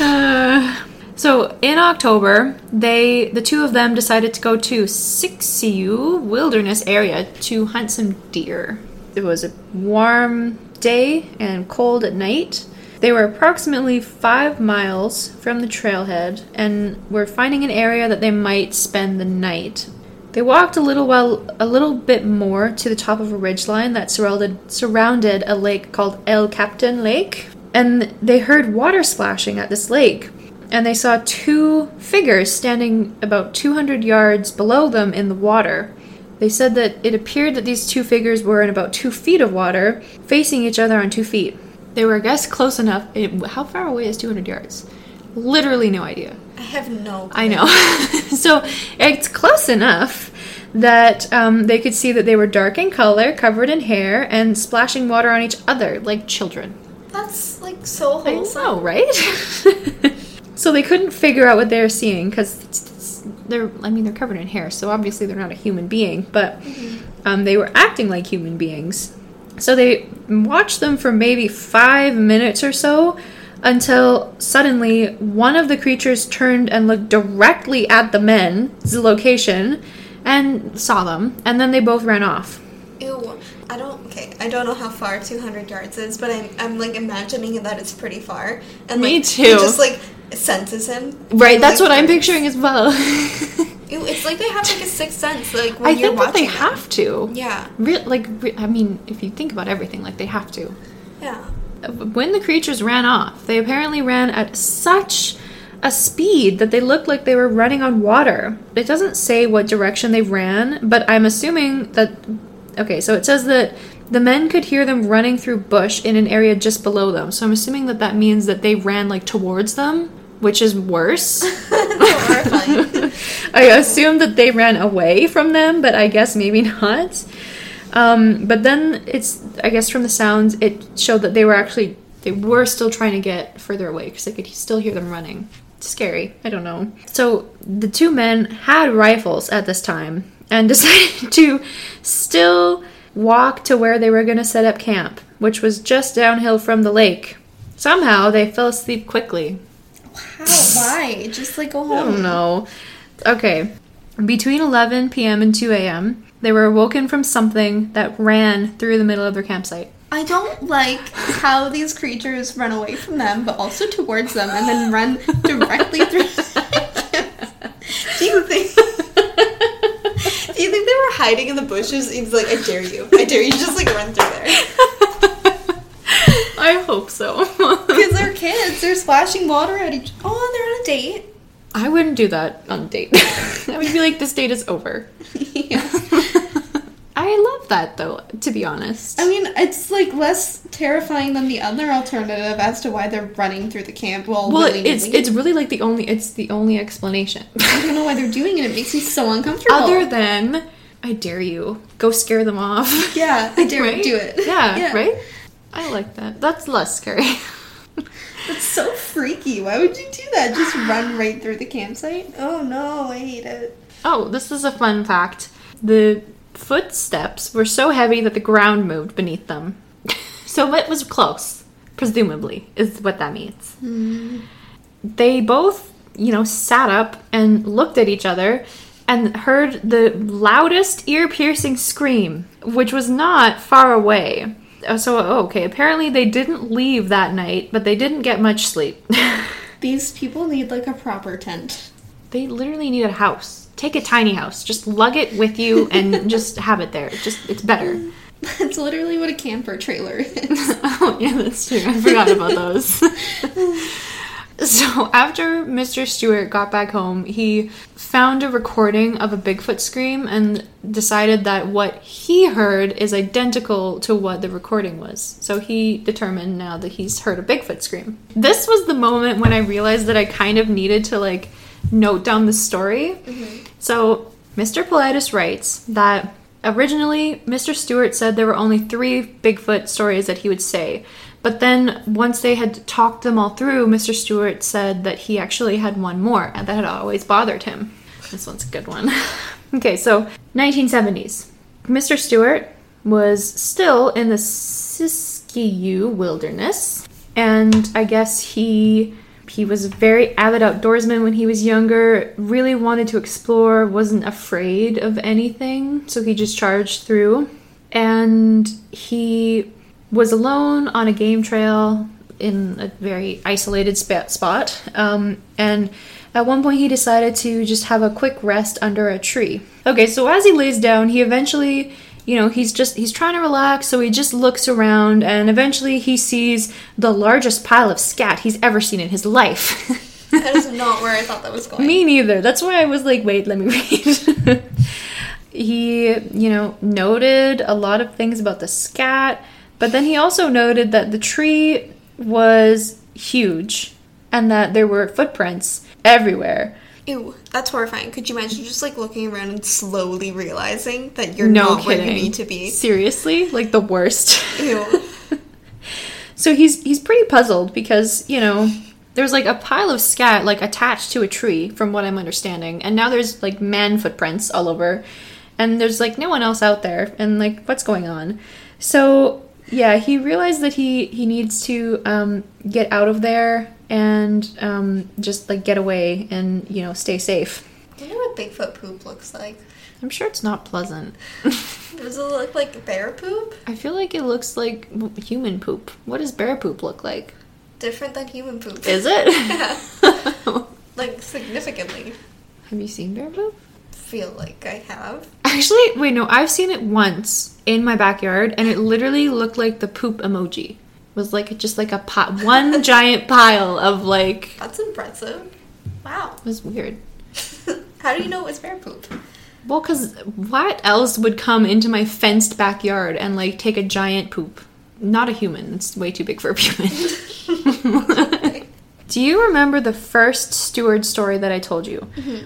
Uh, so in October, they the two of them decided to go to Siskiyou Wilderness area to hunt some deer. It was a warm day and cold at night. They were approximately five miles from the trailhead and were finding an area that they might spend the night. They walked a little while, a little bit more to the top of a ridgeline that surrounded surrounded a lake called El Captain Lake, and they heard water splashing at this lake. And they saw two figures standing about 200 yards below them in the water. They said that it appeared that these two figures were in about two feet of water, facing each other on two feet. They were, I guess, close enough. It, how far away is 200 yards? Literally no idea. I have no. I know. so it's close enough that um, they could see that they were dark in color, covered in hair, and splashing water on each other like children. That's like so I know, right? so they couldn't figure out what they were seeing because they're, I mean, they're covered in hair, so obviously they're not a human being, but um, they were acting like human beings. So they watched them for maybe five minutes or so until suddenly one of the creatures turned and looked directly at the men's location and saw them, and then they both ran off. Ew. I don't. Okay, I don't know how far 200 yards is, but I'm, I'm like imagining that it's pretty far. And Me too. Just like senses him. Right, that's what I'm picturing as well. It's like they have like a sixth sense. Like when I you're think that they them. have to. Yeah. Re- like, re- I mean, if you think about everything, like they have to. Yeah. When the creatures ran off, they apparently ran at such a speed that they looked like they were running on water. It doesn't say what direction they ran, but I'm assuming that. Okay, so it says that the men could hear them running through bush in an area just below them. So I'm assuming that that means that they ran like towards them, which is worse. I assumed that they ran away from them, but I guess maybe not. Um, but then it's, I guess from the sounds, it showed that they were actually, they were still trying to get further away because they could still hear them running. Scary. I don't know. So the two men had rifles at this time and decided to still walk to where they were going to set up camp, which was just downhill from the lake. Somehow they fell asleep quickly. How? Why? Just like go I home. don't know. Okay. Between 11 p.m. and 2 a.m., they were awoken from something that ran through the middle of their campsite. I don't like how these creatures run away from them, but also towards them, and then run directly through. Do you think? Do you think they were hiding in the bushes? He's like, I dare you. I dare you. Just like run through there. I hope so. Because they're kids. They're splashing water at each. Oh, they're on a date. I wouldn't do that on a date. I would be like, this date is over. yeah. I love that though, to be honest. I mean, it's like less terrifying than the other alternative as to why they're running through the camp. Well, well, willy-nilly. it's it's really like the only it's the only explanation. I don't know why they're doing it. It makes me so uncomfortable. Other than I dare you, go scare them off. yeah, I dare Right? do it. Yeah, right? I like that. That's less scary. That's so freaky. Why would you do that? Just run right through the campsite? Oh no, I hate it. Oh, this is a fun fact. The footsteps were so heavy that the ground moved beneath them. so it was close, presumably, is what that means. Hmm. They both, you know, sat up and looked at each other and heard the loudest ear piercing scream, which was not far away. Uh, So, oh, okay, apparently they didn't leave that night, but they didn't get much sleep. These people need like a proper tent. They literally need a house. Take a tiny house. Just lug it with you and just have it there. Just it's better. That's literally what a camper trailer is. oh yeah, that's true. I forgot about those. so after Mr. Stewart got back home, he found a recording of a Bigfoot scream and decided that what he heard is identical to what the recording was. So he determined now that he's heard a Bigfoot scream. This was the moment when I realized that I kind of needed to like note down the story. Mm-hmm. So Mr. Paulides writes that originally Mr. Stewart said there were only three Bigfoot stories that he would say. But then once they had talked them all through, Mr. Stewart said that he actually had one more and that had always bothered him. This one's a good one. okay, so 1970s. Mr. Stewart was still in the Siskiyou wilderness and I guess he he was a very avid outdoorsman when he was younger, really wanted to explore, wasn't afraid of anything, so he just charged through. And he was alone on a game trail in a very isolated spot. Um, and at one point, he decided to just have a quick rest under a tree. Okay, so as he lays down, he eventually you know he's just he's trying to relax so he just looks around and eventually he sees the largest pile of scat he's ever seen in his life that is not where I thought that was going. me neither that's why i was like wait let me read he you know noted a lot of things about the scat but then he also noted that the tree was huge and that there were footprints everywhere Ew, that's horrifying. Could you imagine just like looking around and slowly realizing that you're no not kidding where you need to be? seriously like the worst Ew. So he's he's pretty puzzled because you know there's like a pile of scat like attached to a tree from what I'm understanding, and now there's like man footprints all over, and there's like no one else out there, and like what's going on? So yeah, he realized that he he needs to um, get out of there and um, just like get away and you know stay safe. I wonder what Bigfoot poop looks like. I'm sure it's not pleasant. Does it look like bear poop? I feel like it looks like human poop. What does bear poop look like? Different than human poop. Is it? like significantly. Have you seen bear poop? Feel like I have. Actually, wait, no, I've seen it once in my backyard, and it literally looked like the poop emoji. It was like just like a pot, one giant pile of like. That's impressive. Wow. It was weird. How do you know it was bear poop? Well, because what else would come into my fenced backyard and like take a giant poop? Not a human. It's way too big for a human. Do you remember the first Stewart story that I told you?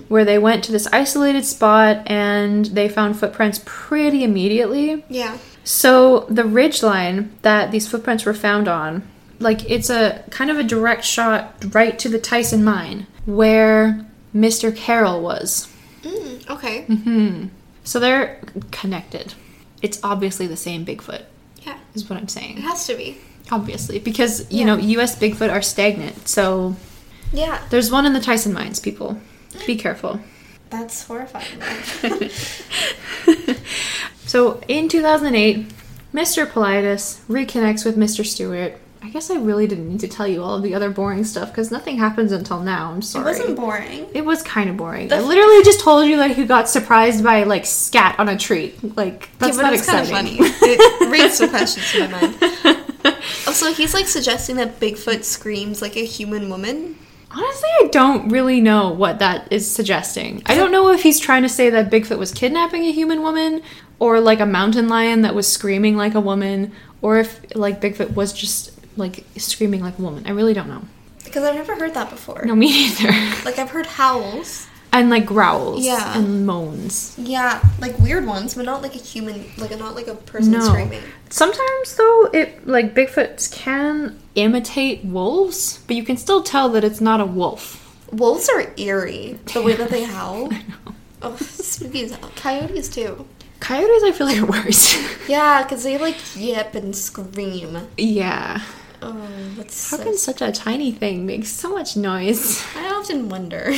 Where they went to this isolated spot and they found footprints pretty immediately? Yeah. So the ridge line that these footprints were found on, like it's a kind of a direct shot right to the Tyson mine where Mr. Carroll was. Mm, okay. Hmm. So they're connected. it's obviously the same Bigfoot. Yeah. Is what I'm saying. It has to be. Obviously, because you Yeah. know U.S. Bigfoot are stagnant, so Yeah. there's one in the Tyson mines. People, be careful. That's horrifying. So in 2008, Mr. Paulides reconnects with Mr. Stewart. I guess I really didn't need to tell you all of the other boring stuff because nothing happens until now. I'm sorry. it wasn't boring. It was kind of boring. The- I literally just told you that he got surprised by like scat on a tree. Like that's yeah, not it's kind of exciting. funny. It raised some questions in my mind. Also, he's like suggesting that Bigfoot screams like a human woman. Honestly, I don't really know what that is suggesting. I don't know if he's trying to say that Bigfoot was kidnapping a human woman, or like a mountain lion that was screaming like a woman, or if like Bigfoot was just like screaming like a woman. I really don't know. Because I've never heard that before. No, me neither. Like I've heard howls. And like growls. Yeah. And moans. Yeah, like weird ones, but not like a human, like not like a person No. screaming. Sometimes though, it like Bigfoots can imitate wolves, but you can still tell that it's not a wolf. Wolves are eerie. The way that they howl. Oh, spooky as hell. Coyotes too. Coyotes, I feel like are worse. Yeah, because they like yip and scream. yeah. Oh, that's How so. can such a tiny thing make so much noise? I often wonder.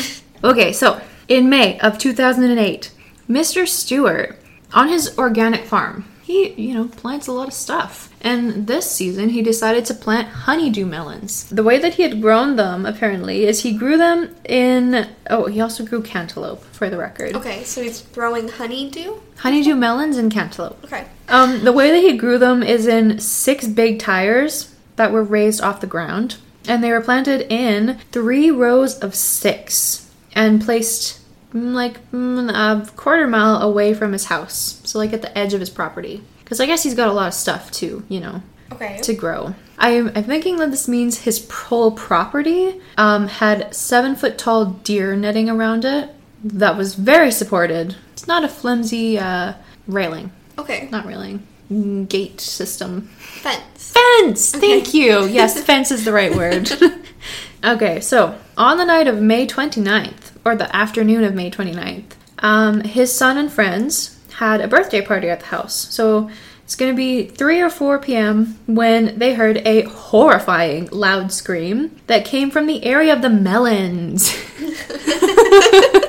Okay, so in May of 2008, Mr. Stewart, on his organic farm, he, you know, plants a lot of stuff. And this season, he decided to plant honeydew melons. The way that he had grown them, apparently, is he grew them in. Oh, he also grew cantaloupe, for the record. Okay, so he's growing honeydew. Honeydew melons and cantaloupe. Okay. Um, the way that he grew them is in six big tires that were raised off the ground, and they were planted in three rows of six and placed mm, like mm, a quarter mile away from his house, so like at the edge of his property. Because I guess he's got a lot of stuff too, you know, Okay. to grow. I'm, I'm thinking that this means his whole property um, had seven foot tall deer netting around it that was very supported. It's not a flimsy uh, railing Okay. not railing Mm, gate system Fence. fence thank you yes fence is the right word okay so on the night of may 29th or the afternoon of may 29th um, his son and friends had a birthday party at the house so it's going to be 3 or 4 p.m. when they heard a horrifying loud scream that came from the area of the melons.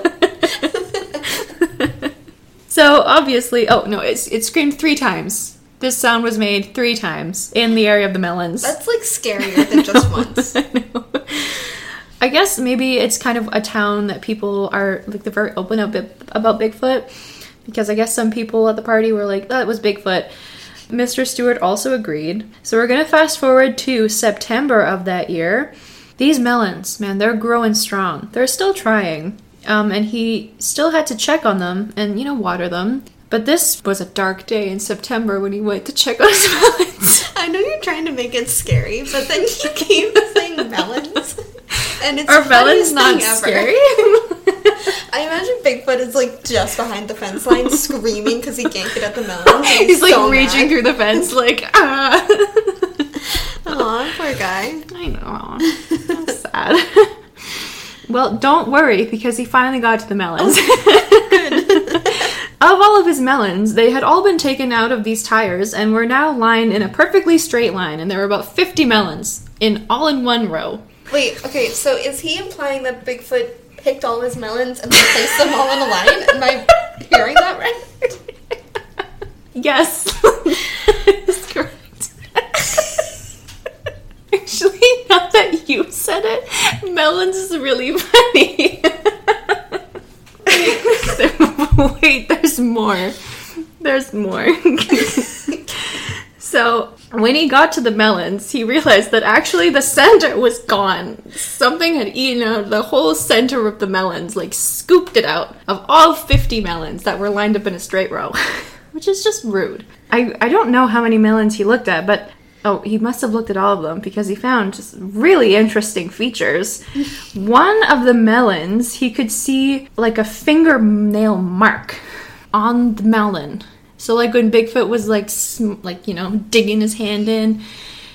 So obviously, oh no, it's it screamed three times. This sound was made three times in the area of the melons. That's like scarier than just once. I know. I guess maybe it's kind of a town that people are like they're very open up about Bigfoot because I guess some people at the party were like that was Bigfoot. Mr. Stewart also agreed. So we're gonna fast forward to September of that year. These melons, man, they're growing strong. They're still trying. Um, and he still had to check on them and, you know, water them. But this was a dark day in September when he went to check on his melons. I know you're trying to make it scary, but then you keep saying melons. And it's Are melons not scary? I imagine Bigfoot is like just behind the fence line screaming because he can't get at the melons. and He's like so reaching mad. through the fence, like, ah. Aw, poor guy. I know. That's sad. well, don't worry because he finally got to the melons. Of all of his melons, they had all been taken out of these tires and were now lined in a perfectly straight line, and there were about 50 melons in all in one row. Wait, okay, so is he implying that Bigfoot picked all his melons and placed them all in a line? Am I hearing that right? Yes, that's correct. Actually, now that you said it, melons is really funny. Wait, there's more. There's more. so, when he got to the melons, he realized that actually the center was gone. Something had eaten out the whole center of the melons, like scooped it out of all 50 melons that were lined up in a straight row, which is just rude. I, I don't know how many melons he looked at, but oh, he must have looked at all of them because he found just really interesting features. One of the melons, he could see like a fingernail mark on the melon. So like when Bigfoot was like sm- like you know digging his hand in,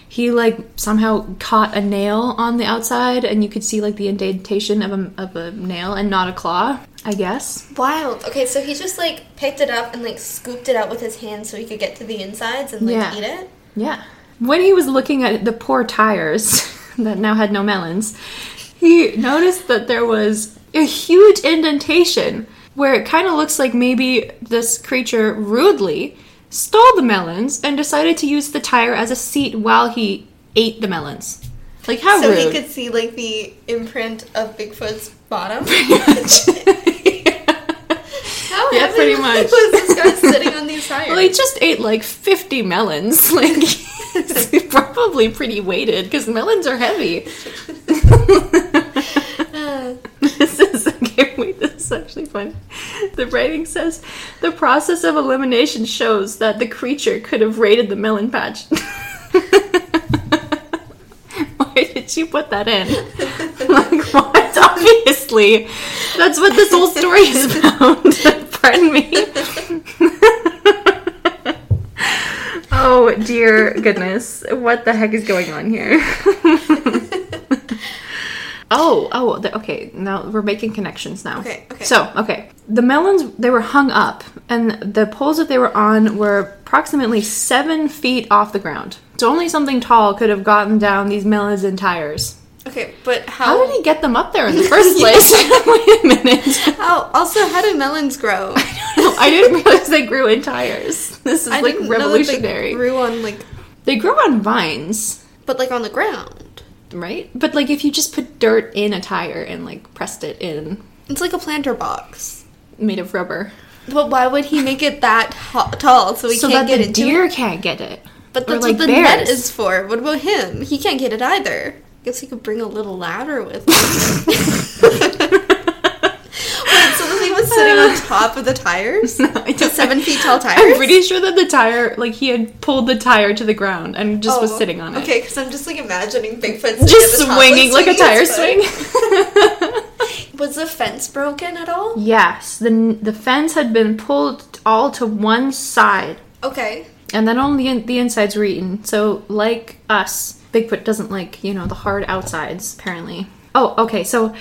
he like somehow caught a nail on the outside, and you could see like the indentation of a of a nail and not a claw. I guess. Wild. Okay, so he just like picked it up and like scooped it out with his hand so he could get to the insides and like Yeah. eat it. Yeah. When he was looking at the poor tires that now had no melons, he noticed that there was a huge indentation where it kind of looks like maybe this creature rudely stole the melons and decided to use the tire as a seat while he ate the melons. Like how so rude. he could see like the imprint of Bigfoot's bottom. Yeah, pretty much. was this guy sitting on these tires? well, he just ate like 50 melons. Like, he's probably pretty weighted because melons are heavy. This is okay. Wait, this is actually fun. The writing says the process of elimination shows that the creature could have raided the melon patch. Why did you put that in? Like what? Obviously, that's what this whole story is about. Pardon me. oh dear goodness, what the heck is going on here? Oh, oh, the, okay. Now we're making connections now. Okay, okay. So, okay. The melons, they were hung up, and the poles that they were on were approximately seven feet off the ground. So only something tall could have gotten down these melons and tires. Okay, but how? How did he get them up there in the first place? Wait a minute. How? Also, how do melons grow? No, I didn't realize they grew in tires. This is I like know revolutionary. They grew on like, they grow on vines, but like on the ground. right? But like if you just put dirt in a tire and like pressed it in, It's like a planter box. made of rubber, But why would he make it that tall so he so can't that get the into deer can't get it. But that's like what the net is for. What about him? He can't get it either. Guess he could bring a little ladder with him. Wait, so he was sitting on top of the tires? I The seven feet tall tires? I'm pretty sure that the tire, like he had pulled the tire to the ground and just was Oh, sitting on it. Okay, because I'm just like imagining Bigfoot Just the swinging like a tire swing. Was the fence broken at all? yes, the the fence had been pulled all to one side, Okay. and then only the insides were eaten. So, like us, Bigfoot doesn't like you know the hard outsides. Apparently. Oh, okay. So,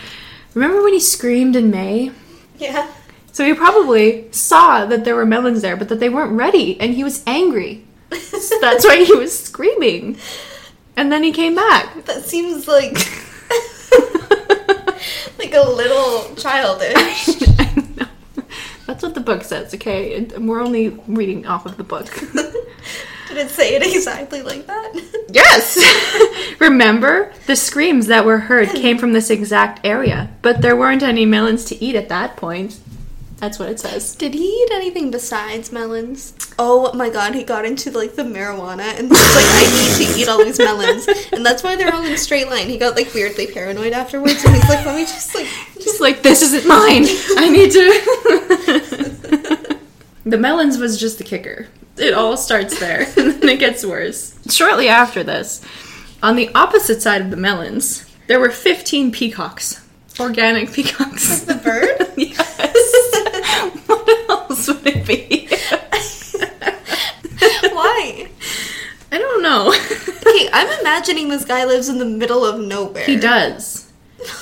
remember when he screamed in May? Yeah. So he probably saw that there were melons there, but that they weren't ready, and he was angry. So that's why he was screaming. And then he came back. That seems like like a little childish. I know. That's what the book says, okay? And we're only reading off of the book. Did it say it exactly like that? yes! Remember? The screams that were heard came from this exact area, but there weren't any melons to eat at that point. That's what it says. Did he eat anything besides melons? Oh my god, he got into like the marijuana and was like, I need to eat all these melons. And that's why they're all in a straight line. He got like weirdly paranoid afterwards and he's like, let me just like Just like, this isn't mine! I need to. the melons was just the kicker. It all starts there, and then it gets worse. Shortly after this, on the opposite side of the melons, there were 15 peacocks. Organic peacocks. the bird? yes. what else would it be? Why? I don't know. Okay, I'm imagining this guy lives in the middle of nowhere. he does.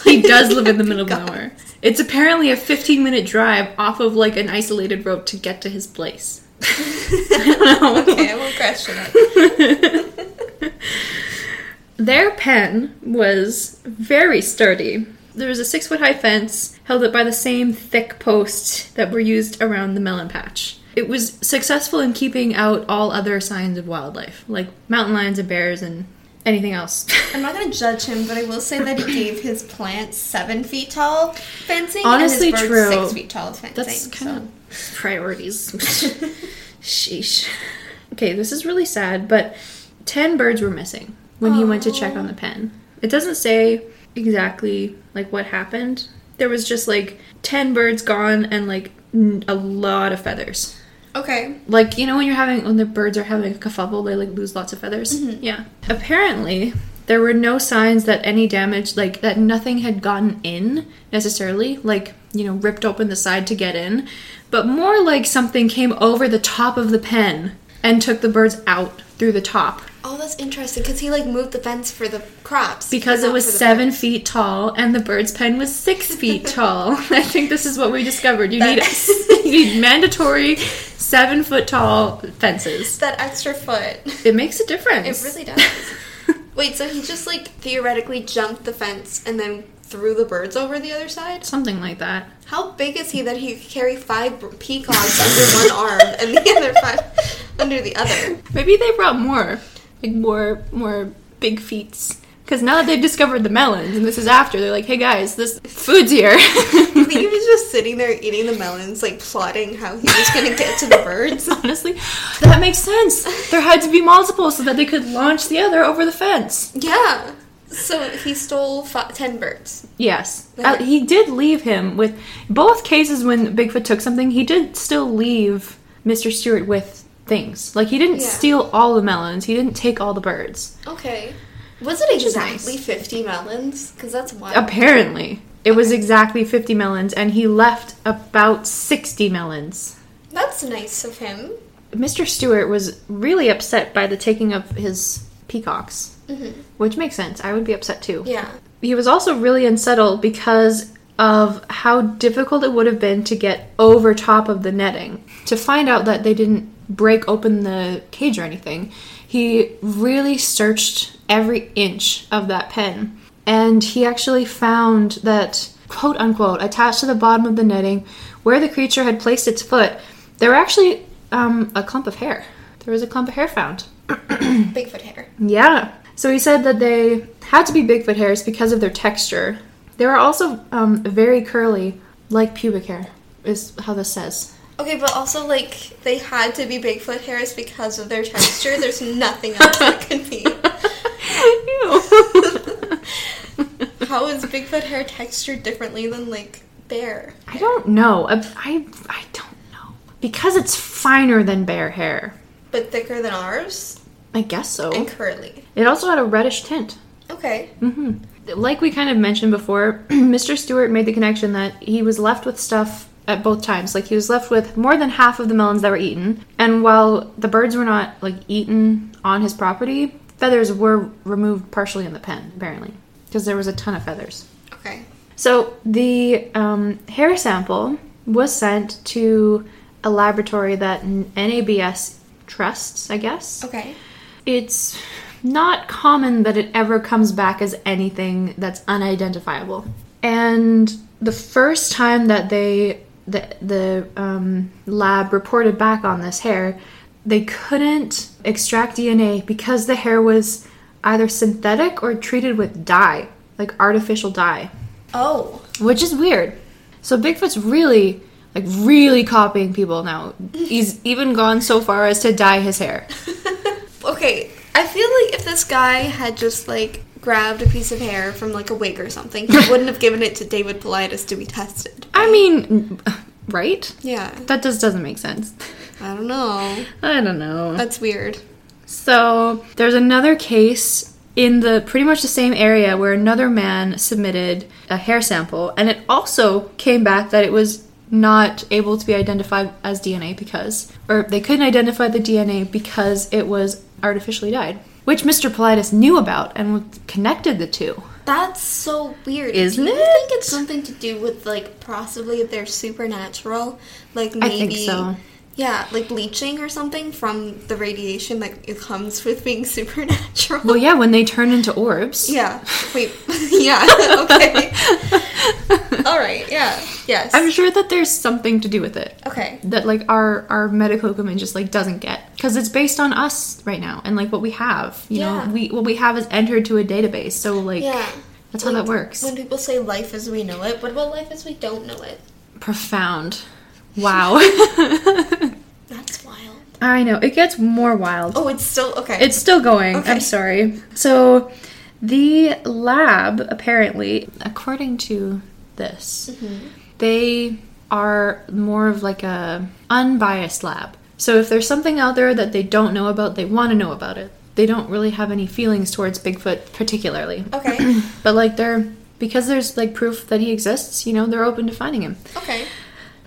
He does live in the middle of nowhere. It's apparently a 15 minute drive off of like an isolated road to get to his place. I don't know. Okay, I won't question it. Their pen was very sturdy. There was a six foot high fence held up by the same thick posts that were used around the melon patch. It was successful in keeping out all other signs of wildlife, like mountain lions and bears and anything else. I'm not gonna judge him, but I will say that he gave his plants seven feet tall fencing Honestly, and his birds true. six feet tall fencing. That's kind so. Priorities. Sheesh. Okay, this is really sad, but 10 birds were missing when he went to check on the pen. It doesn't say exactly like what happened. There was just like 10 birds gone and like n- a lot of feathers. Okay. Like, you know when you're having when the birds are having a kerfuffle, they like lose lots of feathers? Mm-hmm. Yeah. Apparently, there were no signs that any damage like that nothing had gotten in necessarily, like, you know, ripped open the side to get in, but more like something came over the top of the pen and took the birds out through the top. Oh, that's interesting because he like moved the fence for the crops Because it was seven birds. feet tall and the bird's pen was six feet tall. I think this is what we discovered. You need you need mandatory seven foot tall fences. That extra foot. It makes a difference. It really does. Wait, so he just like theoretically jumped the fence and then threw the birds over the other side? Something like that. How big is he that he could carry five peacocks under one arm and the other five under the other? Maybe they brought more, like more more big feats. Because now that they've discovered the melons, and this is after, they're like, "Hey guys, this food's here." I think he was just sitting there eating the melons, like plotting how he was gonna get to the birds. Honestly, that makes sense. There had to be multiple so that they could launch the other over the fence. Yeah. So he stole fi- ten birds. Yes. Uh, he did leave him with both cases when Bigfoot took something, he did still leave Mr. Stewart with things. Like he didn't Yeah. steal all the melons, he didn't take all the birds. Okay. Was it exactly nice. fifty melons? Because that's wild. Apparently, it was exactly 50 melons and he left about 60 melons. That's nice of him. Mr. Stewart was really upset by the taking of his peacocks, which makes sense. I would be upset too. Yeah. He was also really unsettled because of how difficult it would have been to get over top of the netting. To find out that they didn't break open the cage or anything, he really searched every inch of that pen. And he actually found that, quote unquote, attached to the bottom of the netting, where the creature had placed its foot, there were actually um, a clump of hair. There was a clump of hair found. Bigfoot hair. Yeah. So he said that they had to be Bigfoot hairs because of their texture. They were also um, very curly, like pubic hair, is how this says. Okay, but also like they had to be Bigfoot hairs because of their texture. There's nothing else that could be. Ew. How is Bigfoot hair textured differently than like bear? I don't know. I, I, I don't know. Because it's finer than bear hair. But thicker than ours I guess so. and curly. It also had a reddish tint. Okay. hmm Like we kind of mentioned before, Mr. Stewart made the connection that he was left with stuff at both times. Like he was left with more than half of the melons that were eaten, and while the birds were not like eaten on his property, feathers were removed partially in the pen, apparently, because there was a ton of feathers. Okay. So the um, hair sample was sent to a laboratory that NABS trusts, I guess Okay. It's not common that it ever comes back as anything that's unidentifiable. And the first time that they the the um, lab reported back on this hair, they couldn't extract DNA because the hair was either synthetic or treated with dye, like artificial dye, Oh. which is weird. So Bigfoot's really like really copying people now. He's even gone so far as to dye his hair. Okay. I feel like if this guy had just like grabbed a piece of hair from like a wig or something, he wouldn't have given it to David Paulides to be tested. I mean, right? Yeah. That just doesn't make sense. I don't know. I don't know. That's weird. So, there's another case in the pretty much the same area where another man submitted a hair sample and it also came back that it was not able to be identified as DNA because or they couldn't identify the DNA because it was artificially died, which Mr. Paulides knew about and connected the two. That's so weird. Isn't Do you it? think it's something to do with like possibly if they're supernatural? Like I maybe think so. Yeah, like bleaching or something from the radiation that it comes with being supernatural. Well, yeah, when they turn into orbs. Yeah. Wait. yeah. okay. All right. Yeah. Yes. I'm sure that there's something to do with it. okay. that like our our medical equipment just like doesn't get because it's based on us right now and like what we have you Yeah. know we what we have is entered to a database so like Yeah. that's how that works When people say life as we know it, what about life as we don't know it? profound wow That's wild. i know it gets more wild Oh, it's still okay. it's still going Okay. i'm sorry so the lab apparently according to this Mm-hmm. they are more of like a unbiased lab. So if there's something out there that they don't know about, they want to know about it. They don't really have any feelings towards Bigfoot particularly. okay. But like they're because there's like proof that he exists, you know, they're open to finding him. Okay.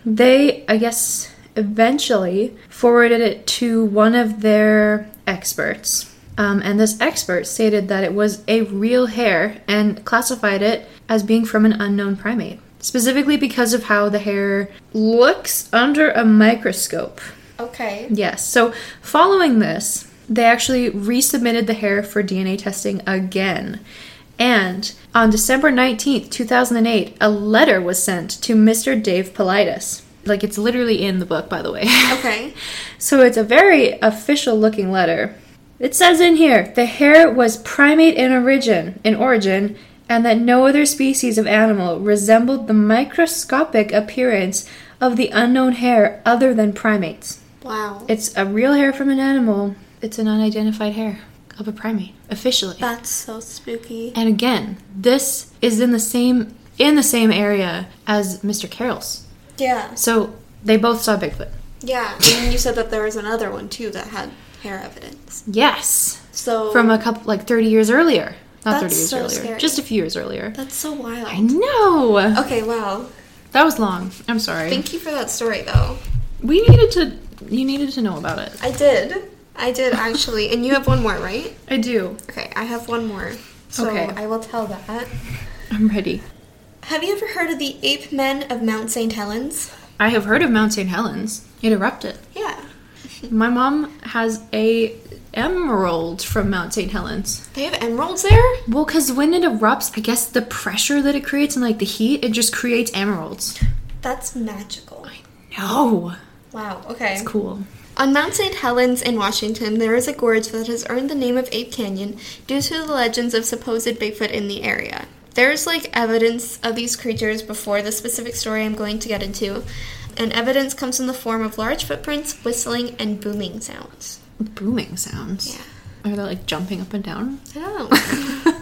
They, I guess, eventually forwarded it to one of their experts. Um, and this expert stated that it was a real hair and classified it as being from an unknown primate, specifically because of how the hair looks under a microscope. Okay. Yes. So following this, they actually resubmitted the hair for DNA testing again. And on December 19th, 2008, a letter was sent to Mr. Dave Paulides. Like it's literally in the book, by the way. Okay. so it's a very official looking letter. It says in here the hair was primate in origin, in origin, and that no other species of animal resembled the microscopic appearance of the unknown hair other than primates. Wow. It's a real hair from an animal. It's an unidentified hair of a primate, officially. That's so spooky. And again, this is in the same in the same area as Mr. Carroll's. Yeah. So they both saw Bigfoot. Yeah. And you said that there was another one too that had hair evidence. Yes, So from a couple like 30 years earlier. Not 30 years so earlier. scary. Just a few years earlier. that's so wild. I know. Okay, wow. That was long. I'm sorry. Thank you for that story though. we needed to you needed to know about it. I did. I did actually. And you have one more, right? I do. Okay, I have one more. So Okay. I will tell that. I'm ready. Have you ever heard of the ape men of Mount St. Helens? I have heard of Mount St. Helens. It erupted. Yeah. My mom has a emerald from Mount St. Helens. They have emeralds there? Well, because when it erupts, I guess the pressure that it creates and like the heat, it just creates emeralds. That's magical. No, Wow, okay. it's cool. On Mount St. Helens in Washington, there is a gorge that has earned the name of Ape Canyon due to the legends of supposed Bigfoot in the area. There's like evidence of these creatures before the specific story I'm going to get into, and evidence comes in the form of large footprints, whistling, and booming sounds. Booming sounds. Yeah. Are they like jumping up and down? I don't know.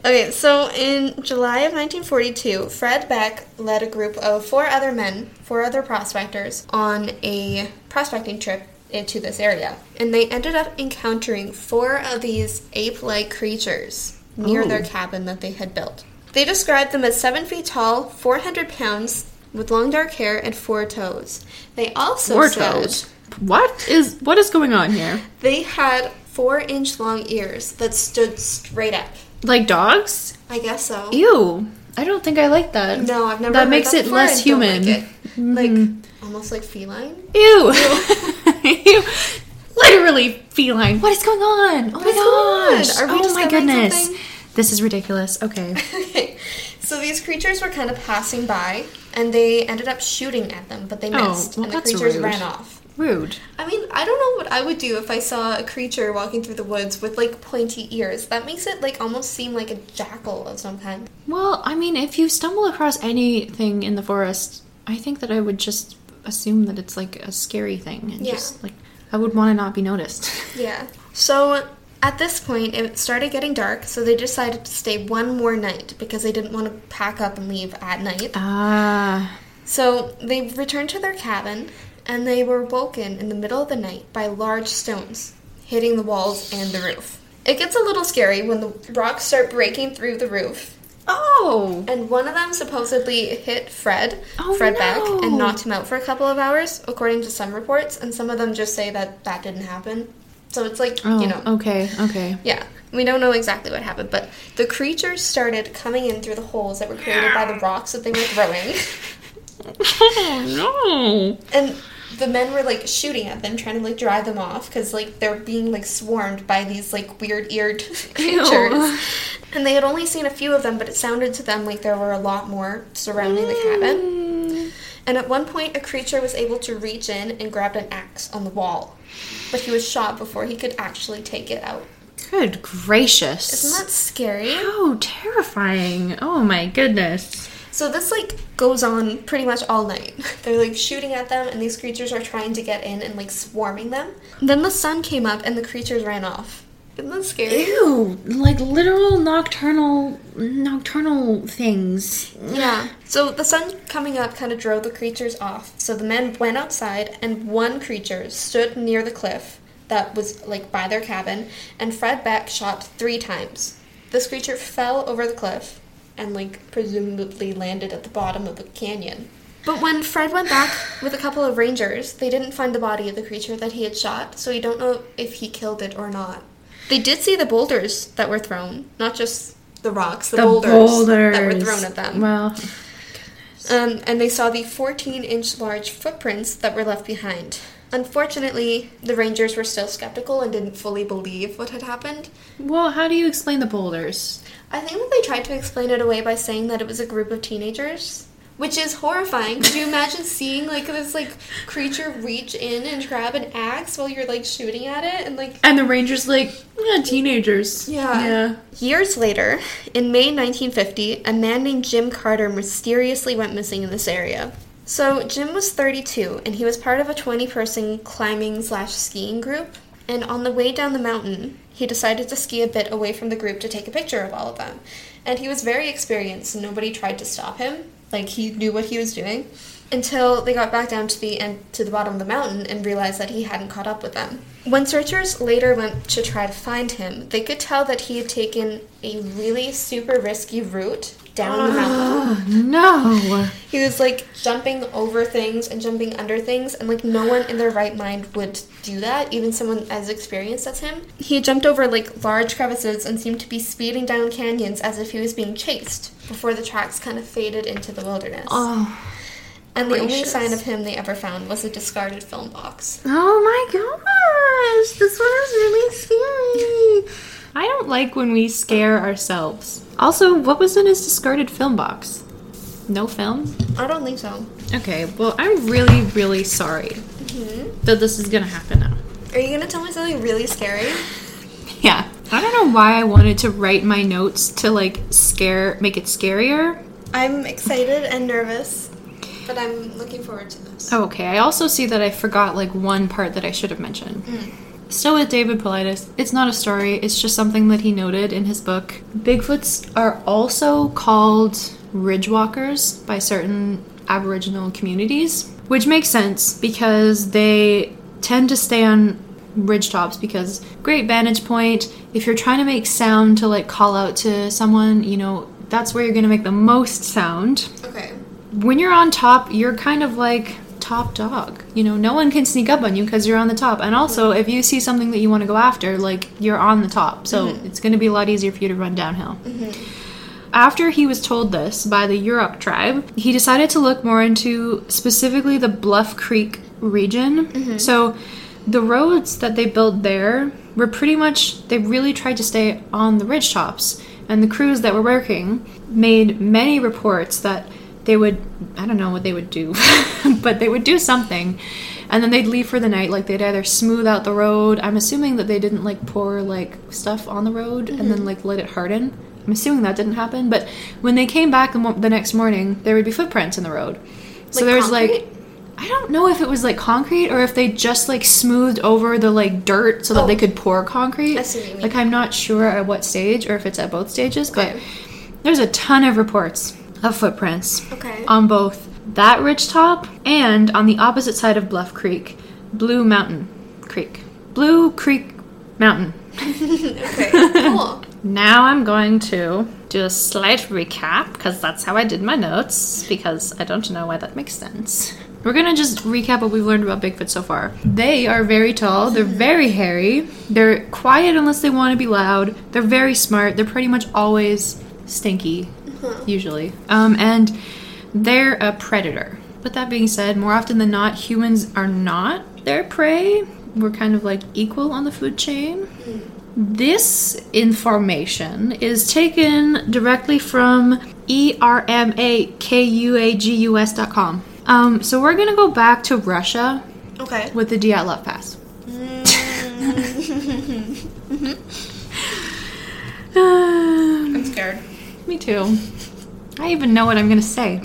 okay, so in July of 1942, Fred Beck led a group of four other men, four other prospectors, on a prospecting trip into this area. And they ended up encountering four of these ape like creatures near Ooh. their oh. cabin that they had built. They described them as seven feet tall, 400 pounds, with long dark hair and four toes. They also Four said toes. What is what is going on here? they had four inch long ears that stood straight up. Like dogs? I guess so. Ew. I don't think I like that. No, I've never. That makes that it less human. Like, it. like Mhm. almost like feline. Ew. Ew. Literally feline. What is going on? Oh What is going my gosh. Are we oh my goodness. something? This is ridiculous. Okay. okay, so these creatures were kind of passing by, and they ended up shooting at them, but they Oh, missed, well, and the creatures rude. ran off. Rude. I mean, I don't know what I would do if I saw a creature walking through the woods with like pointy ears. That makes it like almost seem like a jackal of some kind. Well, I mean, if you stumble across anything in the forest, I think that I would just assume that it's like a scary thing and Yeah. just like I would want to not be noticed. Yeah. So at this point, it started getting dark, so they decided to stay one more night because they didn't want to pack up and leave at night. Ah. So they returned to their cabin and they were woken in the middle of the night by large stones hitting the walls and the roof. It gets a little scary when the rocks start breaking through the roof. oh. And one of them supposedly hit Fred, Oh, Fred Beck, and knocked him out for a couple of hours, according to some reports. And some of them just say that that didn't happen. So it's like, Oh, you know. okay, okay. Yeah, we don't know exactly what happened, but the creatures started coming in through the holes that were created by the rocks that they were throwing. Oh no! And the men were like shooting at them, trying to like drive them off because like they're being like swarmed by these like weird eared creatures. And they had only seen a few of them, but it sounded to them like there were a lot more surrounding the cabin. Mm. And at one point, a creature was able to reach in and grabbed an axe on the wall, but he was shot before he could actually take it out. Good gracious. Isn't that scary? How terrifying. Oh my goodness. So this like goes on pretty much all night. They're like shooting at them and these creatures are trying to get in and like swarming them. Then the sun came up and the creatures ran off. Isn't that scary? Ew, like literal nocturnal nocturnal things. Yeah. So the sun coming up kind of drove the creatures off. So the men went outside and one creature stood near the cliff that was like by their cabin and Fred Beck shot 3 times. This creature fell over the cliff and like presumably landed at the bottom of the canyon. But when Fred went back with a couple of rangers, they didn't find the body of the creature that he had shot, so we don't know if he killed it or not. They did see the boulders that were thrown, not just the rocks, the, The boulders, boulders that were thrown at them. Well, Um, and they saw the 14 inch large footprints that were left behind. Unfortunately, the rangers were still skeptical and didn't fully believe what had happened. well, how do you explain the boulders? I think that they tried to explain it away by saying that it was a group of teenagers, which is horrifying. Could you imagine seeing like this like creature reach in and grab an axe while you're like shooting at it and like And the rangers like, yeah, teenagers. Yeah. Yeah. Years later, in May 1950, a man named Jim Carter mysteriously went missing in this area. So Jim was 32, and he was part of a 20-person climbing slash skiing group. And on the way down the mountain, he decided to ski a bit away from the group to take a picture of all of them. And he was very experienced, nobody tried to stop him. Like he knew what he was doing. Until they got back down to the end to the bottom of the mountain and realized that he hadn't caught up with them. When searchers later went to try to find him, they could tell that he had taken a really super risky route down the ah, mountain. No. He was like jumping over things and jumping under things, and like no one in their right mind would do that, even someone as experienced as him. He jumped over like large crevices and seemed to be speeding down canyons as if he was being chased before the tracks kind of faded into the wilderness. Oh. And the only sign of him they ever found was a discarded film box. Oh my gosh. This one is really scary. I don't like when we scare ourselves. Also, what was in his discarded film box? No film? I don't think so. Okay, well, I'm really, really sorry mm-hmm. that this is gonna happen now. Are you gonna tell me something really scary? Yeah. I don't know why I wanted to write my notes to like scare, make it scarier. I'm excited and nervous, but I'm looking forward to this. Okay, I also see that I forgot like one part that I should have mentioned. Hmm. Still with David Paulides, it's not a story, it's just something that he noted in his book. Bigfoots are also called ridgewalkers by certain Aboriginal communities, which makes sense because they tend to stay on ridge tops because great vantage point. If you're trying to make sound to like call out to someone, you know, that's where you're going to make the most sound Okay. When you're on top, you're kind of like top dog. You know, no one can sneak up on you because you're on the top. And also, if you see something that you want to go after, like you're on the top. So mm-hmm. it's going to be a lot easier for you to run downhill. Mm-hmm. After he was told this by the Yurok tribe, he decided to look more into specifically the Bluff Creek region. Mm-hmm. So the roads that they built there were pretty much, they really tried to stay on the ridge tops. And the crews that were working made many reports that they would, I don't know what they would do, but they would do something. And then they'd leave for the night. Like they'd either smooth out the road. I'm assuming that they didn't like pour like stuff on the road and then mm-hmm. like let it harden. I'm assuming that didn't happen. But when they came back the, mo- the next morning, there would be footprints in the road. So Like there's like? I don't know if it was like concrete or if they just like smoothed over the like dirt so that Oh. they could pour concrete. I what you mean. Like I'm not sure at what stage or if it's at both stages, Okay. but there's a ton of reports of footprints Okay. on both that ridge top and on the opposite side of Bluff Creek, Blue Mountain Creek. Blue Creek Mountain. okay. Cool. Now I'm going to do a slight recap because that's how I did my notes because I don't know why that makes sense. We're gonna just recap what we've learned about Bigfoot so far. They are very tall, they're very hairy, they're quiet unless they want to be loud, they're very smart, they're pretty much always stinky, usually. Um, and they're a predator. But that being said, more often than not, humans are not their prey. We're kind of like equal on the food chain. This information is taken directly from ermakuagus.com. Um, so we're gonna go back to Russia Okay. with the Dyatlov Pass. Um, I'm scared. Me too. I even know what I'm gonna say.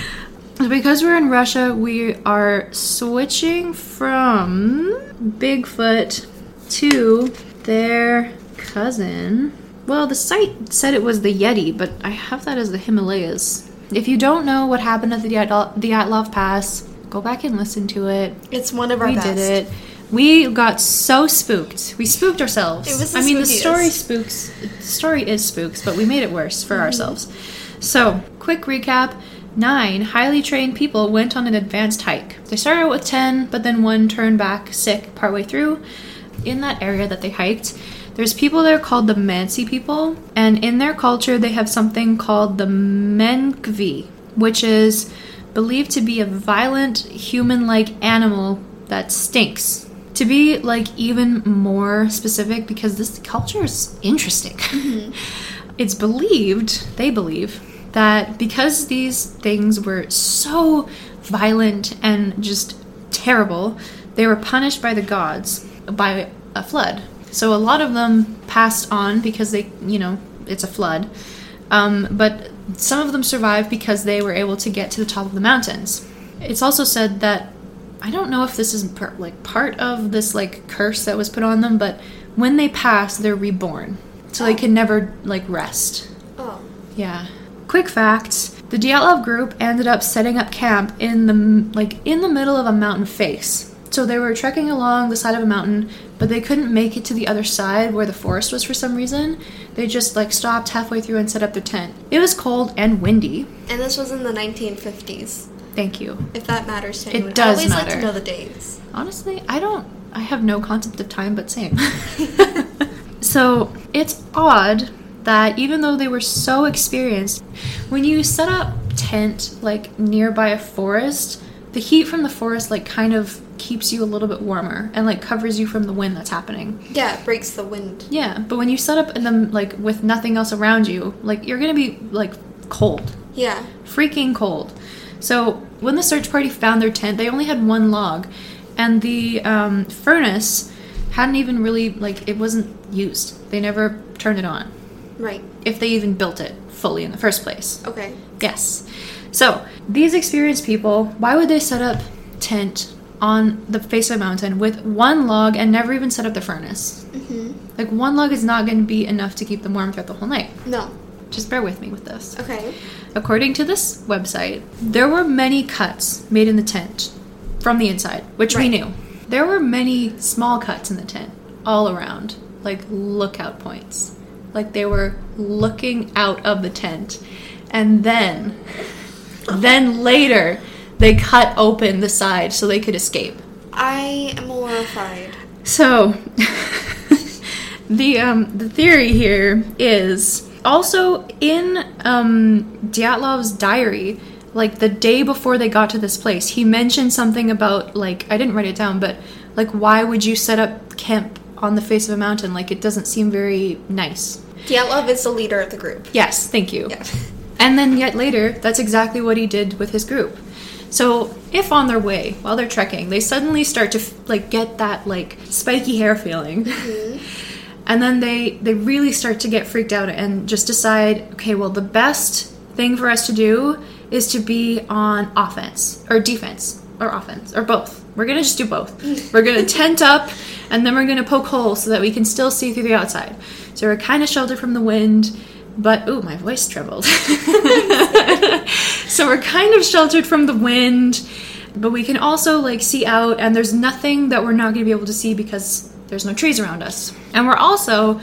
because we're in Russia, we are switching from Bigfoot to their cousin. Well, the site said it was the Yeti, but I have that as the Himalayas. If you don't know what happened at the Dyatlov Pass, go back and listen to it. It's one of our we best. did it. We got so spooked. We spooked ourselves. It was I mean, the story spooks. The story is spooks, but we made it worse Mm-hmm. for ourselves. So, quick recap. Nine highly trained people went on an advanced hike. They started out with 10, but then one turned back sick partway through. In that area that they hiked, There's people there called the Mansi people, and in their culture, they have something called the Menkvi, which is believed to be a violent human like animal that stinks. To be like even more specific, because this culture is interesting, it's believed, they believe, that because these things were so violent and just terrible, they were punished by the gods by a flood. So a lot of them passed on because they, you know, it's a flood. Um, but some of them survived because they were able to get to the top of the mountains. It's also said that I don't know if this is per- like part of this like curse that was put on them, but when they pass, they're reborn, so they oh. can never like rest. Oh. Yeah. Quick fact: the Dyatlov group ended up setting up camp in the like in the middle of a mountain face. So they were trekking along the side of a mountain, but they couldn't make it to the other side where the forest was for some reason. They just like stopped halfway through and set up their tent. It was cold and windy. And this was in the 1950s, Thank you. if that matters to It does I always like matter. to know the dates. Honestly, I don't. I have no concept of time, but same. so it's odd that even though they were so experienced, when you set up tent like nearby a forest, the heat from the forest like kind of keeps you a little bit warmer and like covers you from the wind that's happening. Yeah, it breaks the wind. Yeah, but when you set up in them like with nothing else around you, like you're gonna be like cold Yeah. freaking cold. So when the search party found their tent, they only had one log, and the um, furnace hadn't even really like it wasn't used. They never turned it on, Right. if they even built it fully in the first place. Okay. Yes. So these experienced people, why would they set up tent on the face of a mountain with one log and never even set up the furnace? Mm-hmm. Like one log is not going to be enough to keep them warm throughout the whole night. No. Just bear with me with this. Okay. According to this website, there were many cuts made in the tent from the inside, which we knew. There were many small cuts in the tent all around, like lookout points. Like they were looking out of the tent. And then, then later, they cut open the side so they could escape. I am horrified. So, the um, the theory here is also in um, Dyatlov's diary. Like the day before they got to this place, he mentioned something about like I didn't write it down, but like why would you set up camp on the face of a mountain? Like it doesn't seem very nice. Dyatlov is the leader of the group. Yes, thank you. Yeah. And then yet later, that's exactly what he did with his group. So if on their way while they're trekking, they suddenly start to like get that like spiky hair feeling, and then they they really start to get freaked out and just decide, okay, well the best thing for us to do is to be on offense or defense or offense or both. We're gonna just do both. We're gonna tent up and then we're gonna poke holes so that we can still see through the outside. So we're kind of sheltered from the wind, but oh my voice trembled. so we're kind of sheltered from the wind, but we can also like see out, and there's nothing that we're not gonna be able to see because there's no trees around us. And we're also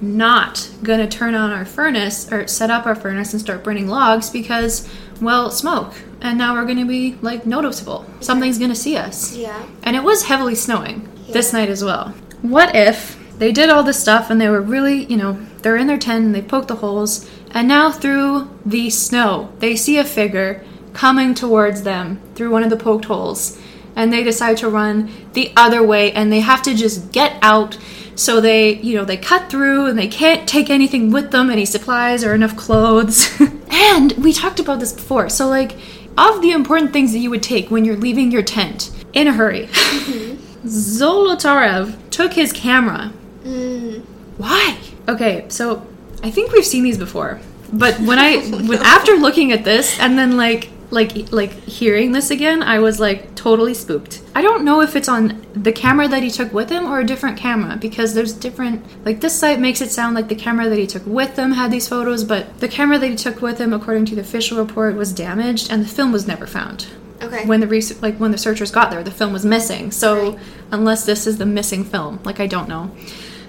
not gonna turn on our furnace or set up our furnace and start burning logs because, well, smoke. And now we're gonna be like noticeable. Something's gonna see us. Yeah. And it was heavily snowing this night as well. What if they did all this stuff and they were really, you know, they're in their tent and they poked the holes, and now through the snow, they see a figure coming towards them through one of the poked holes, and they decide to run the other way and they have to just get out. So they, you know, they cut through and they can't take anything with them, any supplies or enough clothes. and we talked about this before. So, like, of the important things that you would take when you're leaving your tent in a hurry, Zolotarev took his camera. Mm. Why? Okay, so I think we've seen these before, but when I when after looking at this and then like like like hearing this again, I was like totally spooked. I don't know if it's on the camera that he took with him or a different camera because there's different like this site makes it sound like the camera that he took with him had these photos, but the camera that he took with him according to the official report was damaged and the film was never found Okay. when the res- like when the searchers got there, the film was missing. So Right. unless this is the missing film, like I don't know.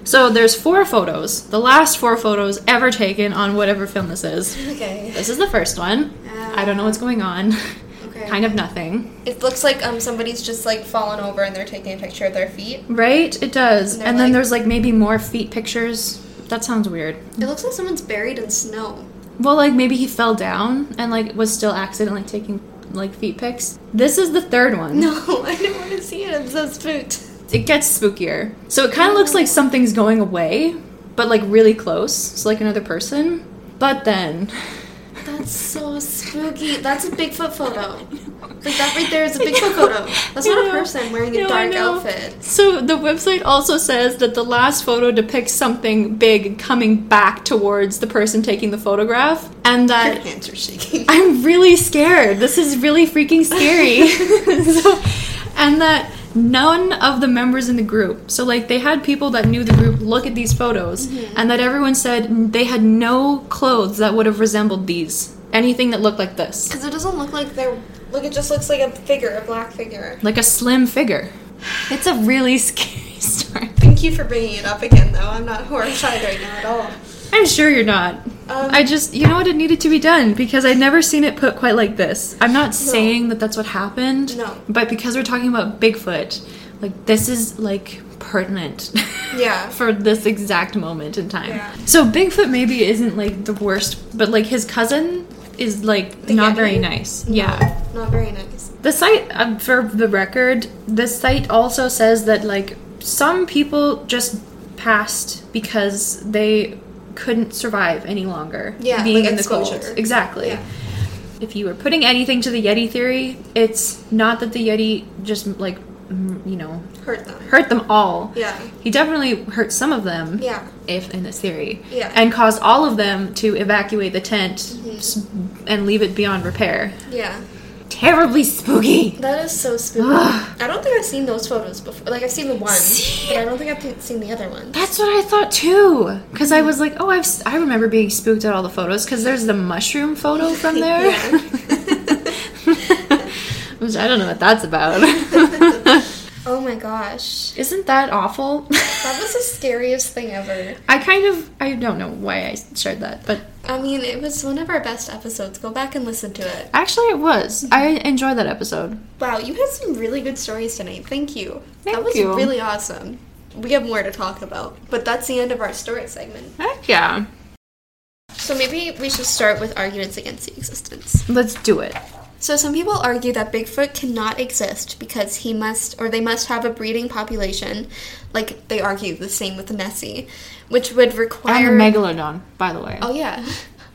So there's four photos, the last four photos ever taken on whatever film this is. okay. This is the first one. I don't know what's going on. Okay. Kind of nothing. It looks like um somebody's just like fallen over and they're taking a picture of their feet. Right? It does. And And, then like- there's like maybe more feet pictures. That sounds weird. It looks like someone's buried in snow. Well, like maybe he fell down and like was still accidentally taking like feet pics. This is the third one. No, I don't want to see it. I'm so spooked. It gets spookier. So it kind of looks like something's going away, but like really close. So like another person. But then That's so spooky. That's a Bigfoot photo. Like that right there is a Bigfoot photo. That's not a person wearing a No, dark outfit. So the website also says that the last photo depicts something big coming back towards the person taking the photograph, and that Your hands are shaking. I'm really scared. This is really freaking scary. so, and that none of the members in the group, so like they had people that knew the group look at these photos, mm-hmm. and that everyone said they had no clothes that would have resembled these. Anything that looked like this. Because it doesn't look like they're. Like it just looks like a figure, a black figure. Like a slim figure. It's a really scary story. Thank you for bringing it up again, though. I'm not horrified right now at all. I'm sure you're not. Um, I just, you know what, it needed to be done because I'd never seen it put quite like this. I'm not saying that that's what happened. No. But because we're talking about Bigfoot, like, this is, like, pertinent. Yeah. for this exact moment in time. Yeah. So Bigfoot maybe isn't, like, the worst, but, like, his cousin is, like, The not very nice. Yeah. Not very nice. The site, um, for the record, the site also says that like some people just passed because they couldn't survive any longer. Yeah, being like in the cold. Exactly. Yeah. If you were putting anything to the Yeti theory, it's not that the Yeti just like you know Hurt them. hurt them all. Yeah. He definitely hurt some of them. Yeah. If in this theory. Yeah. And caused all of them to evacuate the tent Mm-hmm. and leave it beyond repair. Yeah. Terribly spooky. That is so spooky. I don't think I've seen those photos before. Like I've seen the one, See? but I don't think I've seen the other one. That's what I thought too. Because I was like, oh, I've, I remember being spooked at all the photos. Because there's the mushroom photo from there. Which I don't know what that's about. Oh my gosh. Isn't that awful? That was the scariest thing ever. I kind of, I don't know why I shared that, but I mean, it was one of our best episodes. Go back and listen to it. actually it was. Mm-hmm. I enjoyed that episode. Wow, you had some really good stories tonight. Thank you. Thank that was you. really awesome. We have more to talk about, but that's the end of our story segment. Heck yeah. So maybe we should start with arguments against the existence. Let's do it. So some people argue that Bigfoot cannot exist because he must or they must have a breeding population, like they argue the same with the Nessie, which would And require the megalodon, by the way. Oh yeah.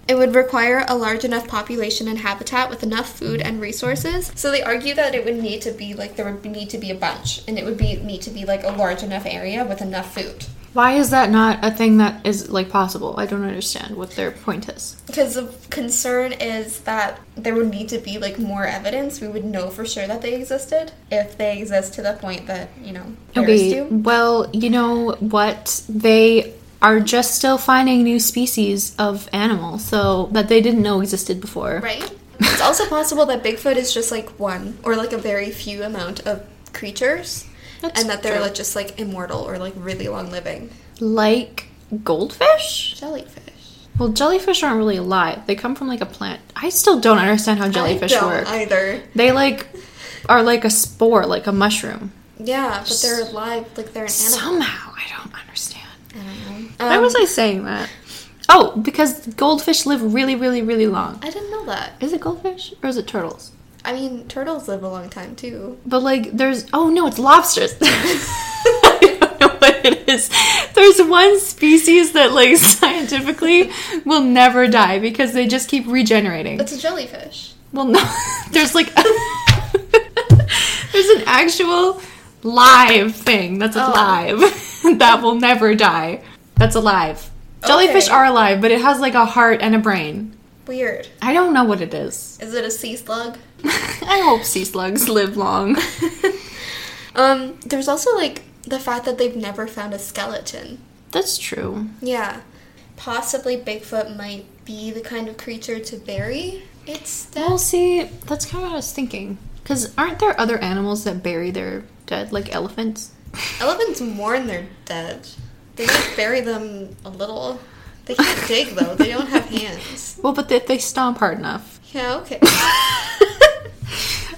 It would require a large enough population and habitat with enough food and resources. So they argue that it would need to be like there would need to be a bunch, and it would be need to be like a large enough area with enough food. Why is that not a thing that is like possible? I don't understand what their point is. Because the concern is that there would need to be like more evidence. We would know for sure that they existed if they exist to the point that you know Okay, do. well, you know what? They are just still finding new species of animals, so that they didn't know existed before. Right. It's also possible that Bigfoot is just like one or like a very few amount of creatures. That's and that they're true. like just like immortal or like really long living. Like goldfish? Jellyfish. Well, jellyfish aren't really alive. They come from like a plant. I still don't understand how jellyfish I don't work. either. They like are like a spore, like a mushroom. Yeah, but they're alive, like they're an animal. Somehow, I don't understand. I don't know. Why Um, was I saying that? Oh, because goldfish live really, really, really long. I didn't know that. Is it goldfish or is it turtles? I mean, turtles live a long time too. But like, there's oh no, it's lobsters. I don't know what it is. There's one species that like scientifically will never die because they just keep regenerating. It's a jellyfish. Well, no, there's like there's an actual live thing that's Oh. alive that will never die. That's alive. Jellyfish Okay. are alive, but it has like a heart and a brain. Weird. I don't know what it is. Is it a sea slug? I hope sea slugs live long. Um, there's also like the fact that they've never found a skeleton. That's true. Yeah. Possibly Bigfoot might be the kind of creature to bury its dead. Well, see, that's kind of what I was thinking. Because aren't there other animals that bury their dead, like elephants? Elephants mourn their dead. They just bury them a little. They can't dig though. They don't have hands. Well, but if they stomp hard enough. Yeah, okay.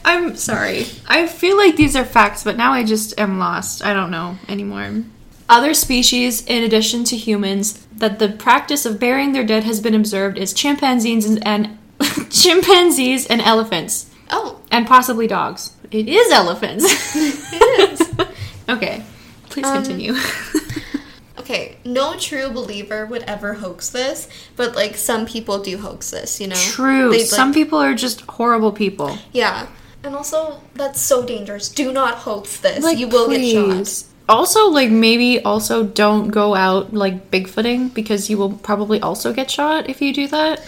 I'm sorry. I feel like these are facts, but now I just am lost. I don't know anymore. Other species, in addition to humans, that the practice of burying their dead has been observed is chimpanzees and, and chimpanzees and elephants, Oh, and possibly dogs. It is elephants. it is. okay, please Um, continue. okay, no true believer would ever hoax this, but like some people do hoax this, you know? True. They, like- Some people are just horrible people. Yeah. And also, that's so dangerous. Do not hoax this. you will get shot. Also, like maybe also don't go out like bigfooting because you will probably also get shot if you do that.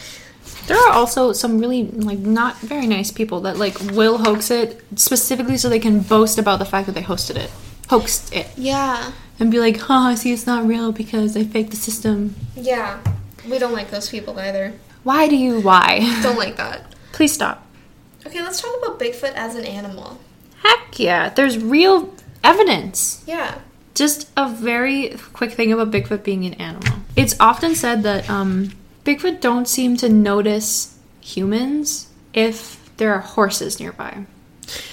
There are also some really like not very nice people that like will hoax it specifically so they can boast about the fact that they hosted it, hoaxed it, Yeah. and be like, "Huh, see, it's not real because I faked the system." Yeah. We don't like those people either. Why do you? Why? Don't like that. Please stop. Okay, let's talk about Bigfoot as an animal. Heck yeah, there's real evidence. Yeah. Just a very quick thing about Bigfoot being an animal. It's often said that um, Bigfoot don't seem to notice humans if there are horses nearby.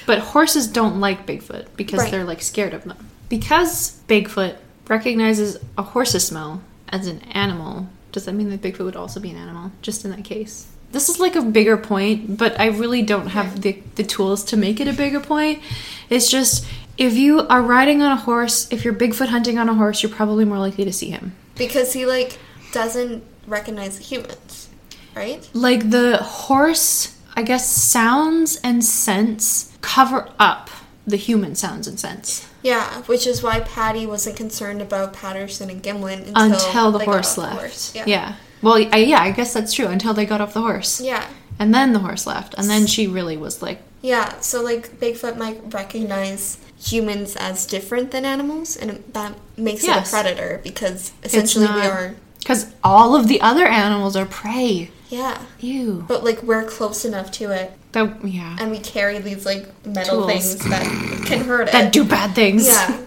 But horses don't like Bigfoot because Right. they're like scared of them. Because Bigfoot recognizes a horse's smell as an animal, does that mean that Bigfoot would also be an animal? Just in that case. This is like a bigger point, but I really don't have the, the tools to make it a bigger point. It's just if you are riding on a horse, if you're Bigfoot hunting on a horse, you're probably more likely to see him. Because he, like, doesn't recognize humans, right? Like the horse, I guess, sounds and scents cover up the human sounds and scents Yeah, which is why Patty wasn't concerned about Patterson and Gimlin until, until the got horse left. horse. Yeah. Yeah. Well, I, yeah, I guess that's true until they got off the horse. Yeah. And then the horse left. And then she really was like, Yeah, so like Bigfoot might recognize humans as different than animals, and that makes it a predator because essentially we are. because all of the other animals are prey. Yeah, Ew. but like we're close enough to it, That, yeah. and we carry these like metal Tools. things that can hurt it. That do bad things. Yeah.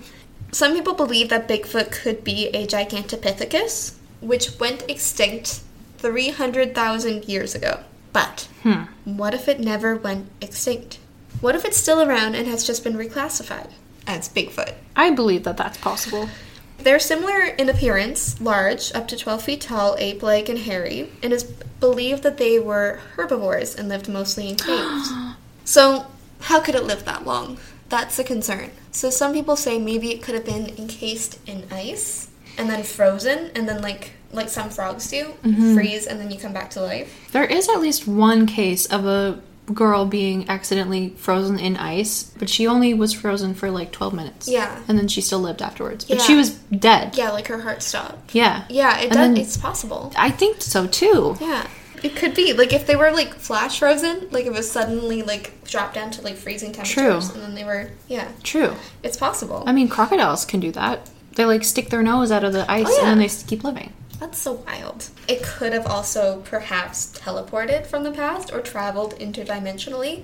Some people believe that Bigfoot could be a Gigantopithecus, which went extinct 300,000 years ago. But Hmm. what if it never went extinct? What if it's still around and has just been reclassified as Bigfoot? I believe that that's possible. They're similar in appearance, large, up to 12 feet tall, ape like, and hairy, and it's believed that they were herbivores and lived mostly in caves. so, how could it live that long? That's a concern. So, some people say maybe it could have been encased in ice and then frozen, and then, like, like some frogs do, mm-hmm. freeze and then you come back to life. There is at least one case of a girl being accidentally frozen in ice, but she only was frozen for like 12 minutes. Yeah. And then she still lived afterwards. But Yeah. she was dead. Yeah, like her heart stopped. Yeah. Yeah, it does. it's possible. I think so too. Yeah. It could be. Like if they were like flash frozen, like it was suddenly like dropped down to like freezing temperatures True. and then they were yeah. True. It's possible. I mean, crocodiles can do that. They like stick their nose out of the ice Oh, yeah. and then they keep living. That's so wild. It could have also perhaps teleported from the past or traveled interdimensionally.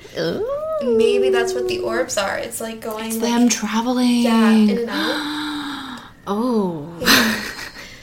Maybe that's what the orbs are. It's like going like, Them traveling. yeah, in and out. Oh.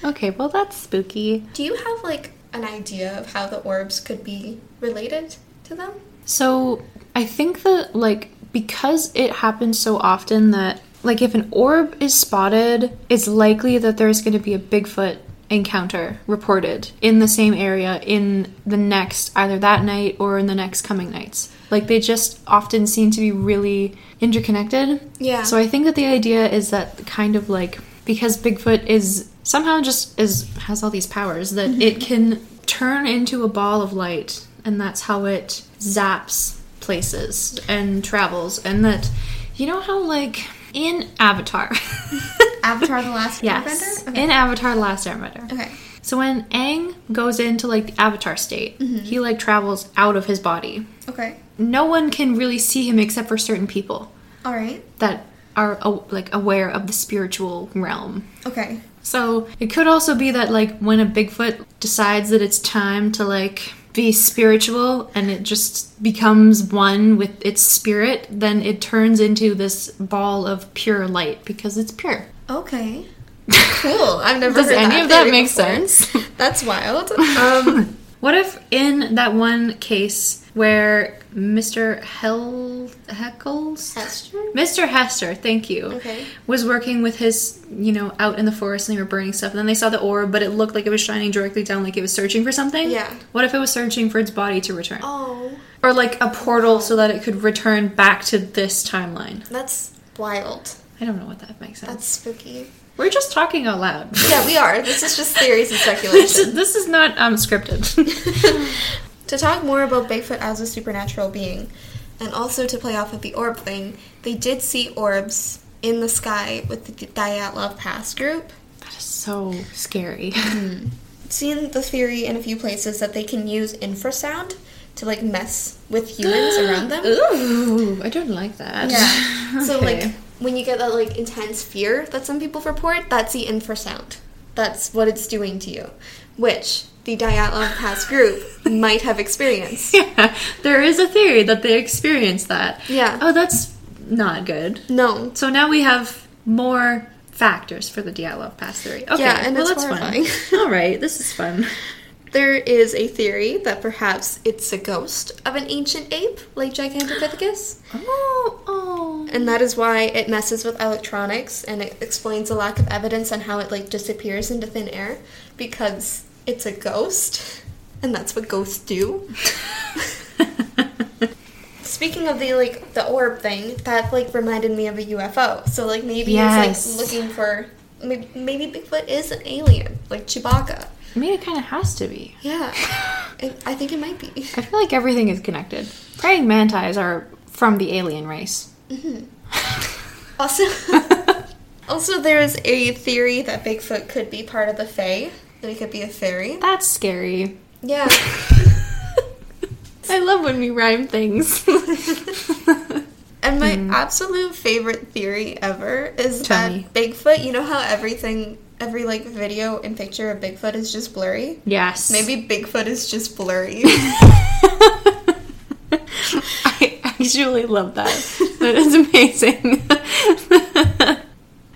okay, well, that's spooky. Do you have like an idea of how the orbs could be related to them? So I think that like because it happens so often that like if an orb is spotted, it's likely that there's going to be a Bigfoot encounter reported in the same area in the next either that night or in the next coming nights. Like they just often seem to be really interconnected. Yeah. So I think that the idea is that kind of like because Bigfoot is somehow just is has all these powers that mm-hmm. it can turn into a ball of light and that's how it zaps places and travels and that you know how like in Avatar Avatar the Last yes Airbender? in Avatar the Last Airbender Okay. so when Aang goes into like the Avatar state mm-hmm. he like travels out of his body Okay. no one can really see him except for certain people All right. that are like aware of the spiritual realm Okay. So it could also be that like when a Bigfoot decides that it's time to like be spiritual and it just becomes one with its spirit, then it turns into this ball of pure light because it's pure. Okay. Cool. I've never Does heard any that of that make sense? That's wild. Um, What if in that one case where Mr. Hel Heckles Hester? Mr. Hester, thank you. Okay. Was working with his, you know, out in the forest and they were burning stuff. And then they saw the orb, but it looked like it was shining directly down, like it was searching for something. Yeah. What if it was searching for its body to return? Oh, Or like a portal so that it could return back to this timeline. that's wild. I don't know what that makes sense. That's spooky. We're just talking out loud. Yeah, we are. This is just theories and this, speculation. is, this is not um, scripted. to talk more about Bigfoot as a supernatural being, and also to play off of the orb thing, they did see orbs in the sky with the Dyatlov Pass group. that is so scary. Seen the theory in a few places that they can use infrasound to like mess with humans around them. Ooh, I don't like that. Yeah. So like when you get that like intense fear that some people report, that's the infrasound. That's what it's doing to you, which the Dyatlov Pass group might have experienced. Yeah, there is a theory that they experienced that. Yeah. Oh, that's not good. No. So now we have more factors for the Dyatlov pass theory. Okay, Yeah, and well, it's that's horrifying. fun. All right, this is fun. There is a theory that perhaps it's a ghost of an ancient ape, like Gigantopithecus, Oh, oh. and that is why it messes with electronics, and it explains the lack of evidence on how it like disappears into thin air because it's a ghost, and that's what ghosts do. Speaking of the like the orb thing, that like reminded me of a UFO. So like maybe Yes. it's like looking for maybe, maybe Bigfoot is an alien, like Chewbacca. I mean, it kind of has to be. Yeah, it, I think it might be. I feel like everything is connected. Praying mantis are from the alien race. Mm-hmm. Also, also there is a theory that Bigfoot could be part of the Fae, that he could be a fairy. That's scary. Yeah. I love when we rhyme things. And my hmm. absolute favorite theory ever is Tell that me. Bigfoot, you know how everything, every like video and picture of Bigfoot is just blurry? yes. Maybe Bigfoot is just blurry. I actually love that. That is amazing.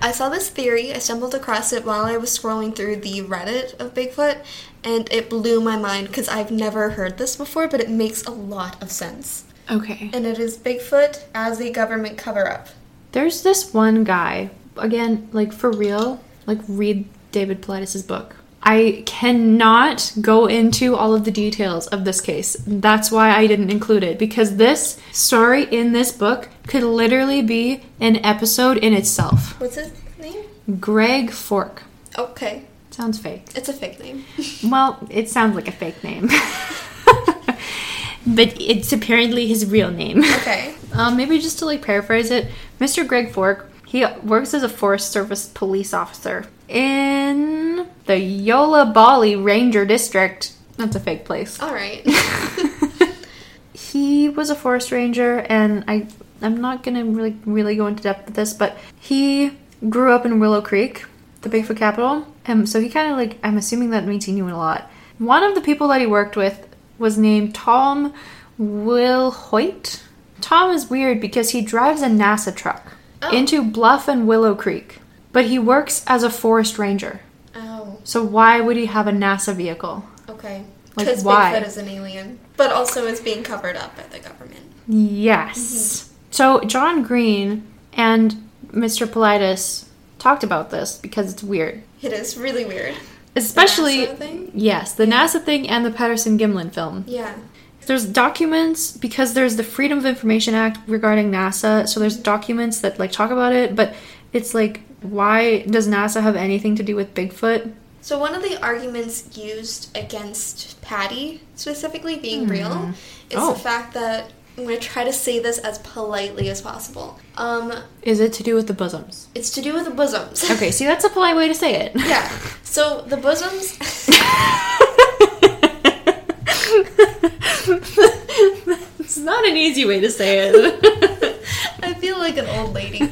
I saw this theory, I stumbled across it while I was scrolling through the Reddit of Bigfoot, and it blew my mind because I've never heard this before, but it makes a lot of sense. okay. And it is Bigfoot as a government cover up. There's this one guy, again, like for real, like read David Paulides' book. I cannot go into all of the details of this case. That's why I didn't include it because this story in this book could literally be an episode in itself. What's his name? Greg Fork. Okay, Sounds fake. it's a fake name. Well, it sounds like a fake name. but it's apparently his real name. Okay. Um, maybe just to like paraphrase it, Mr. Greg Fork, he works as a Forest Service police officer in the Yolla Bolly Ranger District. That's a fake place. All right. He was a forest ranger, and I I'm not gonna really really go into depth with this, but he grew up in Willow Creek, the Bigfoot capital. and so he kind of like I'm assuming that means he knew a lot. One of the people that he worked with was named Tom Will Hoyt. Tom is weird because he drives a NASA truck Oh. into Bluff and Willow Creek, but he works as a forest ranger. Oh, So why would he have a NASA vehicle? okay. Like, Because why? Bigfoot is an alien, but also is being covered up by the government. Yes. Mm-hmm. So John Green and Mr. Paulides talked about this because it's weird. It is really weird. Especially NASA thing? yes, the NASA thing and the Patterson Gimlin film. Yeah. There's documents because there's the Freedom of Information Act regarding NASA, so there's documents that like talk about it, but it's like why does NASA have anything to do with Bigfoot? So one of the arguments used against Patty specifically being real is Oh. the fact that I'm going to try to say this as politely as possible. Um, Is it to do with the bosoms? it's to do with the bosoms. Okay, see that's a polite way to say it. yeah. So the bosoms. it's not an easy way to say it. I feel like an old lady.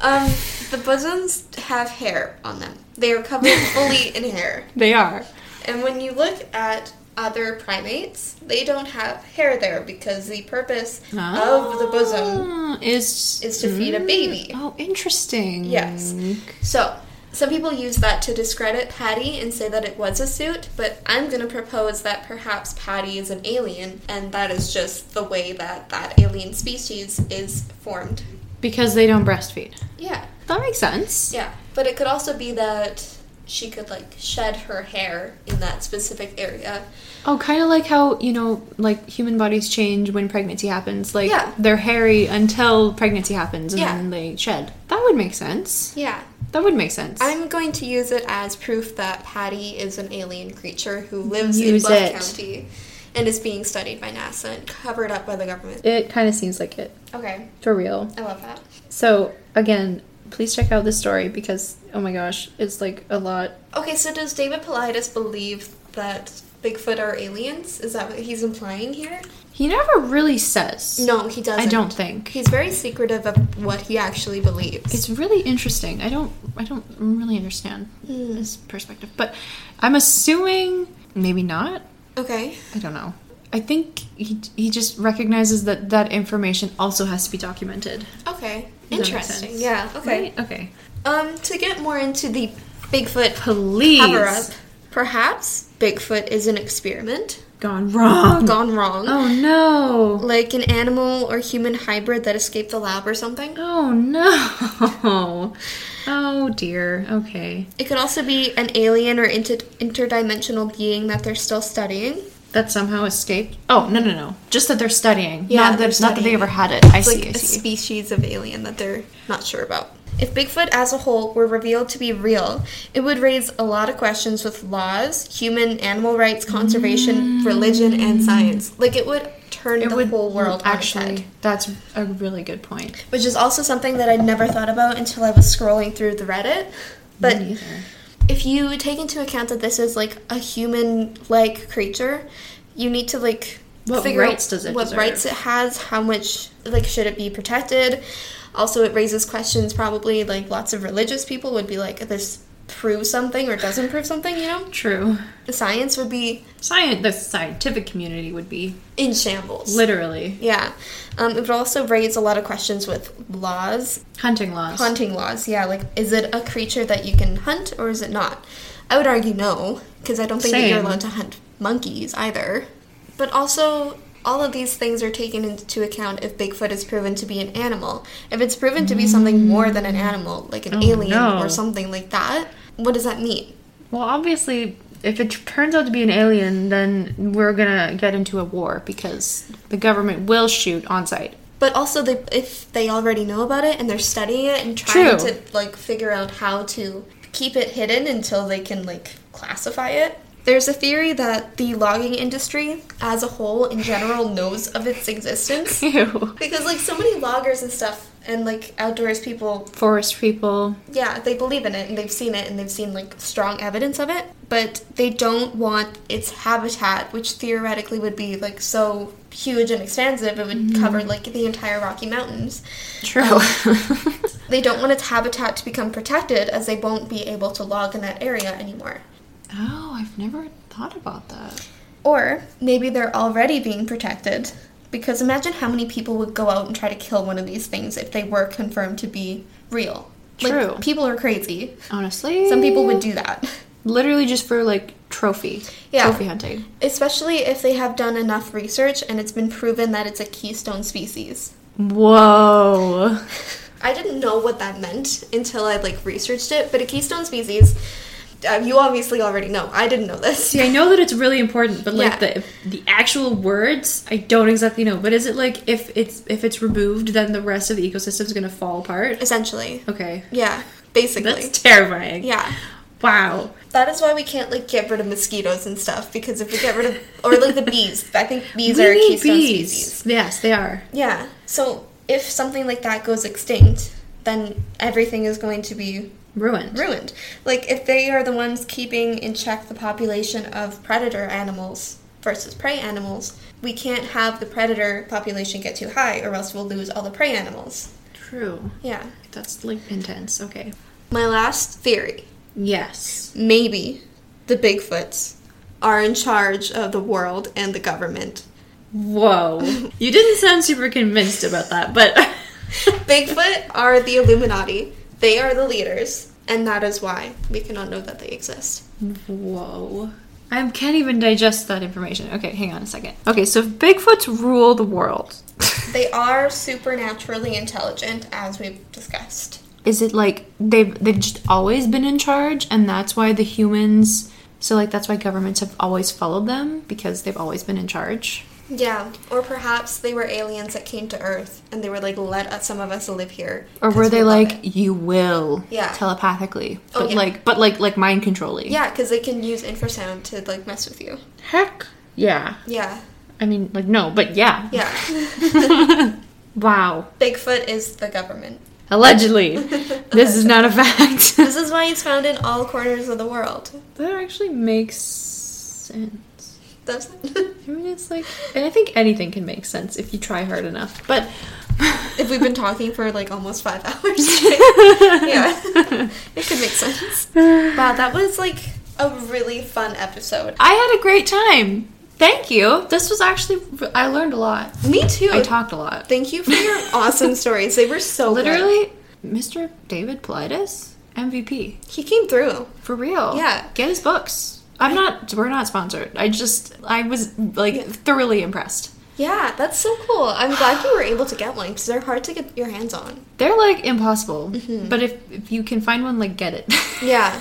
Um, the bosoms have hair on them. They are covered fully in hair. they are. And when you look at other primates, they don't have hair there because the purpose of the bosom Ah, is is to feed a baby. Oh, interesting. Yes. So, Some people use that to discredit Patty and say that it was a suit, but I'm going to propose that perhaps Patty is an alien, and that is just the way that that alien species is formed. Because they don't breastfeed. Yeah. That makes sense. Yeah. But it could also be that she could, like, shed her hair in that specific area. Oh, kind of like how, you know, like human bodies change when pregnancy happens. Like Yeah. they're hairy until pregnancy happens and Yeah. then they shed. Would make sense. Yeah. That would make sense. I'm going to use it as proof that Patty is an alien creature who lives Use in Bluff it. County and is being studied by NASA and covered up by the government. it kind of seems like it. Okay, For real. I love that. So, again, please check out this story because, oh my gosh, it's like a lot. Okay, so does David Paulides believe that Bigfoot are aliens? Is that what he's implying here? He never really says. No, he doesn't. I don't think. He's very secretive of what he actually believes. It's really interesting. I don't I don't really understand Hmm. his perspective, but I'm assuming maybe not. okay. I don't know. I think he he just recognizes that that information also has to be documented. Okay. Does Interesting. Yeah. Okay. Right? Okay. Um, to get more into the Bigfoot Please. cover up, perhaps Bigfoot is an experiment Gone wrong. gone wrong. Oh no. Like an animal or human hybrid that escaped the lab or something. Oh no. Oh dear. Okay. It could also be an alien or inter- interdimensional being that they're still studying. That somehow escaped. Oh no no no! Just that they're studying. Yeah, not that, not that they ever had it. I It's see. like I a see. species of alien that they're not sure about. If Bigfoot as a whole were revealed to be real, it would raise a lot of questions with laws, human animal rights, conservation, mm. religion, and science. Like it would turn it the would whole world actually. That's a really good point. Which is also something that I'd never thought about until I was scrolling through the Reddit. But if you take into account that this is like a human-like creature, you need to like What figure out rights does it what deserve? rights it has, how much like should it be protected. Also, it raises questions. Probably like lots of religious people would be like, "This proves something or doesn't prove something." You know, True. the science would be Science. The scientific community would be in shambles. literally yeah, um, it would also raise a lot of questions with laws hunting laws. Hunting laws, yeah. Like, is it a creature that you can hunt or is it not? I would argue no, because I don't think that you're allowed to hunt monkeys either. But also, all of these things are taken into account if Bigfoot is proven to be an animal. If it's proven to be something more than an animal, like an Oh, alien no. or something like that, what does that mean? Well, obviously, if it turns out to be an alien, then we're gonna get into a war because the government will shoot on sight. But also, they, if they already know about it and they're studying it and trying True. to like figure out how to keep it hidden until they can like classify it. There's a theory that the logging industry as a whole in general knows of its existence Ew. because like so many loggers and stuff and like outdoors people Forest people. yeah, they believe in it and they've seen it and they've seen like strong evidence of it, but they don't want its habitat, which theoretically would be like so huge and expansive, it would mm-hmm. cover like the entire Rocky Mountains. True. Um, they don't want its habitat to become protected as they won't be able to log in that area anymore. Oh, I've never thought about that. Or maybe they're already being protected. Because imagine how many people would go out and try to kill one of these things if they were confirmed to be real. True. Like, people are crazy. Honestly, Some people would do that. literally just for like trophy. Yeah. Trophy hunting. Especially if they have done enough research and it's been proven that it's a keystone species. Whoa. I didn't know what that meant until I like researched it, but a keystone species, uh, you obviously already know. I didn't know this. See, I know that it's really important, but like Yeah. the the actual words, I don't exactly know. But is it like if it's if it's removed, then the rest of the ecosystem is gonna fall apart? Essentially. Okay, Yeah, basically. that's terrifying. yeah. Wow. That is why we can't like get rid of mosquitoes and stuff because if we get rid of or like the bees, I think bees are a We keystone bees. species. Yes, they are. Yeah. So if something like that goes extinct, then everything is going to be Ruined. ruined. Like if they are the ones keeping in check the population of predator animals versus prey animals, we can't have the predator population get too high or else we'll lose all the prey animals. True. Yeah. That's like intense. Okay. My last theory, Yes. maybe the Bigfoots are in charge of the world and the government. Whoa. you didn't sound super convinced about that, but Bigfoot are the Illuminati. They are the leaders. and that is why we cannot know that they exist. Whoa. I can't even digest that information. Okay, hang on a second. Okay, so if Bigfoots rule the world, They are supernaturally intelligent, as we've discussed. is it like they've they've just always been in charge, and that's why the humans? So like that's why governments have always followed them because they've always been in charge. Yeah, or perhaps they were aliens that came to Earth and they were like, let us, some of us live here. Or were they love like you will Yeah. telepathically, Oh, yeah. like but like like mind controlling? Yeah, because they can use infrasound to like mess with you. Heck yeah. Yeah, I mean like no, but yeah. yeah. Wow. Bigfoot is the government. Allegedly, this is not a fact. This is why it's found in all corners of the world. that actually makes sense. That's I mean, it's like, and I think anything can make sense if you try hard enough. But if we've been talking for like almost five hours yeah, it could make sense. Wow, that was like a really fun episode. I had a great time. Thank you. This was actually, I learned a lot. Me too. I talked a lot. Thank you for your awesome stories. They were so good. Literally, Mr. David Paulides, MVP. He came through. For real. Yeah. Get his books. I'm not, we're not sponsored. I just, I was like Yeah. thoroughly impressed. Yeah, that's so cool. I'm glad you were able to get one because they're hard to get your hands on. They're like impossible. Mm-hmm. But if, if you can find one, like, get it. Yeah,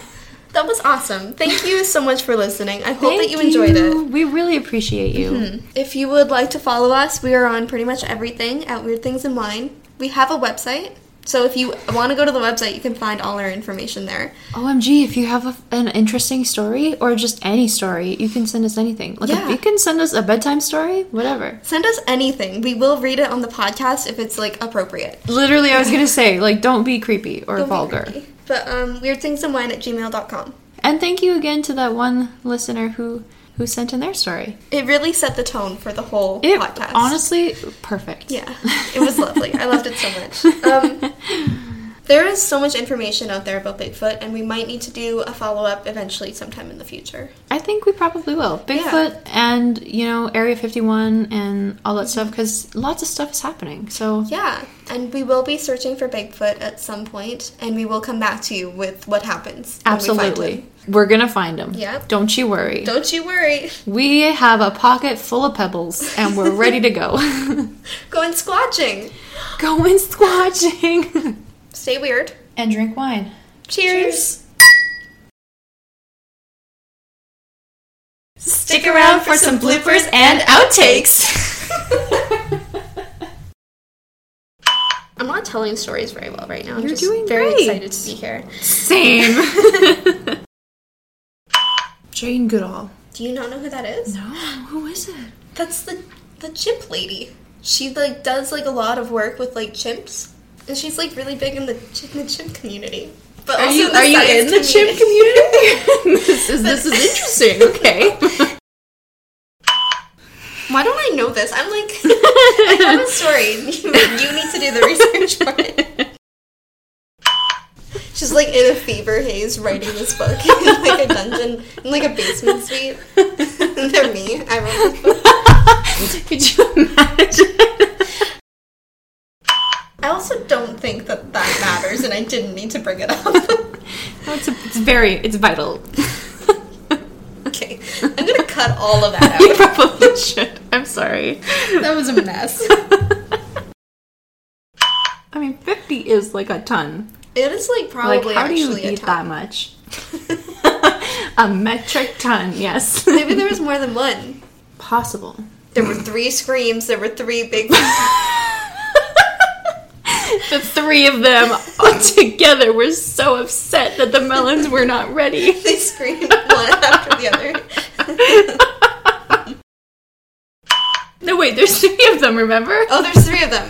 that was awesome. Thank you so much for listening. I hope that you enjoyed it. Mm-hmm. We really appreciate you. If you would like to follow us, we are on pretty much everything at Weird Things and Wine. We have a website, so if you want to go to the website, you can find all our information there. OMG, if you have a, an interesting story or just any story, you can send us anything. Like, Yeah. if you can send us a bedtime story, whatever. Send us anything. We will read it on the podcast if it's like appropriate. Literally, I was gonna say, like, don't be creepy or Don't vulgar. creepy. But um, weirdthingsandwine at gmail.com. And thank you again to that one listener who who sent in their story. It really set the tone for the whole It podcast. honestly perfect. Yeah, it was lovely. I loved it so much. Um, there is so much information out there about Bigfoot, and we might need to do a follow up eventually sometime in the future. I think we probably will. Bigfoot and you know Area 51 and all that mm-hmm. stuff because lots of stuff is happening. So Yeah, and we will be searching for Bigfoot at some point, and we will come back to you with what happens. when we absolutely, we're gonna find them. Yep. Don't you worry. Don't you worry. We have a pocket full of pebbles and we're ready to go. Going squatching. Going squatching. Stay weird. and drink wine. Cheers. Stick around for some bloopers and outtakes. I'm not telling stories very well right now. I'm You're just doing very great. excited to be here. Same. Jane Goodall. Do you not know who that is? No, who is it? That's the the chimp lady. She like does like a lot of work with like chimps, and she's like really big in the, in the chimp community. But Are also you are you in the chimp community? this is this is interesting. Okay. Why don't I know this? I'm like, I have a story. You, you need to do the research for it. She's like in a fever haze writing this book in like a dungeon, in like a basement suite. They're me. I wrote. Could you imagine? I also don't think that that matters, and I didn't need to bring it up. No, it's, a, it's very it's vital. okay, I'm gonna cut all of that you out. probably should. I'm sorry. That was a mess. I mean, 50 is like a ton. It is like probably Like, how do you actually eat that much? a metric ton, yes. Maybe there was more than one. possible. There were three screams. There were three big the three of them together were so upset that the melons were not ready. They screamed one after the other. no, wait, there's three of them, remember? Oh, there's three of them.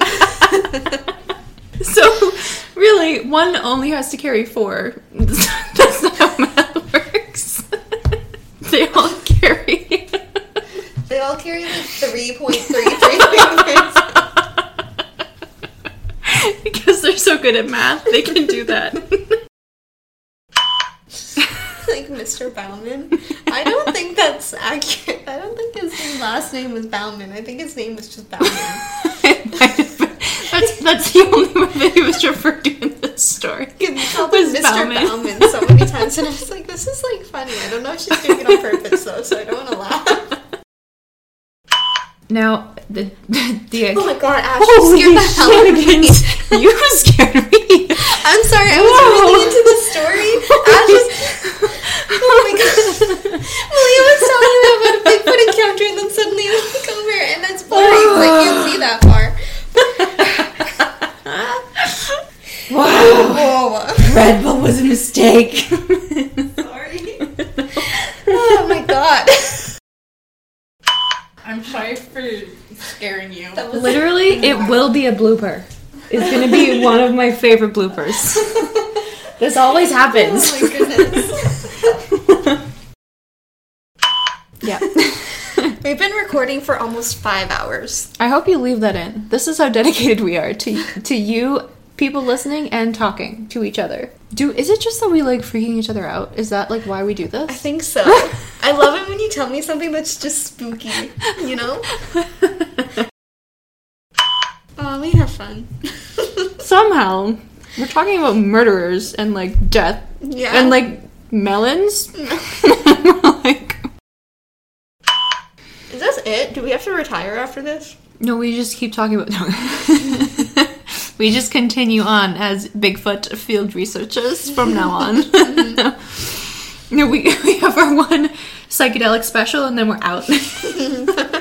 so, really, one only has to carry four. That's not how math works. they all carry. they all carry like 3.33 because they're so good at math, they can do that. like Mr. Bauman. I don't think that's accurate. I don't think his last name was Bauman. I think his name was just Bauman. that's, that's the only way that he was referred to in this story. You called him Was Mr. Bauman. Bauman. so many times, and I was like, "This is like funny." I don't know if she's doing it on purpose though, so I don't want to laugh. Now, the the Oh my god, Ash, Holy you scared the hell out of me. you scared me. I'm sorry, I was Whoa. really into the story. Ash was. Oh my god. Malia was telling me about a Bigfoot encounter, and then suddenly I look over, and that's boring. so I can't see that far. Wow, Whoa. Red Bull was a mistake. Sorry. Oh my god. I'm sorry for scaring you. That was Literally, it will be a blooper. It's gonna be one of my favorite bloopers. This always happens. Oh my goodness. yeah. We've been recording for almost five hours. I hope you leave that in. This is how dedicated we are to to you, people listening and talking to each other. Do is it just that we like freaking each other out? Is that like why we do this? I think so. I love it when you tell me something that's just spooky, you know? Oh, we have fun. Somehow, we're talking about murderers and like death Yeah. and like melons. like Is this it? Do we have to retire after this? no, we just keep talking about. We just continue on as Bigfoot field researchers from now on. no, we we have our one psychedelic special and then we're out.